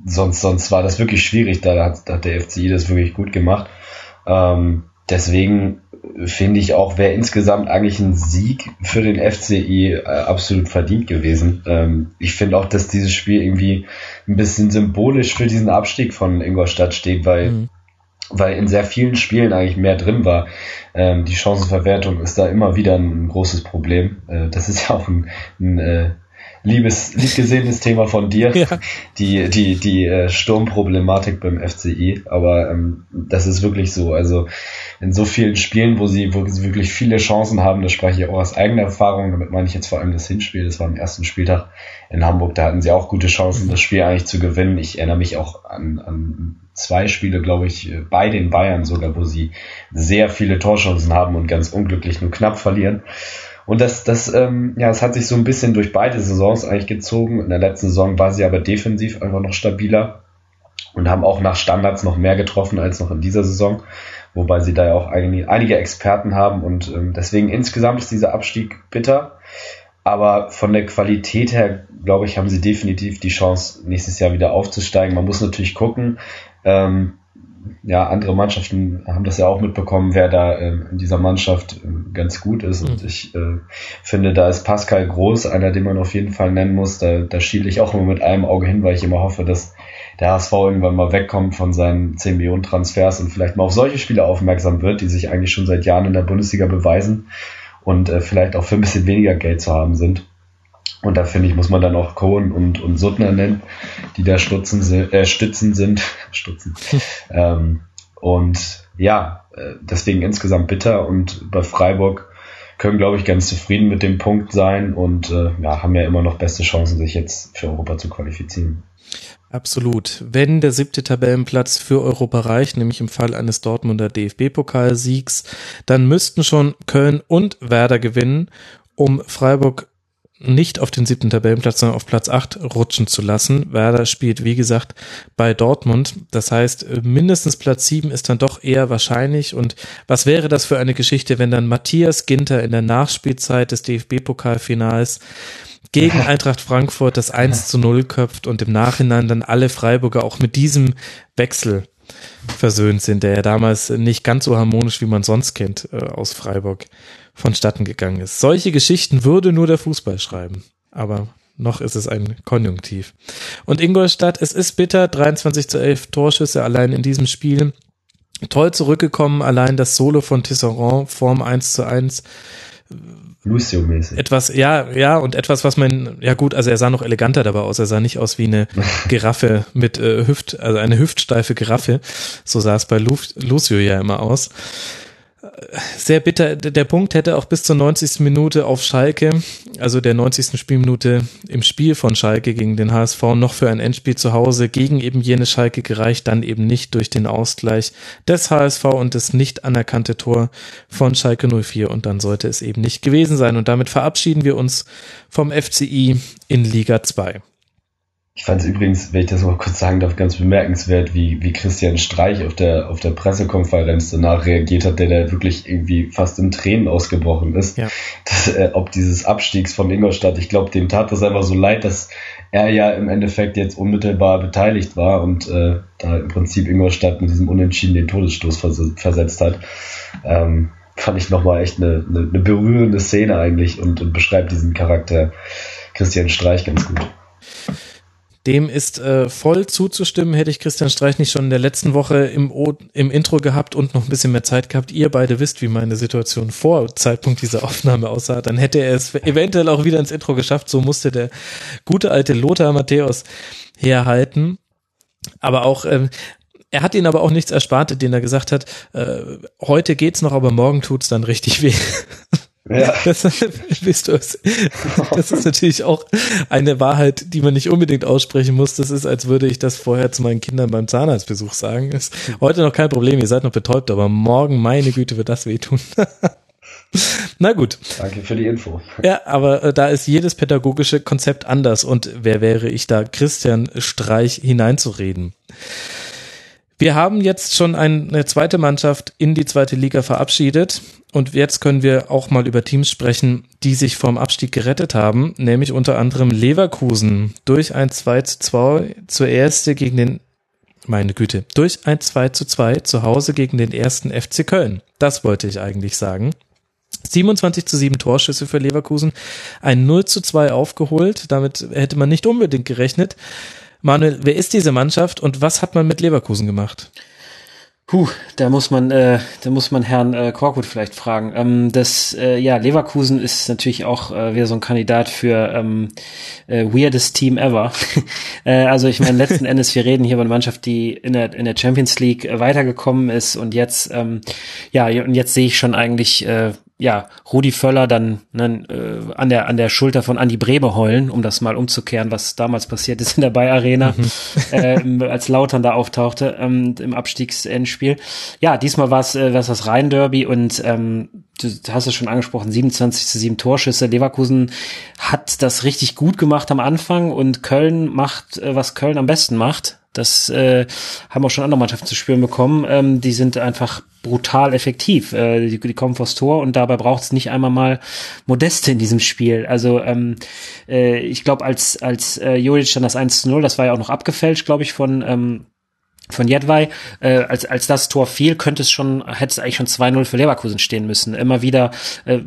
sonst, sonst war das wirklich schwierig. Da hat, hat der FCI das wirklich gut gemacht. Ähm, deswegen finde ich auch, wäre insgesamt eigentlich ein Sieg für den FCI äh, absolut verdient gewesen. Ähm, ich finde auch, dass dieses Spiel irgendwie ein bisschen symbolisch für diesen Abstieg von Ingolstadt steht, weil mhm. weil in sehr vielen Spielen eigentlich mehr drin war. Ähm, die Chancenverwertung ist da immer wieder ein großes Problem. Äh, das ist ja auch ein, ein äh, liebes, liebgesehenes Thema von dir, ja. die, die, die äh, Sturmproblematik beim FCI. Aber ähm, das ist wirklich so. Also in so vielen Spielen, wo sie, wo sie wirklich viele Chancen haben, das spreche ich auch aus eigener Erfahrung, damit meine ich jetzt vor allem das Hinspiel, das war am ersten Spieltag in Hamburg, da hatten sie auch gute Chancen, das Spiel eigentlich zu gewinnen. Ich erinnere mich auch an, an zwei Spiele, glaube ich, bei den Bayern sogar, wo sie sehr viele Torchancen haben und ganz unglücklich nur knapp verlieren. Und das, das, ähm, ja, es hat sich so ein bisschen durch beide Saisons eigentlich gezogen. In der letzten Saison war sie aber defensiv einfach noch stabiler und haben auch nach Standards noch mehr getroffen als noch in dieser Saison, wobei sie da ja auch einige, einige Experten haben und ähm, deswegen insgesamt ist dieser Abstieg bitter. Aber von der Qualität her, glaube ich, haben sie definitiv die Chance, nächstes Jahr wieder aufzusteigen. Man muss natürlich gucken, ähm, ja, andere Mannschaften haben das ja auch mitbekommen, wer da ähm, in dieser Mannschaft äh, ganz gut ist. Und mhm. ich äh, finde, da ist Pascal Groß einer, den man auf jeden Fall nennen muss. Da, da schiele ich auch immer mit einem Auge hin, weil ich immer hoffe, dass der HSV irgendwann mal wegkommt von seinen 10 Millionen Transfers und vielleicht mal auf solche Spiele aufmerksam wird, die sich eigentlich schon seit Jahren in der Bundesliga beweisen und äh, vielleicht auch für ein bisschen weniger Geld zu haben sind. Und da finde ich, muss man dann auch Cohen und, und Suttner nennen, die da Stutzen, äh, Stützen sind. Stutzen. ähm, und ja, äh, deswegen insgesamt bitter und bei Freiburg können, glaube ich, ganz zufrieden mit dem Punkt sein und äh, ja, haben ja immer noch beste Chancen, sich jetzt für Europa zu qualifizieren. Absolut. Wenn der siebte Tabellenplatz für Europa reicht, nämlich im Fall eines Dortmunder DFB-Pokalsiegs, dann müssten schon Köln und Werder gewinnen, um Freiburg nicht auf den siebten Tabellenplatz, sondern auf Platz acht rutschen zu lassen. Werder spielt, wie gesagt, bei Dortmund. Das heißt, mindestens Platz sieben ist dann doch eher wahrscheinlich. Und was wäre das für eine Geschichte, wenn dann Matthias Ginter in der Nachspielzeit des DFB-Pokalfinals gegen Eintracht Frankfurt das 1 zu 0 köpft und im Nachhinein dann alle Freiburger auch mit diesem Wechsel versöhnt sind, der ja damals nicht ganz so harmonisch, wie man sonst kennt, äh, aus Freiburg vonstatten gegangen ist. Solche Geschichten würde nur der Fußball schreiben. Aber noch ist es ein Konjunktiv. Und Ingolstadt, es ist bitter, 23 zu 11 Torschüsse allein in diesem Spiel. Toll zurückgekommen, allein das Solo von Tisserand, Form 1 zu 1. Lucio-mäßig. Etwas, ja, ja, und etwas, was man, ja gut, also er sah noch eleganter dabei aus. Er sah nicht aus wie eine Giraffe mit äh, Hüft, also eine hüftsteife Giraffe. So sah es bei Lu Lucio ja immer aus sehr bitter. Der Punkt hätte auch bis zur 90. Minute auf Schalke, also der 90. Spielminute im Spiel von Schalke gegen den HSV, noch für ein Endspiel zu Hause gegen eben jene Schalke gereicht, dann eben nicht durch den Ausgleich des HSV und das nicht anerkannte Tor von Schalke 04 und dann sollte es eben nicht gewesen sein. Und damit verabschieden wir uns vom FCI in Liga 2. Ich fand es übrigens, wenn ich das mal kurz sagen darf, ganz bemerkenswert, wie, wie Christian Streich auf der, auf der Pressekonferenz danach reagiert hat, der da wirklich irgendwie fast in Tränen ausgebrochen ist. Ja. Das, äh, ob dieses Abstiegs von Ingolstadt, ich glaube, dem tat das einfach so leid, dass er ja im Endeffekt jetzt unmittelbar beteiligt war und äh, da im Prinzip Ingolstadt mit diesem Unentschieden den Todesstoß vers versetzt hat. Ähm, fand ich nochmal echt eine, eine, eine berührende Szene eigentlich und, und beschreibt diesen Charakter Christian Streich ganz gut. Dem ist äh, voll zuzustimmen. Hätte ich Christian Streich nicht schon in der letzten Woche im, o im Intro gehabt und noch ein bisschen mehr Zeit gehabt, ihr beide wisst, wie meine Situation vor Zeitpunkt dieser Aufnahme aussah, dann hätte er es eventuell auch wieder ins Intro geschafft. So musste der gute alte Lothar Matthäus herhalten. Aber auch, ähm, er hat ihn aber auch nichts erspart, den er gesagt hat, äh, heute geht's noch, aber morgen tut's dann richtig weh. Ja. Das, bist du es. das ist natürlich auch eine Wahrheit, die man nicht unbedingt aussprechen muss. Das ist, als würde ich das vorher zu meinen Kindern beim Zahnarztbesuch sagen. Ist heute noch kein Problem, ihr seid noch betäubt, aber morgen, meine Güte, wird das wehtun. Na gut. Danke für die Info. Ja, aber äh, da ist jedes pädagogische Konzept anders und wer wäre ich da, Christian Streich hineinzureden? Wir haben jetzt schon eine zweite Mannschaft in die zweite Liga verabschiedet und jetzt können wir auch mal über Teams sprechen, die sich vom Abstieg gerettet haben, nämlich unter anderem Leverkusen durch ein 2 zu 2 zur erste gegen den meine Güte, durch ein 2 zu 2 zu Hause gegen den ersten FC Köln. Das wollte ich eigentlich sagen. 27 zu 7 Torschüsse für Leverkusen, ein 0 zu 2 aufgeholt, damit hätte man nicht unbedingt gerechnet. Manuel, wer ist diese Mannschaft und was hat man mit Leverkusen gemacht? Puh, da muss man, äh, da muss man Herrn äh, Korkut vielleicht fragen. Ähm, das, äh, ja, Leverkusen ist natürlich auch äh, wieder so ein Kandidat für ähm, äh, weirdest Team ever. äh, also ich meine, letzten Endes, wir reden hier über eine Mannschaft, die in der in der Champions League äh, weitergekommen ist und jetzt, ähm, ja, und jetzt sehe ich schon eigentlich äh, ja, Rudi Völler dann ne, äh, an der an der Schulter von Andy Brebe heulen, um das mal umzukehren, was damals passiert ist in der Bayer Arena, mhm. äh, als Lautern da auftauchte ähm, im Abstiegsendspiel. Ja, diesmal war es äh, war's das Rhein-Derby und ähm, du hast es schon angesprochen, 27 zu 7 Torschüsse. Leverkusen hat das richtig gut gemacht am Anfang und Köln macht, äh, was Köln am besten macht. Das äh, haben auch schon andere Mannschaften zu spüren bekommen. Ähm, die sind einfach brutal effektiv. Äh, die, die kommen vors Tor und dabei braucht es nicht einmal mal Modeste in diesem Spiel. Also ähm, äh, ich glaube, als, als äh, Juric dann das 1 zu 0, das war ja auch noch abgefälscht, glaube ich, von ähm, von Jedwai, äh, als, als das Tor fiel, könnte es schon, hätte es eigentlich schon 2-0 für Leverkusen stehen müssen. Immer wieder, äh,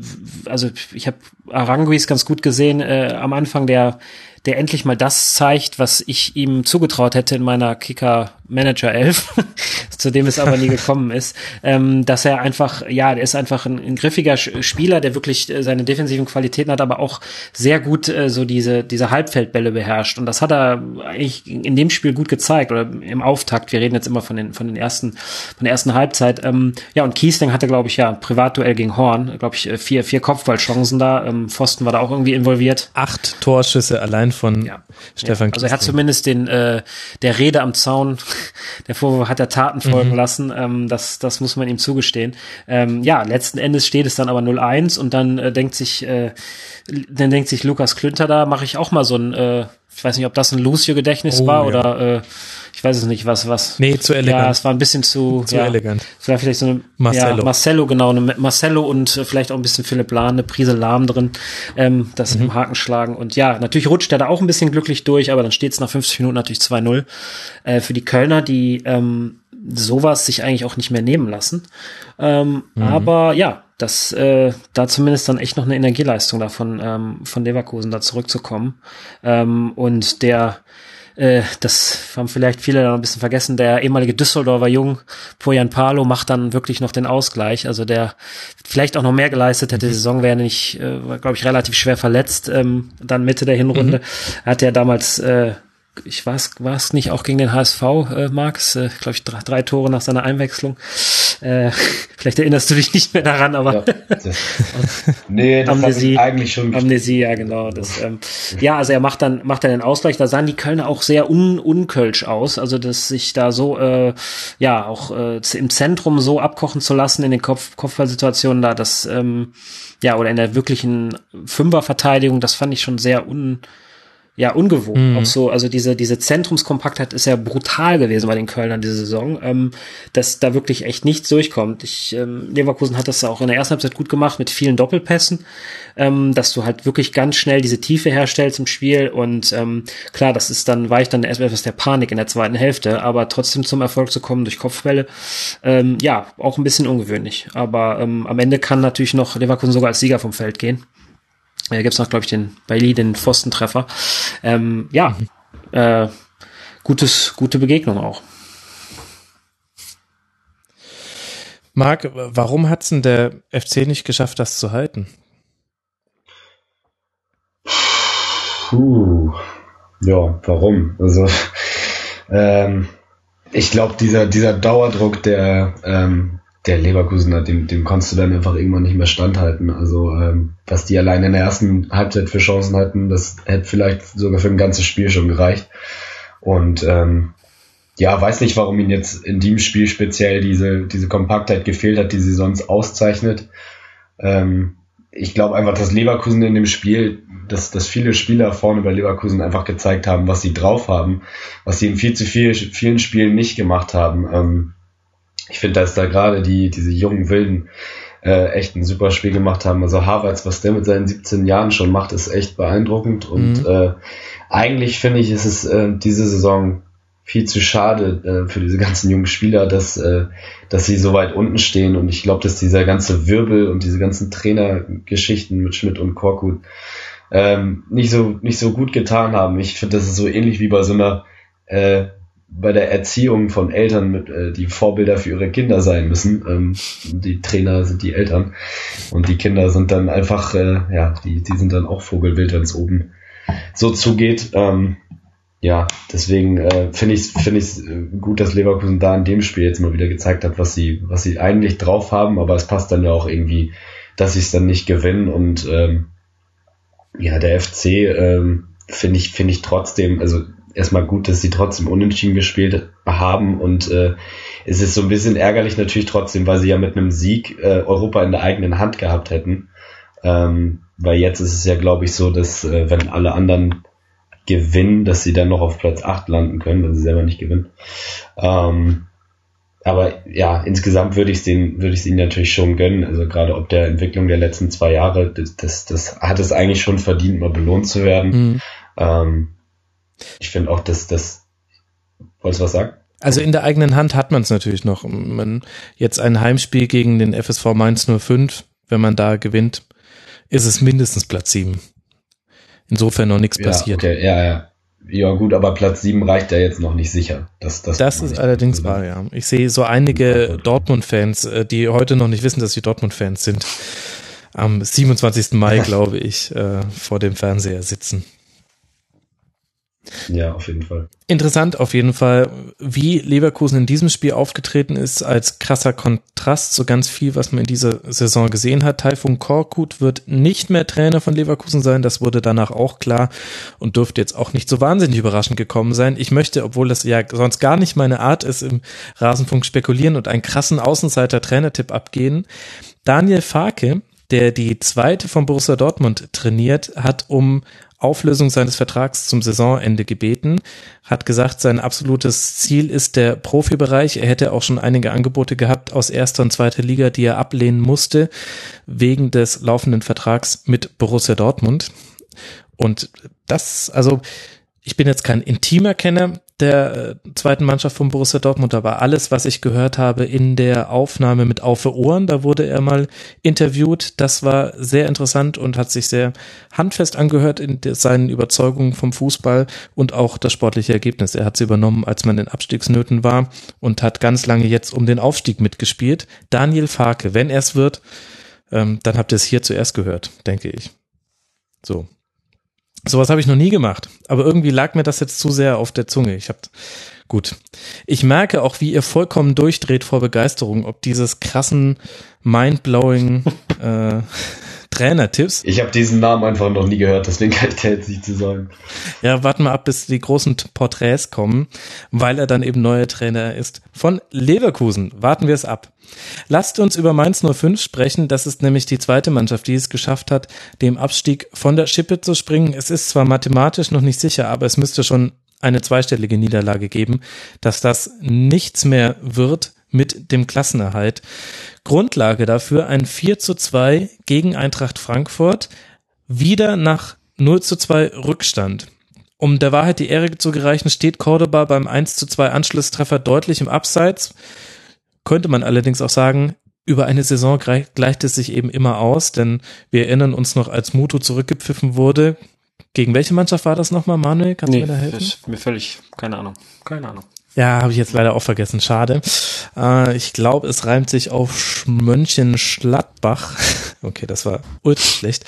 also ich habe Aranguis ganz gut gesehen äh, am Anfang, der der endlich mal das zeigt, was ich ihm zugetraut hätte in meiner Kicker Manager 11, zu dem es aber nie gekommen ist, ähm, dass er einfach, ja, der ist einfach ein, ein griffiger Spieler, der wirklich äh, seine defensiven Qualitäten hat, aber auch sehr gut äh, so diese, diese Halbfeldbälle beherrscht. Und das hat er eigentlich in dem Spiel gut gezeigt oder im Auftakt. Wir reden jetzt immer von den, von den ersten, von der ersten Halbzeit. Ähm, ja, und Kiesling hatte, glaube ich, ja, Privatduell gegen Horn, glaube ich, äh, vier, vier Kopfballchancen da. Ähm, Pfosten war da auch irgendwie involviert. Acht Torschüsse allein von ja. Stefan ja. Also er hat zumindest den, äh, der Rede am Zaun der Vorwurf hat der Taten folgen mhm. lassen. Ähm, das, das muss man ihm zugestehen. Ähm, ja, letzten Endes steht es dann aber 0-1 und dann äh, denkt sich, äh, dann denkt sich Lukas Klünter da, mache ich auch mal so ein, äh, ich weiß nicht, ob das ein Lucio-Gedächtnis oh, war ja. oder äh, ich weiß es nicht, was, was. Nee, zu elegant. Ja, es war ein bisschen zu, zu ja, elegant. Vielleicht so eine Marcello. Ja, Marcello, genau, eine Marcello und äh, vielleicht auch ein bisschen Philipp Lahn, eine Prise Lahm drin, ähm, das mhm. im Haken schlagen. Und ja, natürlich rutscht er da auch ein bisschen glücklich durch, aber dann steht es nach 50 Minuten natürlich 2-0 äh, für die Kölner, die ähm, sowas sich eigentlich auch nicht mehr nehmen lassen. Ähm, mhm. Aber ja, das äh, da zumindest dann echt noch eine Energieleistung davon ähm, von Leverkusen da zurückzukommen. Ähm, und der äh, das haben vielleicht viele noch ein bisschen vergessen, der ehemalige Düsseldorfer Jung, Poyan Palo, macht dann wirklich noch den Ausgleich. Also der vielleicht auch noch mehr geleistet hätte. Die Saison wäre nicht, äh, glaube ich, relativ schwer verletzt, ähm, dann Mitte der Hinrunde. Mhm. Hat er damals äh, ich weiß, war es nicht auch gegen den HSV, äh, Marx, äh, glaube ich, drei, drei Tore nach seiner Einwechslung. Äh, vielleicht erinnerst du dich nicht mehr daran, aber ja, das, nee, das Amnesie, eigentlich schon Amnesie, ja genau. Das, ähm, ja, also er macht dann macht dann den Ausgleich. Da sahen die Kölner auch sehr un, unkölsch aus, also dass sich da so äh, ja auch äh, im Zentrum so abkochen zu lassen in den Kopf Kopfballsituationen da, das ähm, ja oder in der wirklichen Fünferverteidigung, das fand ich schon sehr un ja ungewohnt. Mhm. Auch so, also diese, diese Zentrumskompaktheit ist ja brutal gewesen bei den Kölnern diese Saison, ähm, dass da wirklich echt nichts durchkommt. Ich, ähm, Leverkusen hat das auch in der ersten Halbzeit gut gemacht mit vielen Doppelpässen, ähm, dass du halt wirklich ganz schnell diese Tiefe herstellst im Spiel und ähm, klar, das ist dann, war ich dann etwas der Panik in der zweiten Hälfte, aber trotzdem zum Erfolg zu kommen durch Kopfbälle, ähm, ja, auch ein bisschen ungewöhnlich. Aber ähm, am Ende kann natürlich noch Leverkusen sogar als Sieger vom Feld gehen. Da gibt's noch, glaube ich, den Bailey, den Pfostentreffer. Ähm, ja, äh, gutes, gute Begegnung auch. Marc, warum hat's denn der FC nicht geschafft, das zu halten? Puh. Ja, warum? Also ähm, ich glaube, dieser, dieser Dauerdruck, der ähm, der Leverkusener, dem, dem konntest du dann einfach irgendwann nicht mehr standhalten. Also ähm, was die allein in der ersten Halbzeit für Chancen hatten, das hätte vielleicht sogar für ein ganzes Spiel schon gereicht. Und ähm, ja, weiß nicht, warum ihn jetzt in dem Spiel speziell diese, diese Kompaktheit gefehlt hat, die sie sonst auszeichnet. Ähm, ich glaube einfach, dass Leverkusen in dem Spiel, dass, dass viele Spieler vorne bei Leverkusen einfach gezeigt haben, was sie drauf haben, was sie in viel zu viel, vielen Spielen nicht gemacht haben. Ähm, ich finde, dass da gerade die, diese jungen Wilden äh, echt ein super Spiel gemacht haben. Also Harvards, was der mit seinen 17 Jahren schon macht, ist echt beeindruckend. Und mhm. äh, eigentlich finde ich, ist es äh, diese Saison viel zu schade äh, für diese ganzen jungen Spieler, dass, äh, dass sie so weit unten stehen. Und ich glaube, dass dieser ganze Wirbel und diese ganzen Trainergeschichten mit Schmidt und Korkut ähm, nicht so nicht so gut getan haben. Ich finde, das ist so ähnlich wie bei so einer äh, bei der Erziehung von Eltern, mit, äh, die Vorbilder für ihre Kinder sein müssen. Ähm, die Trainer sind die Eltern und die Kinder sind dann einfach, äh, ja, die, die sind dann auch Vogelwild, wenn es oben so zugeht. Ähm, ja, deswegen äh, finde ich finde ich äh, gut, dass Leverkusen da in dem Spiel jetzt mal wieder gezeigt hat, was sie was sie eigentlich drauf haben, aber es passt dann ja auch irgendwie, dass sie es dann nicht gewinnen und ähm, ja, der FC ähm, finde ich finde ich trotzdem, also erstmal gut, dass sie trotzdem unentschieden gespielt haben und äh, es ist so ein bisschen ärgerlich natürlich trotzdem, weil sie ja mit einem Sieg äh, Europa in der eigenen Hand gehabt hätten. Ähm, weil jetzt ist es ja, glaube ich, so, dass äh, wenn alle anderen gewinnen, dass sie dann noch auf Platz 8 landen können, wenn sie selber nicht gewinnen. Ähm, aber ja, insgesamt würde ich es denen, würde ich ihnen natürlich schon gönnen. Also gerade ob der Entwicklung der letzten zwei Jahre, das, das, das hat es eigentlich schon verdient, mal belohnt zu werden. Mhm. Ähm, ich finde auch, dass das, wolltest du was sagen? Also in der eigenen Hand hat man es natürlich noch. Man jetzt ein Heimspiel gegen den FSV Mainz 05, wenn man da gewinnt, ist es mindestens Platz 7. Insofern noch nichts ja, passiert. Okay, ja, ja. Ja, gut, aber Platz 7 reicht ja jetzt noch nicht sicher. Das, das, das ist allerdings wahr, ja. Ich sehe so einige Dortmund-Fans, äh, die heute noch nicht wissen, dass sie Dortmund-Fans sind, am 27. Mai, glaube ich, äh, vor dem Fernseher sitzen. Ja, auf jeden Fall. Interessant auf jeden Fall, wie Leverkusen in diesem Spiel aufgetreten ist, als krasser Kontrast zu ganz viel, was man in dieser Saison gesehen hat. Taifun Korkut wird nicht mehr Trainer von Leverkusen sein, das wurde danach auch klar und dürfte jetzt auch nicht so wahnsinnig überraschend gekommen sein. Ich möchte, obwohl das ja sonst gar nicht meine Art ist, im Rasenfunk spekulieren und einen krassen Außenseiter-Trainertipp abgehen. Daniel Farke, der die zweite von Borussia Dortmund trainiert, hat um Auflösung seines Vertrags zum Saisonende gebeten, hat gesagt, sein absolutes Ziel ist der Profibereich. Er hätte auch schon einige Angebote gehabt aus erster und zweiter Liga, die er ablehnen musste, wegen des laufenden Vertrags mit Borussia Dortmund. Und das, also ich bin jetzt kein intimer Kenner der äh, zweiten Mannschaft von Borussia Dortmund, aber alles, was ich gehört habe in der Aufnahme mit Aufe Ohren, da wurde er mal interviewt, das war sehr interessant und hat sich sehr handfest angehört in seinen Überzeugungen vom Fußball und auch das sportliche Ergebnis. Er hat sie übernommen, als man in Abstiegsnöten war und hat ganz lange jetzt um den Aufstieg mitgespielt. Daniel Farke, wenn er es wird, ähm, dann habt ihr es hier zuerst gehört, denke ich. So, Sowas habe ich noch nie gemacht, aber irgendwie lag mir das jetzt zu sehr auf der Zunge. Ich habe gut. Ich merke auch, wie ihr vollkommen durchdreht vor Begeisterung, ob dieses krassen mindblowing äh, Trainertipps. Ich habe diesen Namen einfach noch nie gehört, deswegen kann ich da jetzt nicht zu sagen. Ja, warten wir ab, bis die großen Porträts kommen, weil er dann eben neuer Trainer ist. Von Leverkusen. Warten wir es ab. Lasst uns über Mainz 05 sprechen. Das ist nämlich die zweite Mannschaft, die es geschafft hat, dem Abstieg von der Schippe zu springen. Es ist zwar mathematisch noch nicht sicher, aber es müsste schon eine zweistellige Niederlage geben, dass das nichts mehr wird mit dem Klassenerhalt. Grundlage dafür ein 4 zu 2 gegen Eintracht Frankfurt, wieder nach 0 zu 2 Rückstand. Um der Wahrheit die Ehre zu gereichen, steht Cordoba beim 1 zu 2 Anschlusstreffer deutlich im Abseits. Könnte man allerdings auch sagen, über eine Saison gleicht es sich eben immer aus, denn wir erinnern uns noch, als Muto zurückgepfiffen wurde. Gegen welche Mannschaft war das nochmal, Manuel? Kannst nee, du mir da helfen? Ist mir völlig, keine Ahnung, keine Ahnung. Ja, habe ich jetzt leider auch vergessen. Schade. Äh, ich glaube, es reimt sich auf Mönchen-Schlattbach. Okay, das war ultra schlecht.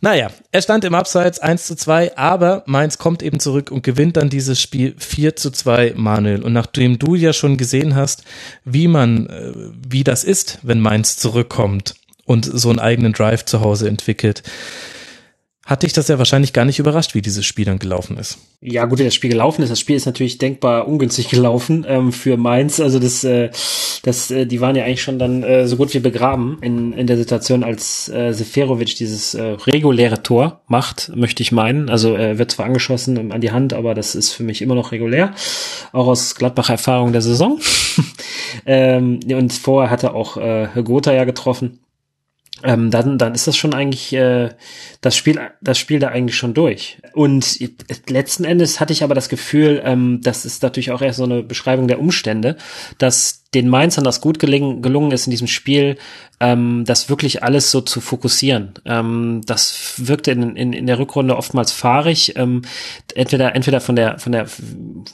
Naja, er stand im Abseits 1 zu 2, aber Mainz kommt eben zurück und gewinnt dann dieses Spiel 4 zu 2, Manuel. Und nachdem du ja schon gesehen hast, wie man, äh, wie das ist, wenn Mainz zurückkommt und so einen eigenen Drive zu Hause entwickelt, hat dich das ja wahrscheinlich gar nicht überrascht, wie dieses Spiel dann gelaufen ist. Ja, gut, wie das Spiel gelaufen ist. Das Spiel ist natürlich denkbar ungünstig gelaufen ähm, für Mainz. Also das, äh, das, äh, die waren ja eigentlich schon dann äh, so gut wie begraben in, in der Situation, als äh, Seferovic dieses äh, reguläre Tor macht, möchte ich meinen. Also er äh, wird zwar angeschossen an die Hand, aber das ist für mich immer noch regulär. Auch aus Gladbacher Erfahrung der Saison. ähm, und vorher hat er auch äh, Gotha ja getroffen ähm, dann, dann ist das schon eigentlich äh, das Spiel, das Spiel da eigentlich schon durch. Und letzten Endes hatte ich aber das Gefühl, ähm, das ist natürlich auch erst so eine Beschreibung der Umstände, dass den Mainzern das gut gelingen, gelungen ist in diesem Spiel, ähm, das wirklich alles so zu fokussieren. Ähm, das wirkte in, in, in der Rückrunde oftmals fahrig, ähm, entweder entweder von der von der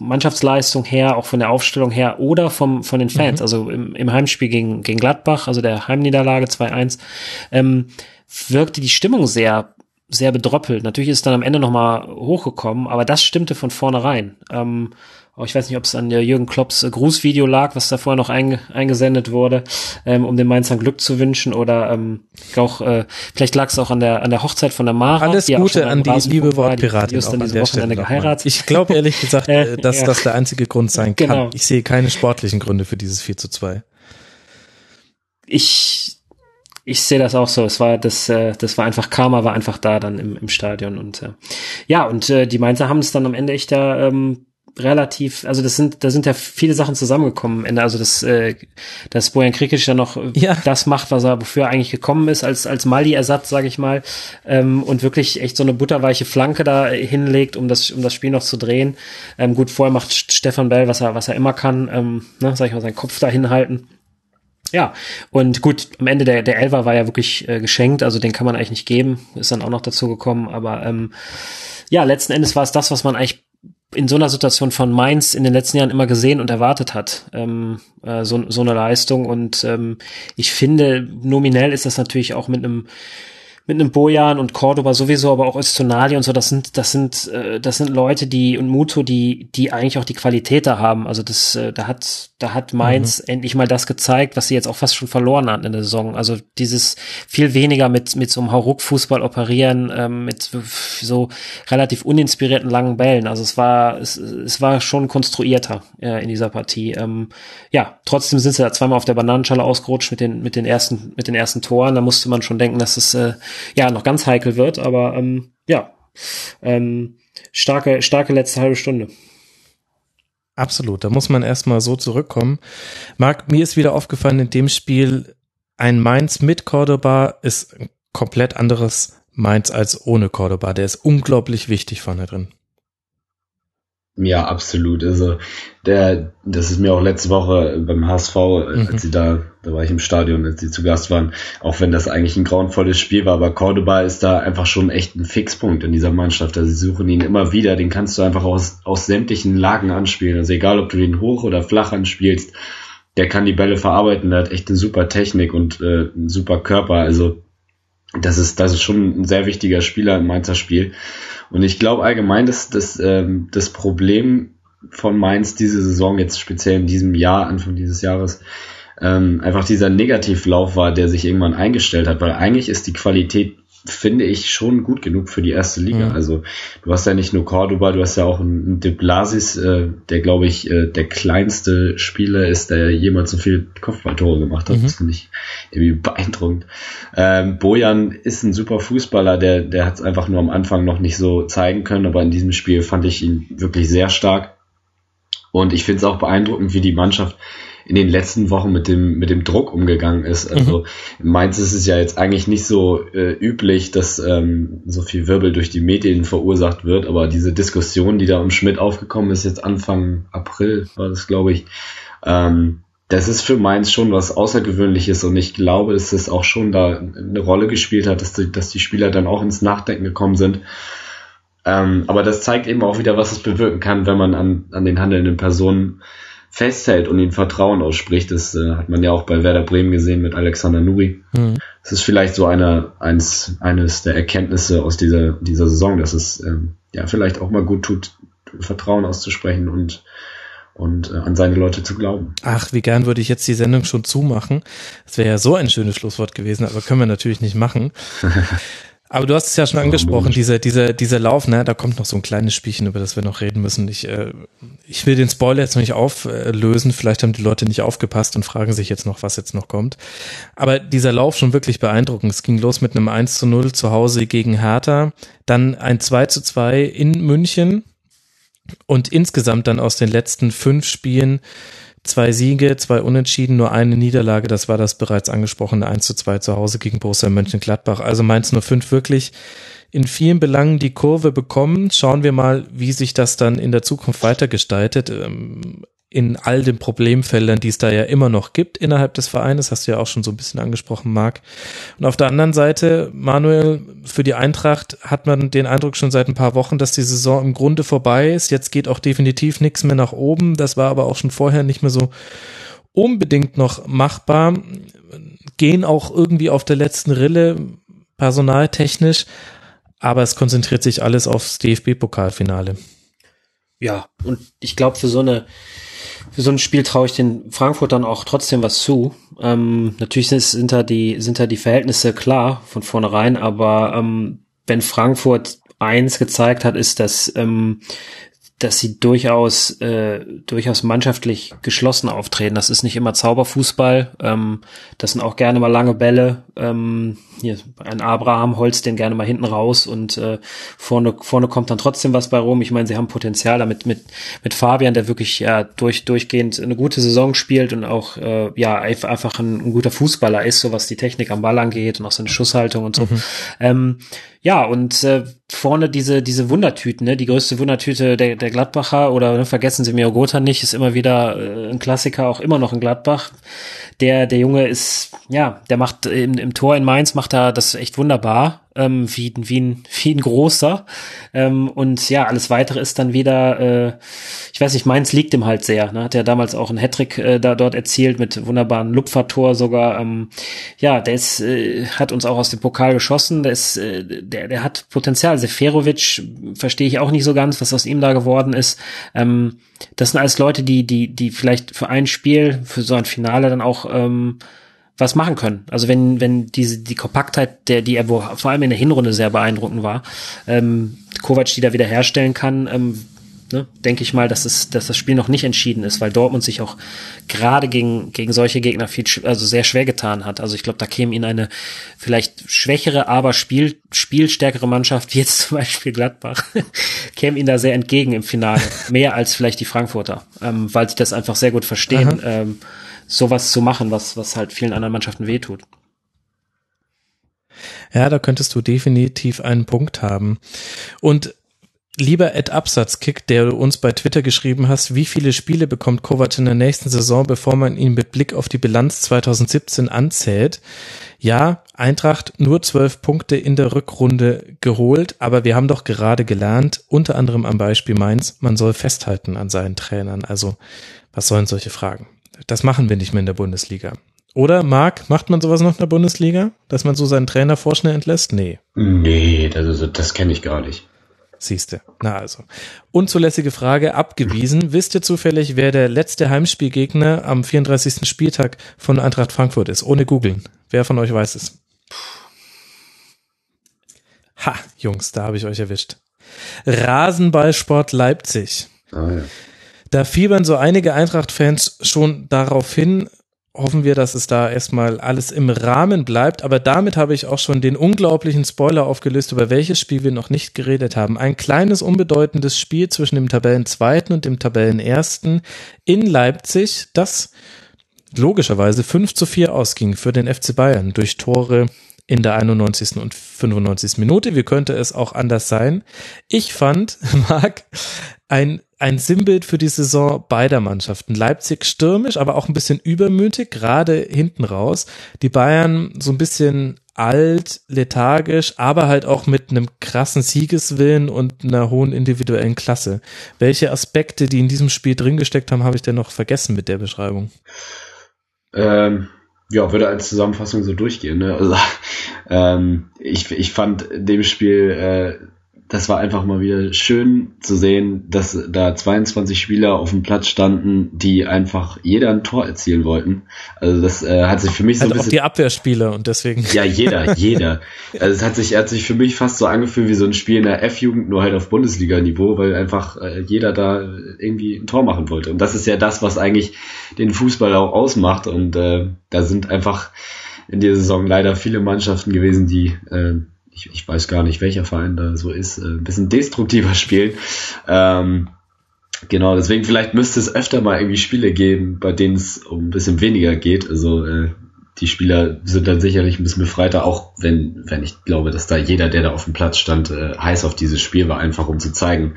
Mannschaftsleistung her, auch von der Aufstellung her oder vom von den Fans. Mhm. Also im, im Heimspiel gegen gegen Gladbach, also der Heimniederlage 2-1, ähm, wirkte die Stimmung sehr sehr bedröppelt. Natürlich ist es dann am Ende nochmal hochgekommen, aber das stimmte von vornherein. Ähm, Oh, ich weiß nicht, ob es an der Jürgen Klopps äh, Grußvideo lag, was da vorher noch einge eingesendet wurde, ähm, um den Mainzern Glück zu wünschen oder ähm, auch äh, vielleicht lag es auch an der an der Hochzeit von der Mara. Alles Gute an die liebe Wortpiratin. Die, die Wochenende geheiratet. Ich glaube ehrlich gesagt, äh, dass ja. das der einzige Grund sein kann. Genau. Ich sehe keine sportlichen Gründe für dieses 4 zu 2. Ich ich sehe das auch so. Es war das, äh, das war einfach Karma, war einfach da dann im, im Stadion und äh, ja und äh, die Mainzer haben es dann am Ende echt da ähm, relativ, also das sind, da sind ja viele Sachen zusammengekommen Ende. Also dass, äh, dass Bojan Krikic ja noch ja. das macht, was er, wofür er eigentlich gekommen ist, als, als Mali-Ersatz, sage ich mal, ähm, und wirklich echt so eine butterweiche Flanke da hinlegt, um das, um das Spiel noch zu drehen. Ähm, gut, vorher macht Stefan Bell, was er, was er immer kann, ähm, ne, sag ich mal, seinen Kopf da hinhalten. Ja, und gut, am Ende der, der Elfer war ja wirklich äh, geschenkt, also den kann man eigentlich nicht geben, ist dann auch noch dazu gekommen, aber ähm, ja, letzten Endes war es das, was man eigentlich in so einer Situation von Mainz in den letzten Jahren immer gesehen und erwartet hat, ähm, äh, so, so eine Leistung. Und ähm, ich finde, nominell ist das natürlich auch mit einem mit einem Bojan und Cordoba sowieso, aber auch Öztonali und so, das sind, das sind, äh, das sind Leute, die und Muto, die, die eigentlich auch die Qualität da haben. Also das, äh, da hat, da hat Mainz mhm. endlich mal das gezeigt, was sie jetzt auch fast schon verloren hatten in der Saison. Also dieses viel weniger mit, mit so einem Hauruck-Fußball operieren, ähm, mit so relativ uninspirierten langen Bällen. Also es war, es, es war schon konstruierter äh, in dieser Partie. Ähm, ja, trotzdem sind sie da zweimal auf der Bananenschale ausgerutscht mit den, mit den ersten, mit den ersten Toren. Da musste man schon denken, dass es, äh, ja noch ganz heikel wird, aber ähm, ja, ähm, starke, starke letzte halbe Stunde. Absolut, da muss man erstmal so zurückkommen. Marc, mir ist wieder aufgefallen, in dem Spiel ein Mainz mit Cordoba ist ein komplett anderes Mainz als ohne Cordoba. Der ist unglaublich wichtig vorne drin. Ja, absolut. Also der, das ist mir auch letzte Woche beim HSV, mhm. als sie da, da war ich im Stadion, als sie zu Gast waren, auch wenn das eigentlich ein grauenvolles Spiel war, aber Cordoba ist da einfach schon echt ein Fixpunkt in dieser Mannschaft. Also sie suchen ihn immer wieder, den kannst du einfach aus, aus sämtlichen Lagen anspielen. Also egal, ob du den hoch oder flach anspielst, der kann die Bälle verarbeiten, der hat echt eine super Technik und äh, einen super Körper. Also das ist, das ist schon ein sehr wichtiger Spieler im Mainzer Spiel. Und ich glaube allgemein, dass das, ähm, das Problem von Mainz diese Saison, jetzt speziell in diesem Jahr, Anfang dieses Jahres, ähm, einfach dieser Negativlauf war, der sich irgendwann eingestellt hat, weil eigentlich ist die Qualität finde ich schon gut genug für die erste Liga. Mhm. Also du hast ja nicht nur Cordoba, du hast ja auch einen De Blasis, äh, der glaube ich äh, der kleinste Spieler ist, der jemals so viel Kopfballtore gemacht hat. Mhm. Das finde ich irgendwie beeindruckend. Ähm, Bojan ist ein super Fußballer, der, der hat es einfach nur am Anfang noch nicht so zeigen können, aber in diesem Spiel fand ich ihn wirklich sehr stark. Und ich finde es auch beeindruckend, wie die Mannschaft in den letzten Wochen mit dem, mit dem Druck umgegangen ist. Also mhm. in Mainz ist es ja jetzt eigentlich nicht so äh, üblich, dass ähm, so viel Wirbel durch die Medien verursacht wird, aber diese Diskussion, die da um Schmidt aufgekommen ist, jetzt Anfang April war das, glaube ich, ähm, das ist für Mainz schon was Außergewöhnliches und ich glaube, dass es auch schon da eine Rolle gespielt hat, dass die, dass die Spieler dann auch ins Nachdenken gekommen sind. Ähm, aber das zeigt eben auch wieder, was es bewirken kann, wenn man an, an den handelnden Personen festhält und ihm Vertrauen ausspricht. Das äh, hat man ja auch bei Werder Bremen gesehen mit Alexander Nuri. Mhm. Das ist vielleicht so eine, eins, eines der Erkenntnisse aus dieser, dieser Saison, dass es ähm, ja vielleicht auch mal gut tut, Vertrauen auszusprechen und und äh, an seine Leute zu glauben. Ach, wie gern würde ich jetzt die Sendung schon zumachen. Das wäre ja so ein schönes Schlusswort gewesen, aber können wir natürlich nicht machen. Aber du hast es ja schon angesprochen, dieser, dieser, dieser Lauf, ne, da kommt noch so ein kleines Spielchen, über das wir noch reden müssen. Ich, äh, ich will den Spoiler jetzt noch nicht auflösen, vielleicht haben die Leute nicht aufgepasst und fragen sich jetzt noch, was jetzt noch kommt. Aber dieser Lauf schon wirklich beeindruckend. Es ging los mit einem 1 zu 0 zu Hause gegen Hertha, dann ein 2 zu 2 in München und insgesamt dann aus den letzten fünf Spielen zwei Siege, zwei Unentschieden, nur eine Niederlage. Das war das bereits angesprochene 1 zu 2 zu Hause gegen Borussia Mönchengladbach. Also Mainz 05 wirklich in vielen Belangen die Kurve bekommen. Schauen wir mal, wie sich das dann in der Zukunft weitergestaltet. Ähm, in all den Problemfeldern, die es da ja immer noch gibt innerhalb des Vereines, hast du ja auch schon so ein bisschen angesprochen, Marc. Und auf der anderen Seite, Manuel, für die Eintracht hat man den Eindruck schon seit ein paar Wochen, dass die Saison im Grunde vorbei ist. Jetzt geht auch definitiv nichts mehr nach oben. Das war aber auch schon vorher nicht mehr so unbedingt noch machbar. Gehen auch irgendwie auf der letzten Rille, personaltechnisch, aber es konzentriert sich alles aufs DFB-Pokalfinale. Ja, und ich glaube, für so eine für so ein Spiel traue ich den Frankfurtern auch trotzdem was zu. Ähm, natürlich sind, sind da die sind da die Verhältnisse klar von vornherein, aber ähm, wenn Frankfurt eins gezeigt hat, ist, dass ähm, dass sie durchaus äh, durchaus mannschaftlich geschlossen auftreten. Das ist nicht immer Zauberfußball. Ähm, das sind auch gerne mal lange Bälle. Ähm, hier ein Abraham holzt den gerne mal hinten raus und äh, vorne vorne kommt dann trotzdem was bei rum. Ich meine, sie haben Potenzial damit mit mit Fabian, der wirklich ja durch durchgehend eine gute Saison spielt und auch äh, ja einfach ein, ein guter Fußballer ist, so was die Technik am Ball angeht und auch seine Schusshaltung und so. Mhm. Ähm, ja, und äh, vorne diese, diese Wundertüten, ne? die größte Wundertüte der, der Gladbacher oder ne, vergessen Sie mir Gotha nicht, ist immer wieder äh, ein Klassiker, auch immer noch in Gladbach. Der, der Junge ist, ja, der macht im, im Tor in Mainz macht er das echt wunderbar ähm, wie, wie, ein, wie ein großer. Ähm, und ja, alles weitere ist dann wieder, äh, ich weiß nicht, meins liegt ihm halt sehr. Ne? Hat ja damals auch einen Hattrick äh, da dort erzielt mit wunderbaren Lupfertor sogar. Ähm, ja, der ist, äh, hat uns auch aus dem Pokal geschossen. Der ist, äh, der, der hat Potenzial. Seferovic verstehe ich auch nicht so ganz, was aus ihm da geworden ist. Ähm, das sind alles Leute, die, die, die vielleicht für ein Spiel, für so ein Finale dann auch ähm, was machen können. Also wenn, wenn diese, die Kompaktheit, der, die er vor allem in der Hinrunde sehr beeindruckend war, ähm, Kovac die da wieder herstellen kann, ähm, ne, denke ich mal, dass, es, dass das Spiel noch nicht entschieden ist, weil Dortmund sich auch gerade gegen, gegen solche Gegner viel, also sehr schwer getan hat. Also ich glaube, da käme ihnen eine vielleicht schwächere, aber Spiel, spielstärkere Mannschaft, wie jetzt zum Beispiel Gladbach, käme ihnen da sehr entgegen im Finale. Mehr als vielleicht die Frankfurter, ähm, weil sie das einfach sehr gut verstehen. Ähm, sowas zu machen, was, was halt vielen anderen Mannschaften wehtut. Ja, da könntest du definitiv einen Punkt haben. Und lieber Ed Absatzkick, der du uns bei Twitter geschrieben hast, wie viele Spiele bekommt Kovac in der nächsten Saison, bevor man ihn mit Blick auf die Bilanz 2017 anzählt? Ja, Eintracht nur zwölf Punkte in der Rückrunde geholt, aber wir haben doch gerade gelernt, unter anderem am Beispiel Mainz, man soll festhalten an seinen Trainern. Also, was sollen solche Fragen? Das machen wir nicht mehr in der Bundesliga. Oder, Marc, macht man sowas noch in der Bundesliga? Dass man so seinen Trainer vorschnell entlässt? Nee. Nee, das, das kenne ich gar nicht. Siehste. Na also. Unzulässige Frage abgewiesen. Wisst ihr zufällig, wer der letzte Heimspielgegner am 34. Spieltag von Eintracht Frankfurt ist? Ohne googeln. Wer von euch weiß es? Ha, Jungs, da habe ich euch erwischt. Rasenballsport Leipzig. Ah, ja. Da fiebern so einige Eintracht-Fans schon darauf hin, hoffen wir, dass es da erstmal alles im Rahmen bleibt. Aber damit habe ich auch schon den unglaublichen Spoiler aufgelöst, über welches Spiel wir noch nicht geredet haben. Ein kleines, unbedeutendes Spiel zwischen dem Tabellenzweiten und dem Tabellenersten in Leipzig, das logischerweise 5 zu 4 ausging für den FC Bayern durch Tore in der 91. und 95. Minute. Wie könnte es auch anders sein? Ich fand, Marc, ein ein Sinnbild für die Saison beider Mannschaften. Leipzig stürmisch, aber auch ein bisschen übermütig, gerade hinten raus. Die Bayern so ein bisschen alt, lethargisch, aber halt auch mit einem krassen Siegeswillen und einer hohen individuellen Klasse. Welche Aspekte, die in diesem Spiel drin gesteckt haben, habe ich denn noch vergessen mit der Beschreibung? Ähm, ja, würde als Zusammenfassung so durchgehen. Ne? Also, ähm, ich, ich fand dem Spiel äh, das war einfach mal wieder schön zu sehen, dass da 22 Spieler auf dem Platz standen, die einfach jeder ein Tor erzielen wollten. Also das äh, hat sich für mich so also ein bisschen... auch die Abwehrspieler und deswegen... Ja, jeder, jeder. Also es hat sich, hat sich für mich fast so angefühlt wie so ein Spiel in der F-Jugend, nur halt auf Bundesliga-Niveau, weil einfach äh, jeder da irgendwie ein Tor machen wollte. Und das ist ja das, was eigentlich den Fußball auch ausmacht. Und äh, da sind einfach in dieser Saison leider viele Mannschaften gewesen, die... Äh, ich, ich weiß gar nicht, welcher Verein da so ist, äh, ein bisschen destruktiver spielen. Ähm, genau, deswegen vielleicht müsste es öfter mal irgendwie Spiele geben, bei denen es um ein bisschen weniger geht. Also äh, die Spieler sind dann sicherlich ein bisschen befreiter, auch wenn, wenn ich glaube, dass da jeder, der da auf dem Platz stand, äh, heiß auf dieses Spiel war, einfach um zu zeigen,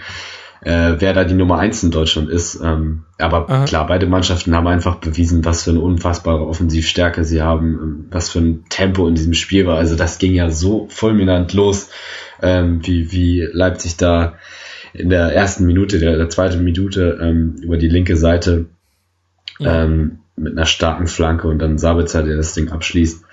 äh, wer da die Nummer eins in Deutschland ist. Ähm, aber Aha. klar, beide Mannschaften haben einfach bewiesen, was für eine unfassbare Offensivstärke sie haben, ähm, was für ein Tempo in diesem Spiel war. Also das ging ja so fulminant los, ähm, wie, wie Leipzig da in der ersten Minute, der, der zweiten Minute ähm, über die linke Seite ja. ähm, mit einer starken Flanke und dann Sabitzer, der das Ding abschließt.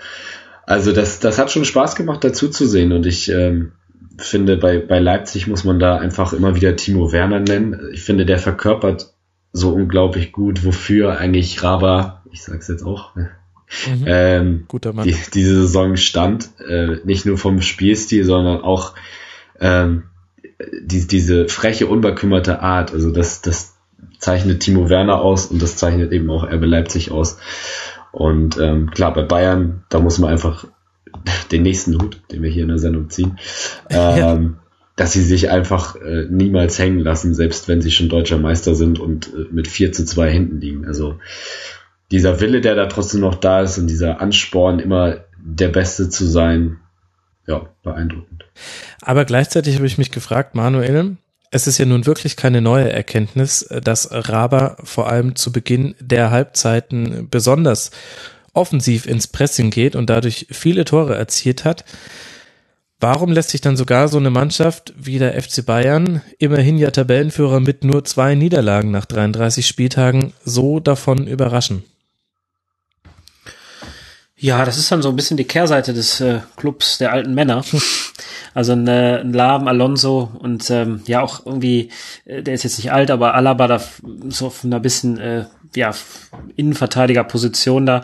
Also das, das hat schon Spaß gemacht, dazu zu sehen und ich ähm, finde, bei, bei Leipzig muss man da einfach immer wieder Timo Werner nennen. Ich finde, der verkörpert so unglaublich gut, wofür eigentlich Raba, ich sag's jetzt auch, ne? mhm. ähm, Guter Mann. Die, diese Saison stand, äh, nicht nur vom Spielstil, sondern auch ähm, die, diese freche, unbekümmerte Art. Also das, das zeichnet Timo Werner aus und das zeichnet eben auch RB Leipzig aus. Und ähm, klar, bei Bayern, da muss man einfach den nächsten Hut, den wir hier in der Sendung ziehen, ähm, dass sie sich einfach äh, niemals hängen lassen, selbst wenn sie schon deutscher Meister sind und äh, mit 4 zu 2 hinten liegen. Also dieser Wille, der da trotzdem noch da ist und dieser Ansporn, immer der Beste zu sein, ja, beeindruckend. Aber gleichzeitig habe ich mich gefragt, Manuel, es ist ja nun wirklich keine neue Erkenntnis, dass Raber vor allem zu Beginn der Halbzeiten besonders offensiv ins Pressing geht und dadurch viele Tore erzielt hat. Warum lässt sich dann sogar so eine Mannschaft wie der FC Bayern, immerhin ja Tabellenführer mit nur zwei Niederlagen nach 33 Spieltagen, so davon überraschen? Ja, das ist dann so ein bisschen die Kehrseite des äh, Clubs der alten Männer. Also ein, äh, ein Laben, Alonso und ähm, ja auch irgendwie, äh, der ist jetzt nicht alt, aber Alaba da so auf einer bisschen äh, ja Innenverteidigerposition da.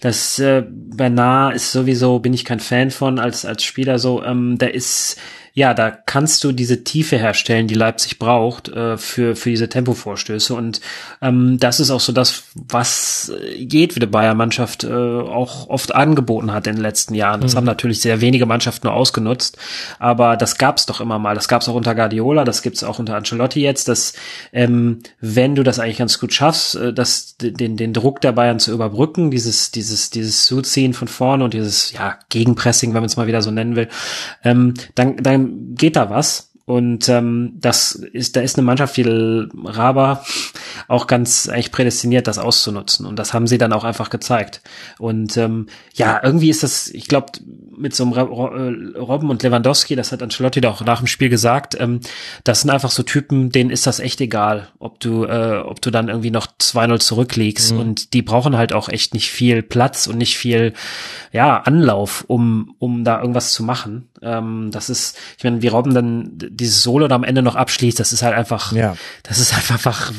Das äh, Bernard ist sowieso bin ich kein Fan von als als Spieler so. Ähm, der ist ja, da kannst du diese Tiefe herstellen, die Leipzig braucht äh, für für diese Tempovorstöße und ähm, das ist auch so das, was jedwede Bayern-Mannschaft äh, auch oft angeboten hat in den letzten Jahren. Das mhm. haben natürlich sehr wenige Mannschaften nur ausgenutzt, aber das gab's doch immer mal. Das gab's auch unter Guardiola, das gibt's auch unter Ancelotti jetzt, dass ähm, wenn du das eigentlich ganz gut schaffst, äh, dass den den Druck der Bayern zu überbrücken, dieses dieses dieses Zuziehen von vorne und dieses ja Gegenpressing, wenn man es mal wieder so nennen will, ähm, dann dann ähm, geht da was. Und ähm, das ist, da ist eine Mannschaft wie Raba auch ganz eigentlich prädestiniert, das auszunutzen. Und das haben sie dann auch einfach gezeigt. Und ähm, ja, irgendwie ist das, ich glaube, mit so einem äh, Robben und Lewandowski, das hat Ancelotti auch nach dem Spiel gesagt, ähm, das sind einfach so Typen, denen ist das echt egal, ob du, äh, ob du dann irgendwie noch 2-0 zurückliegst. Mhm. Und die brauchen halt auch echt nicht viel Platz und nicht viel, ja, Anlauf, um, um da irgendwas zu machen. Ähm, das ist, ich meine, wie Robben dann dieses Solo da am Ende noch abschließt, das ist halt einfach, ja. das ist halt einfach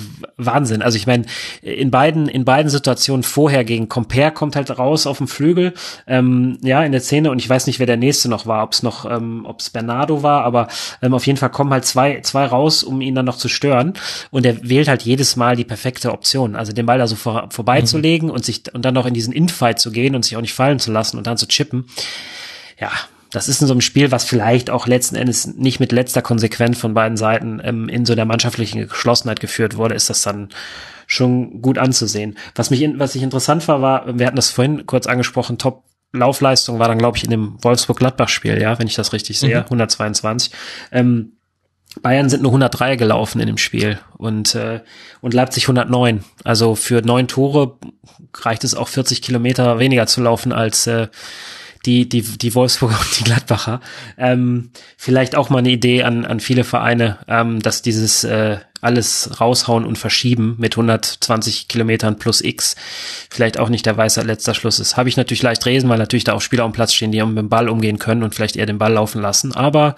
Wahnsinn. Also ich meine, in beiden, in beiden Situationen vorher gegen Compare kommt halt raus auf dem Flügel, ähm, ja, in der Szene und ich weiß nicht, wer der nächste noch war, ob es noch, ähm, ob es Bernardo war, aber ähm, auf jeden Fall kommen halt zwei, zwei raus, um ihn dann noch zu stören und er wählt halt jedes Mal die perfekte Option, also den Ball da so vor, vorbeizulegen mhm. und sich und dann noch in diesen Infight zu gehen und sich auch nicht fallen zu lassen und dann zu chippen. Ja, das ist in so einem Spiel, was vielleicht auch letzten Endes nicht mit letzter Konsequenz von beiden Seiten ähm, in so der mannschaftlichen Geschlossenheit geführt wurde, ist das dann schon gut anzusehen. Was mich, was ich interessant war, war, wir hatten das vorhin kurz angesprochen, Top Laufleistung war dann, glaube ich, in dem Wolfsburg-Gladbach-Spiel, ja, wenn ich das richtig sehe, mhm. 122. Ähm, Bayern sind nur 103 gelaufen in dem Spiel und, äh, und Leipzig 109. Also für neun Tore reicht es auch 40 Kilometer weniger zu laufen als äh, die, die, die Wolfsburger und die Gladbacher. Ähm, vielleicht auch mal eine Idee an, an viele Vereine, ähm, dass dieses äh, alles raushauen und verschieben mit 120 Kilometern plus X vielleicht auch nicht der weiße letzter Schluss ist. Habe ich natürlich leicht lesen, weil natürlich da auch Spieler am Platz stehen, die mit dem Ball umgehen können und vielleicht eher den Ball laufen lassen. Aber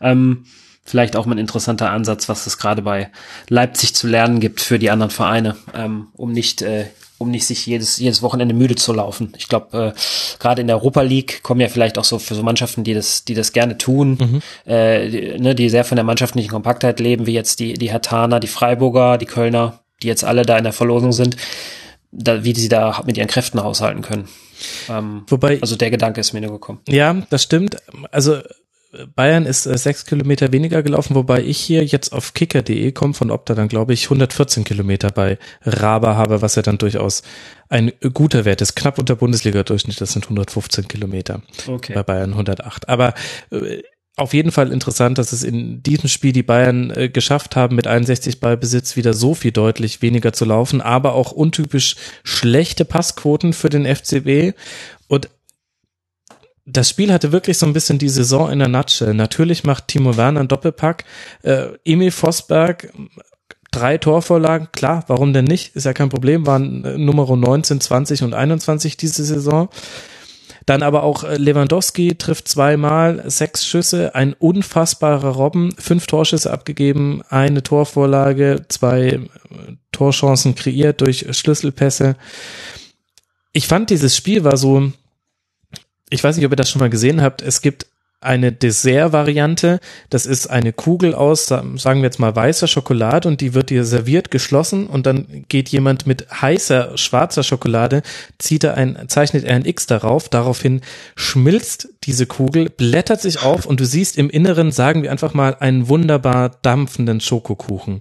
ähm, vielleicht auch mal ein interessanter Ansatz, was es gerade bei Leipzig zu lernen gibt für die anderen Vereine, ähm, um nicht äh, um nicht sich jedes, jedes Wochenende müde zu laufen. Ich glaube, äh, gerade in der Europa League kommen ja vielleicht auch so für so Mannschaften, die das, die das gerne tun, mhm. äh, die, ne, die sehr von der mannschaftlichen Kompaktheit leben, wie jetzt die, die Hertaner, die Freiburger, die Kölner, die jetzt alle da in der Verlosung sind, da, wie sie da mit ihren Kräften haushalten können. Ähm, Wobei, also der Gedanke ist mir nur gekommen. Ja, das stimmt. Also Bayern ist äh, sechs Kilometer weniger gelaufen, wobei ich hier jetzt auf kicker.de komme von Opta dann glaube ich 114 Kilometer bei Raber habe, was ja dann durchaus ein guter Wert ist. Knapp unter Bundesliga-Durchschnitt, das sind 115 Kilometer. Okay. Bei Bayern 108. Aber äh, auf jeden Fall interessant, dass es in diesem Spiel die Bayern äh, geschafft haben, mit 61 Ballbesitz wieder so viel deutlich weniger zu laufen, aber auch untypisch schlechte Passquoten für den FCB. Und das Spiel hatte wirklich so ein bisschen die Saison in der Nutshell. Natürlich macht Timo Werner einen Doppelpack. Äh, Emil Vosberg drei Torvorlagen, klar, warum denn nicht? Ist ja kein Problem, waren äh, Nummer 19, 20 und 21 diese Saison. Dann aber auch äh, Lewandowski trifft zweimal, sechs Schüsse, ein unfassbarer Robben, fünf Torschüsse abgegeben, eine Torvorlage, zwei äh, Torchancen kreiert durch Schlüsselpässe. Ich fand dieses Spiel war so, ich weiß nicht, ob ihr das schon mal gesehen habt, es gibt eine Dessert-Variante. Das ist eine Kugel aus, sagen wir jetzt mal weißer Schokolade und die wird dir serviert, geschlossen und dann geht jemand mit heißer schwarzer Schokolade, zieht er ein, zeichnet er ein X darauf, daraufhin schmilzt diese Kugel, blättert sich auf und du siehst im Inneren, sagen wir einfach mal, einen wunderbar dampfenden Schokokuchen.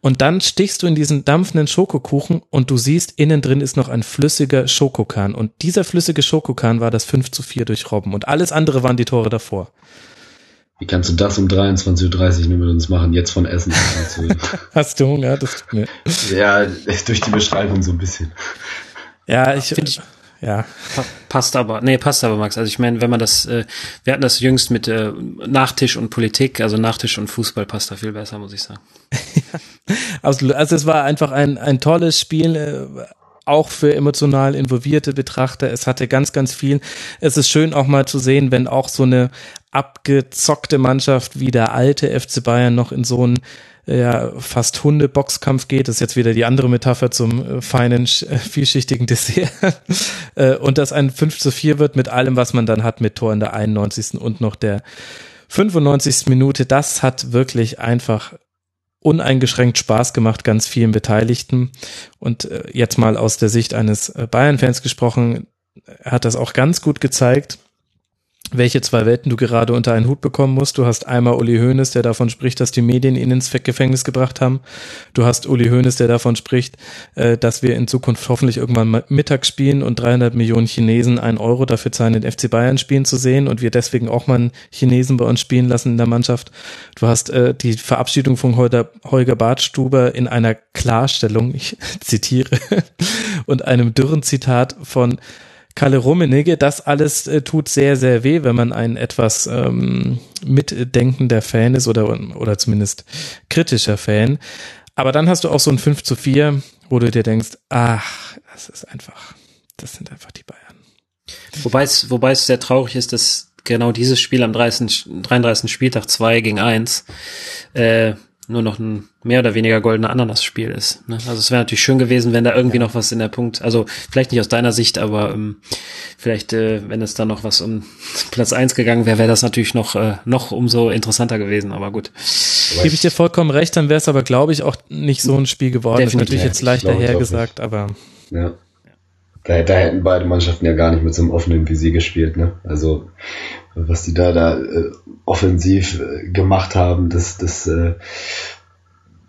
Und dann stichst du in diesen dampfenden Schokokuchen und du siehst, innen drin ist noch ein flüssiger Schokokan. Und dieser flüssige Schokokan war das 5 zu 4 durch Robben. Und alles andere waren die Tore davor. Wie kannst du das um 23.30 Uhr nur mit uns machen? Jetzt von Essen. Hast du Hunger? Das tut mir. Ja, durch die Beschreibung so ein bisschen. Ja, ich, ich ja. passt aber, nee, passt aber, Max. Also ich meine, wenn man das, äh, wir hatten das jüngst mit äh, Nachtisch und Politik, also Nachtisch und Fußball passt da viel besser, muss ich sagen. also, also es war einfach ein, ein tolles Spiel, äh, auch für emotional involvierte Betrachter. Es hatte ganz, ganz viel. Es ist schön auch mal zu sehen, wenn auch so eine abgezockte Mannschaft wie der alte FC Bayern noch in so ein ja fast Hunde-Boxkampf geht. Das ist jetzt wieder die andere Metapher zum äh, feinen, äh, vielschichtigen Dessert. äh, und dass ein 5 zu 4 wird mit allem, was man dann hat, mit Tor in der 91. und noch der 95. Minute. Das hat wirklich einfach uneingeschränkt Spaß gemacht, ganz vielen Beteiligten. Und äh, jetzt mal aus der Sicht eines äh, Bayern-Fans gesprochen, hat das auch ganz gut gezeigt welche zwei Welten du gerade unter einen Hut bekommen musst. Du hast einmal Uli Hoeneß, der davon spricht, dass die Medien ihn ins Gefängnis gebracht haben. Du hast Uli Hoeneß, der davon spricht, äh, dass wir in Zukunft hoffentlich irgendwann Mittag spielen und 300 Millionen Chinesen einen Euro dafür zahlen, den FC Bayern spielen zu sehen und wir deswegen auch mal einen Chinesen bei uns spielen lassen in der Mannschaft. Du hast äh, die Verabschiedung von Holger, Holger Bartstuber in einer Klarstellung, ich zitiere, und einem dürren Zitat von Kalle Rummenigge, das alles äh, tut sehr, sehr weh, wenn man ein etwas ähm, mitdenkender Fan ist oder, oder zumindest kritischer Fan. Aber dann hast du auch so ein 5 zu 4, wo du dir denkst, ach, das ist einfach, das sind einfach die Bayern. Wobei es, wobei es sehr traurig ist, dass genau dieses Spiel am 30, 33. Spieltag 2 gegen 1 äh, nur noch ein mehr oder weniger goldener Ananas-Spiel ist. Ne? Also es wäre natürlich schön gewesen, wenn da irgendwie ja. noch was in der Punkt, also vielleicht nicht aus deiner Sicht, aber ähm, vielleicht, äh, wenn es da noch was um Platz eins gegangen wäre, wäre das natürlich noch, äh, noch umso interessanter gewesen, aber gut. Gebe ich dir vollkommen recht, dann wäre es aber, glaube ich, auch nicht so ein Spiel geworden. Definitiv. Das ist natürlich jetzt leicht dahergesagt, aber. Ja. Da, da hätten beide Mannschaften ja gar nicht mit so einem offenen Visier gespielt, ne? Also was die da da äh, offensiv äh, gemacht haben, das, das, äh,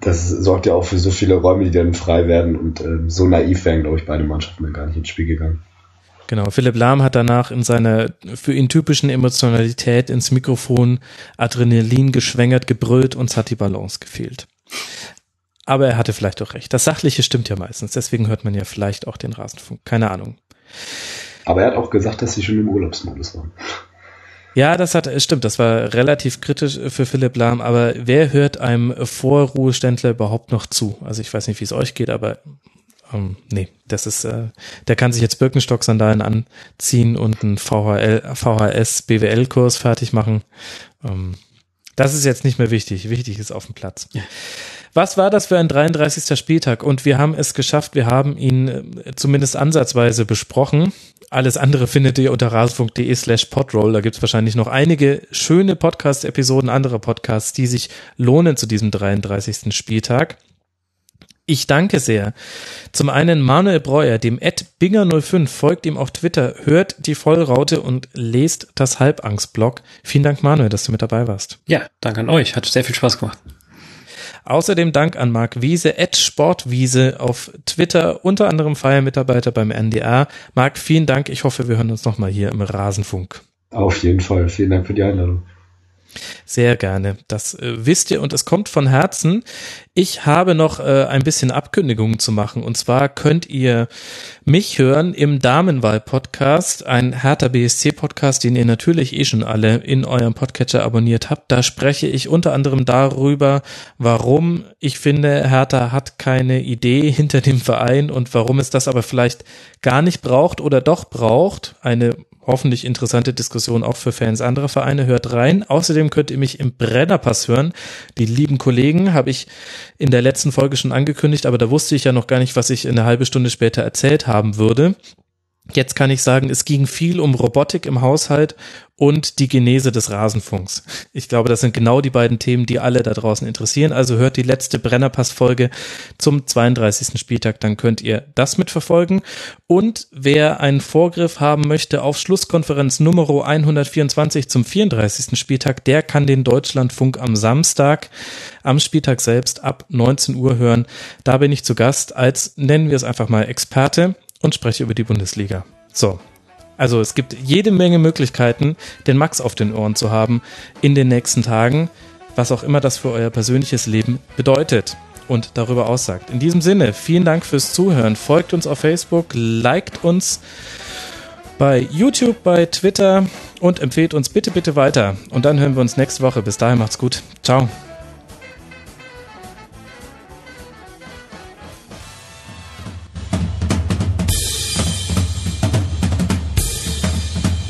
das sorgt ja auch für so viele Räume, die dann frei werden und äh, so naiv wären, glaube ich, beide Mannschaften gar nicht ins Spiel gegangen. Genau, Philipp Lahm hat danach in seiner für ihn typischen Emotionalität ins Mikrofon Adrenalin geschwängert, gebrüllt, uns hat die Balance gefehlt. Aber er hatte vielleicht auch recht. Das Sachliche stimmt ja meistens, deswegen hört man ja vielleicht auch den Rasenfunk. Keine Ahnung. Aber er hat auch gesagt, dass sie schon im Urlaubsmodus waren. Ja, das hat, stimmt, das war relativ kritisch für Philipp Lahm, aber wer hört einem Vorruheständler überhaupt noch zu? Also ich weiß nicht, wie es euch geht, aber ähm, nee, das ist, äh, der kann sich jetzt Birkenstock-Sandalen anziehen und einen VHL, VHS BWL-Kurs fertig machen. Ähm, das ist jetzt nicht mehr wichtig. Wichtig ist auf dem Platz. Ja. Was war das für ein 33. Spieltag? Und wir haben es geschafft. Wir haben ihn äh, zumindest ansatzweise besprochen. Alles andere findet ihr unter rasenfunk.de slash podroll. Da gibt es wahrscheinlich noch einige schöne Podcast-Episoden anderer Podcasts, die sich lohnen zu diesem 33. Spieltag. Ich danke sehr. Zum einen Manuel Breuer, dem Ed Binger05, folgt ihm auf Twitter, hört die Vollraute und lest das Halbangst-Blog. Vielen Dank, Manuel, dass du mit dabei warst. Ja, danke an euch. Hat sehr viel Spaß gemacht. Außerdem Dank an Marc Wiese, Ed Sportwiese auf Twitter, unter anderem Feiermitarbeiter beim NDR. Marc, vielen Dank. Ich hoffe, wir hören uns nochmal hier im Rasenfunk. Auf jeden Fall. Vielen Dank für die Einladung. Sehr gerne. Das äh, wisst ihr und es kommt von Herzen. Ich habe noch äh, ein bisschen Abkündigungen zu machen. Und zwar könnt ihr mich hören im Damenwahl-Podcast, ein Hertha BSC-Podcast, den ihr natürlich eh schon alle in eurem Podcatcher abonniert habt. Da spreche ich unter anderem darüber, warum ich finde, Hertha hat keine Idee hinter dem Verein und warum es das aber vielleicht gar nicht braucht oder doch braucht. Eine hoffentlich interessante Diskussion auch für Fans anderer Vereine. Hört rein. Außerdem könnt ihr mich im Brennerpass hören. Die lieben Kollegen habe ich in der letzten Folge schon angekündigt, aber da wusste ich ja noch gar nicht, was ich eine halbe Stunde später erzählt haben würde. Jetzt kann ich sagen, es ging viel um Robotik im Haushalt und die Genese des Rasenfunks. Ich glaube, das sind genau die beiden Themen, die alle da draußen interessieren. Also hört die letzte Brennerpass-Folge zum 32. Spieltag, dann könnt ihr das mitverfolgen. Und wer einen Vorgriff haben möchte auf Schlusskonferenz Nummer 124 zum 34. Spieltag, der kann den Deutschlandfunk am Samstag am Spieltag selbst ab 19 Uhr hören. Da bin ich zu Gast als, nennen wir es einfach mal, Experte und spreche über die Bundesliga. So. Also es gibt jede Menge Möglichkeiten, den Max auf den Ohren zu haben in den nächsten Tagen, was auch immer das für euer persönliches Leben bedeutet und darüber aussagt. In diesem Sinne, vielen Dank fürs Zuhören. Folgt uns auf Facebook, liked uns bei YouTube, bei Twitter und empfehlt uns bitte, bitte weiter. Und dann hören wir uns nächste Woche. Bis dahin macht's gut. Ciao.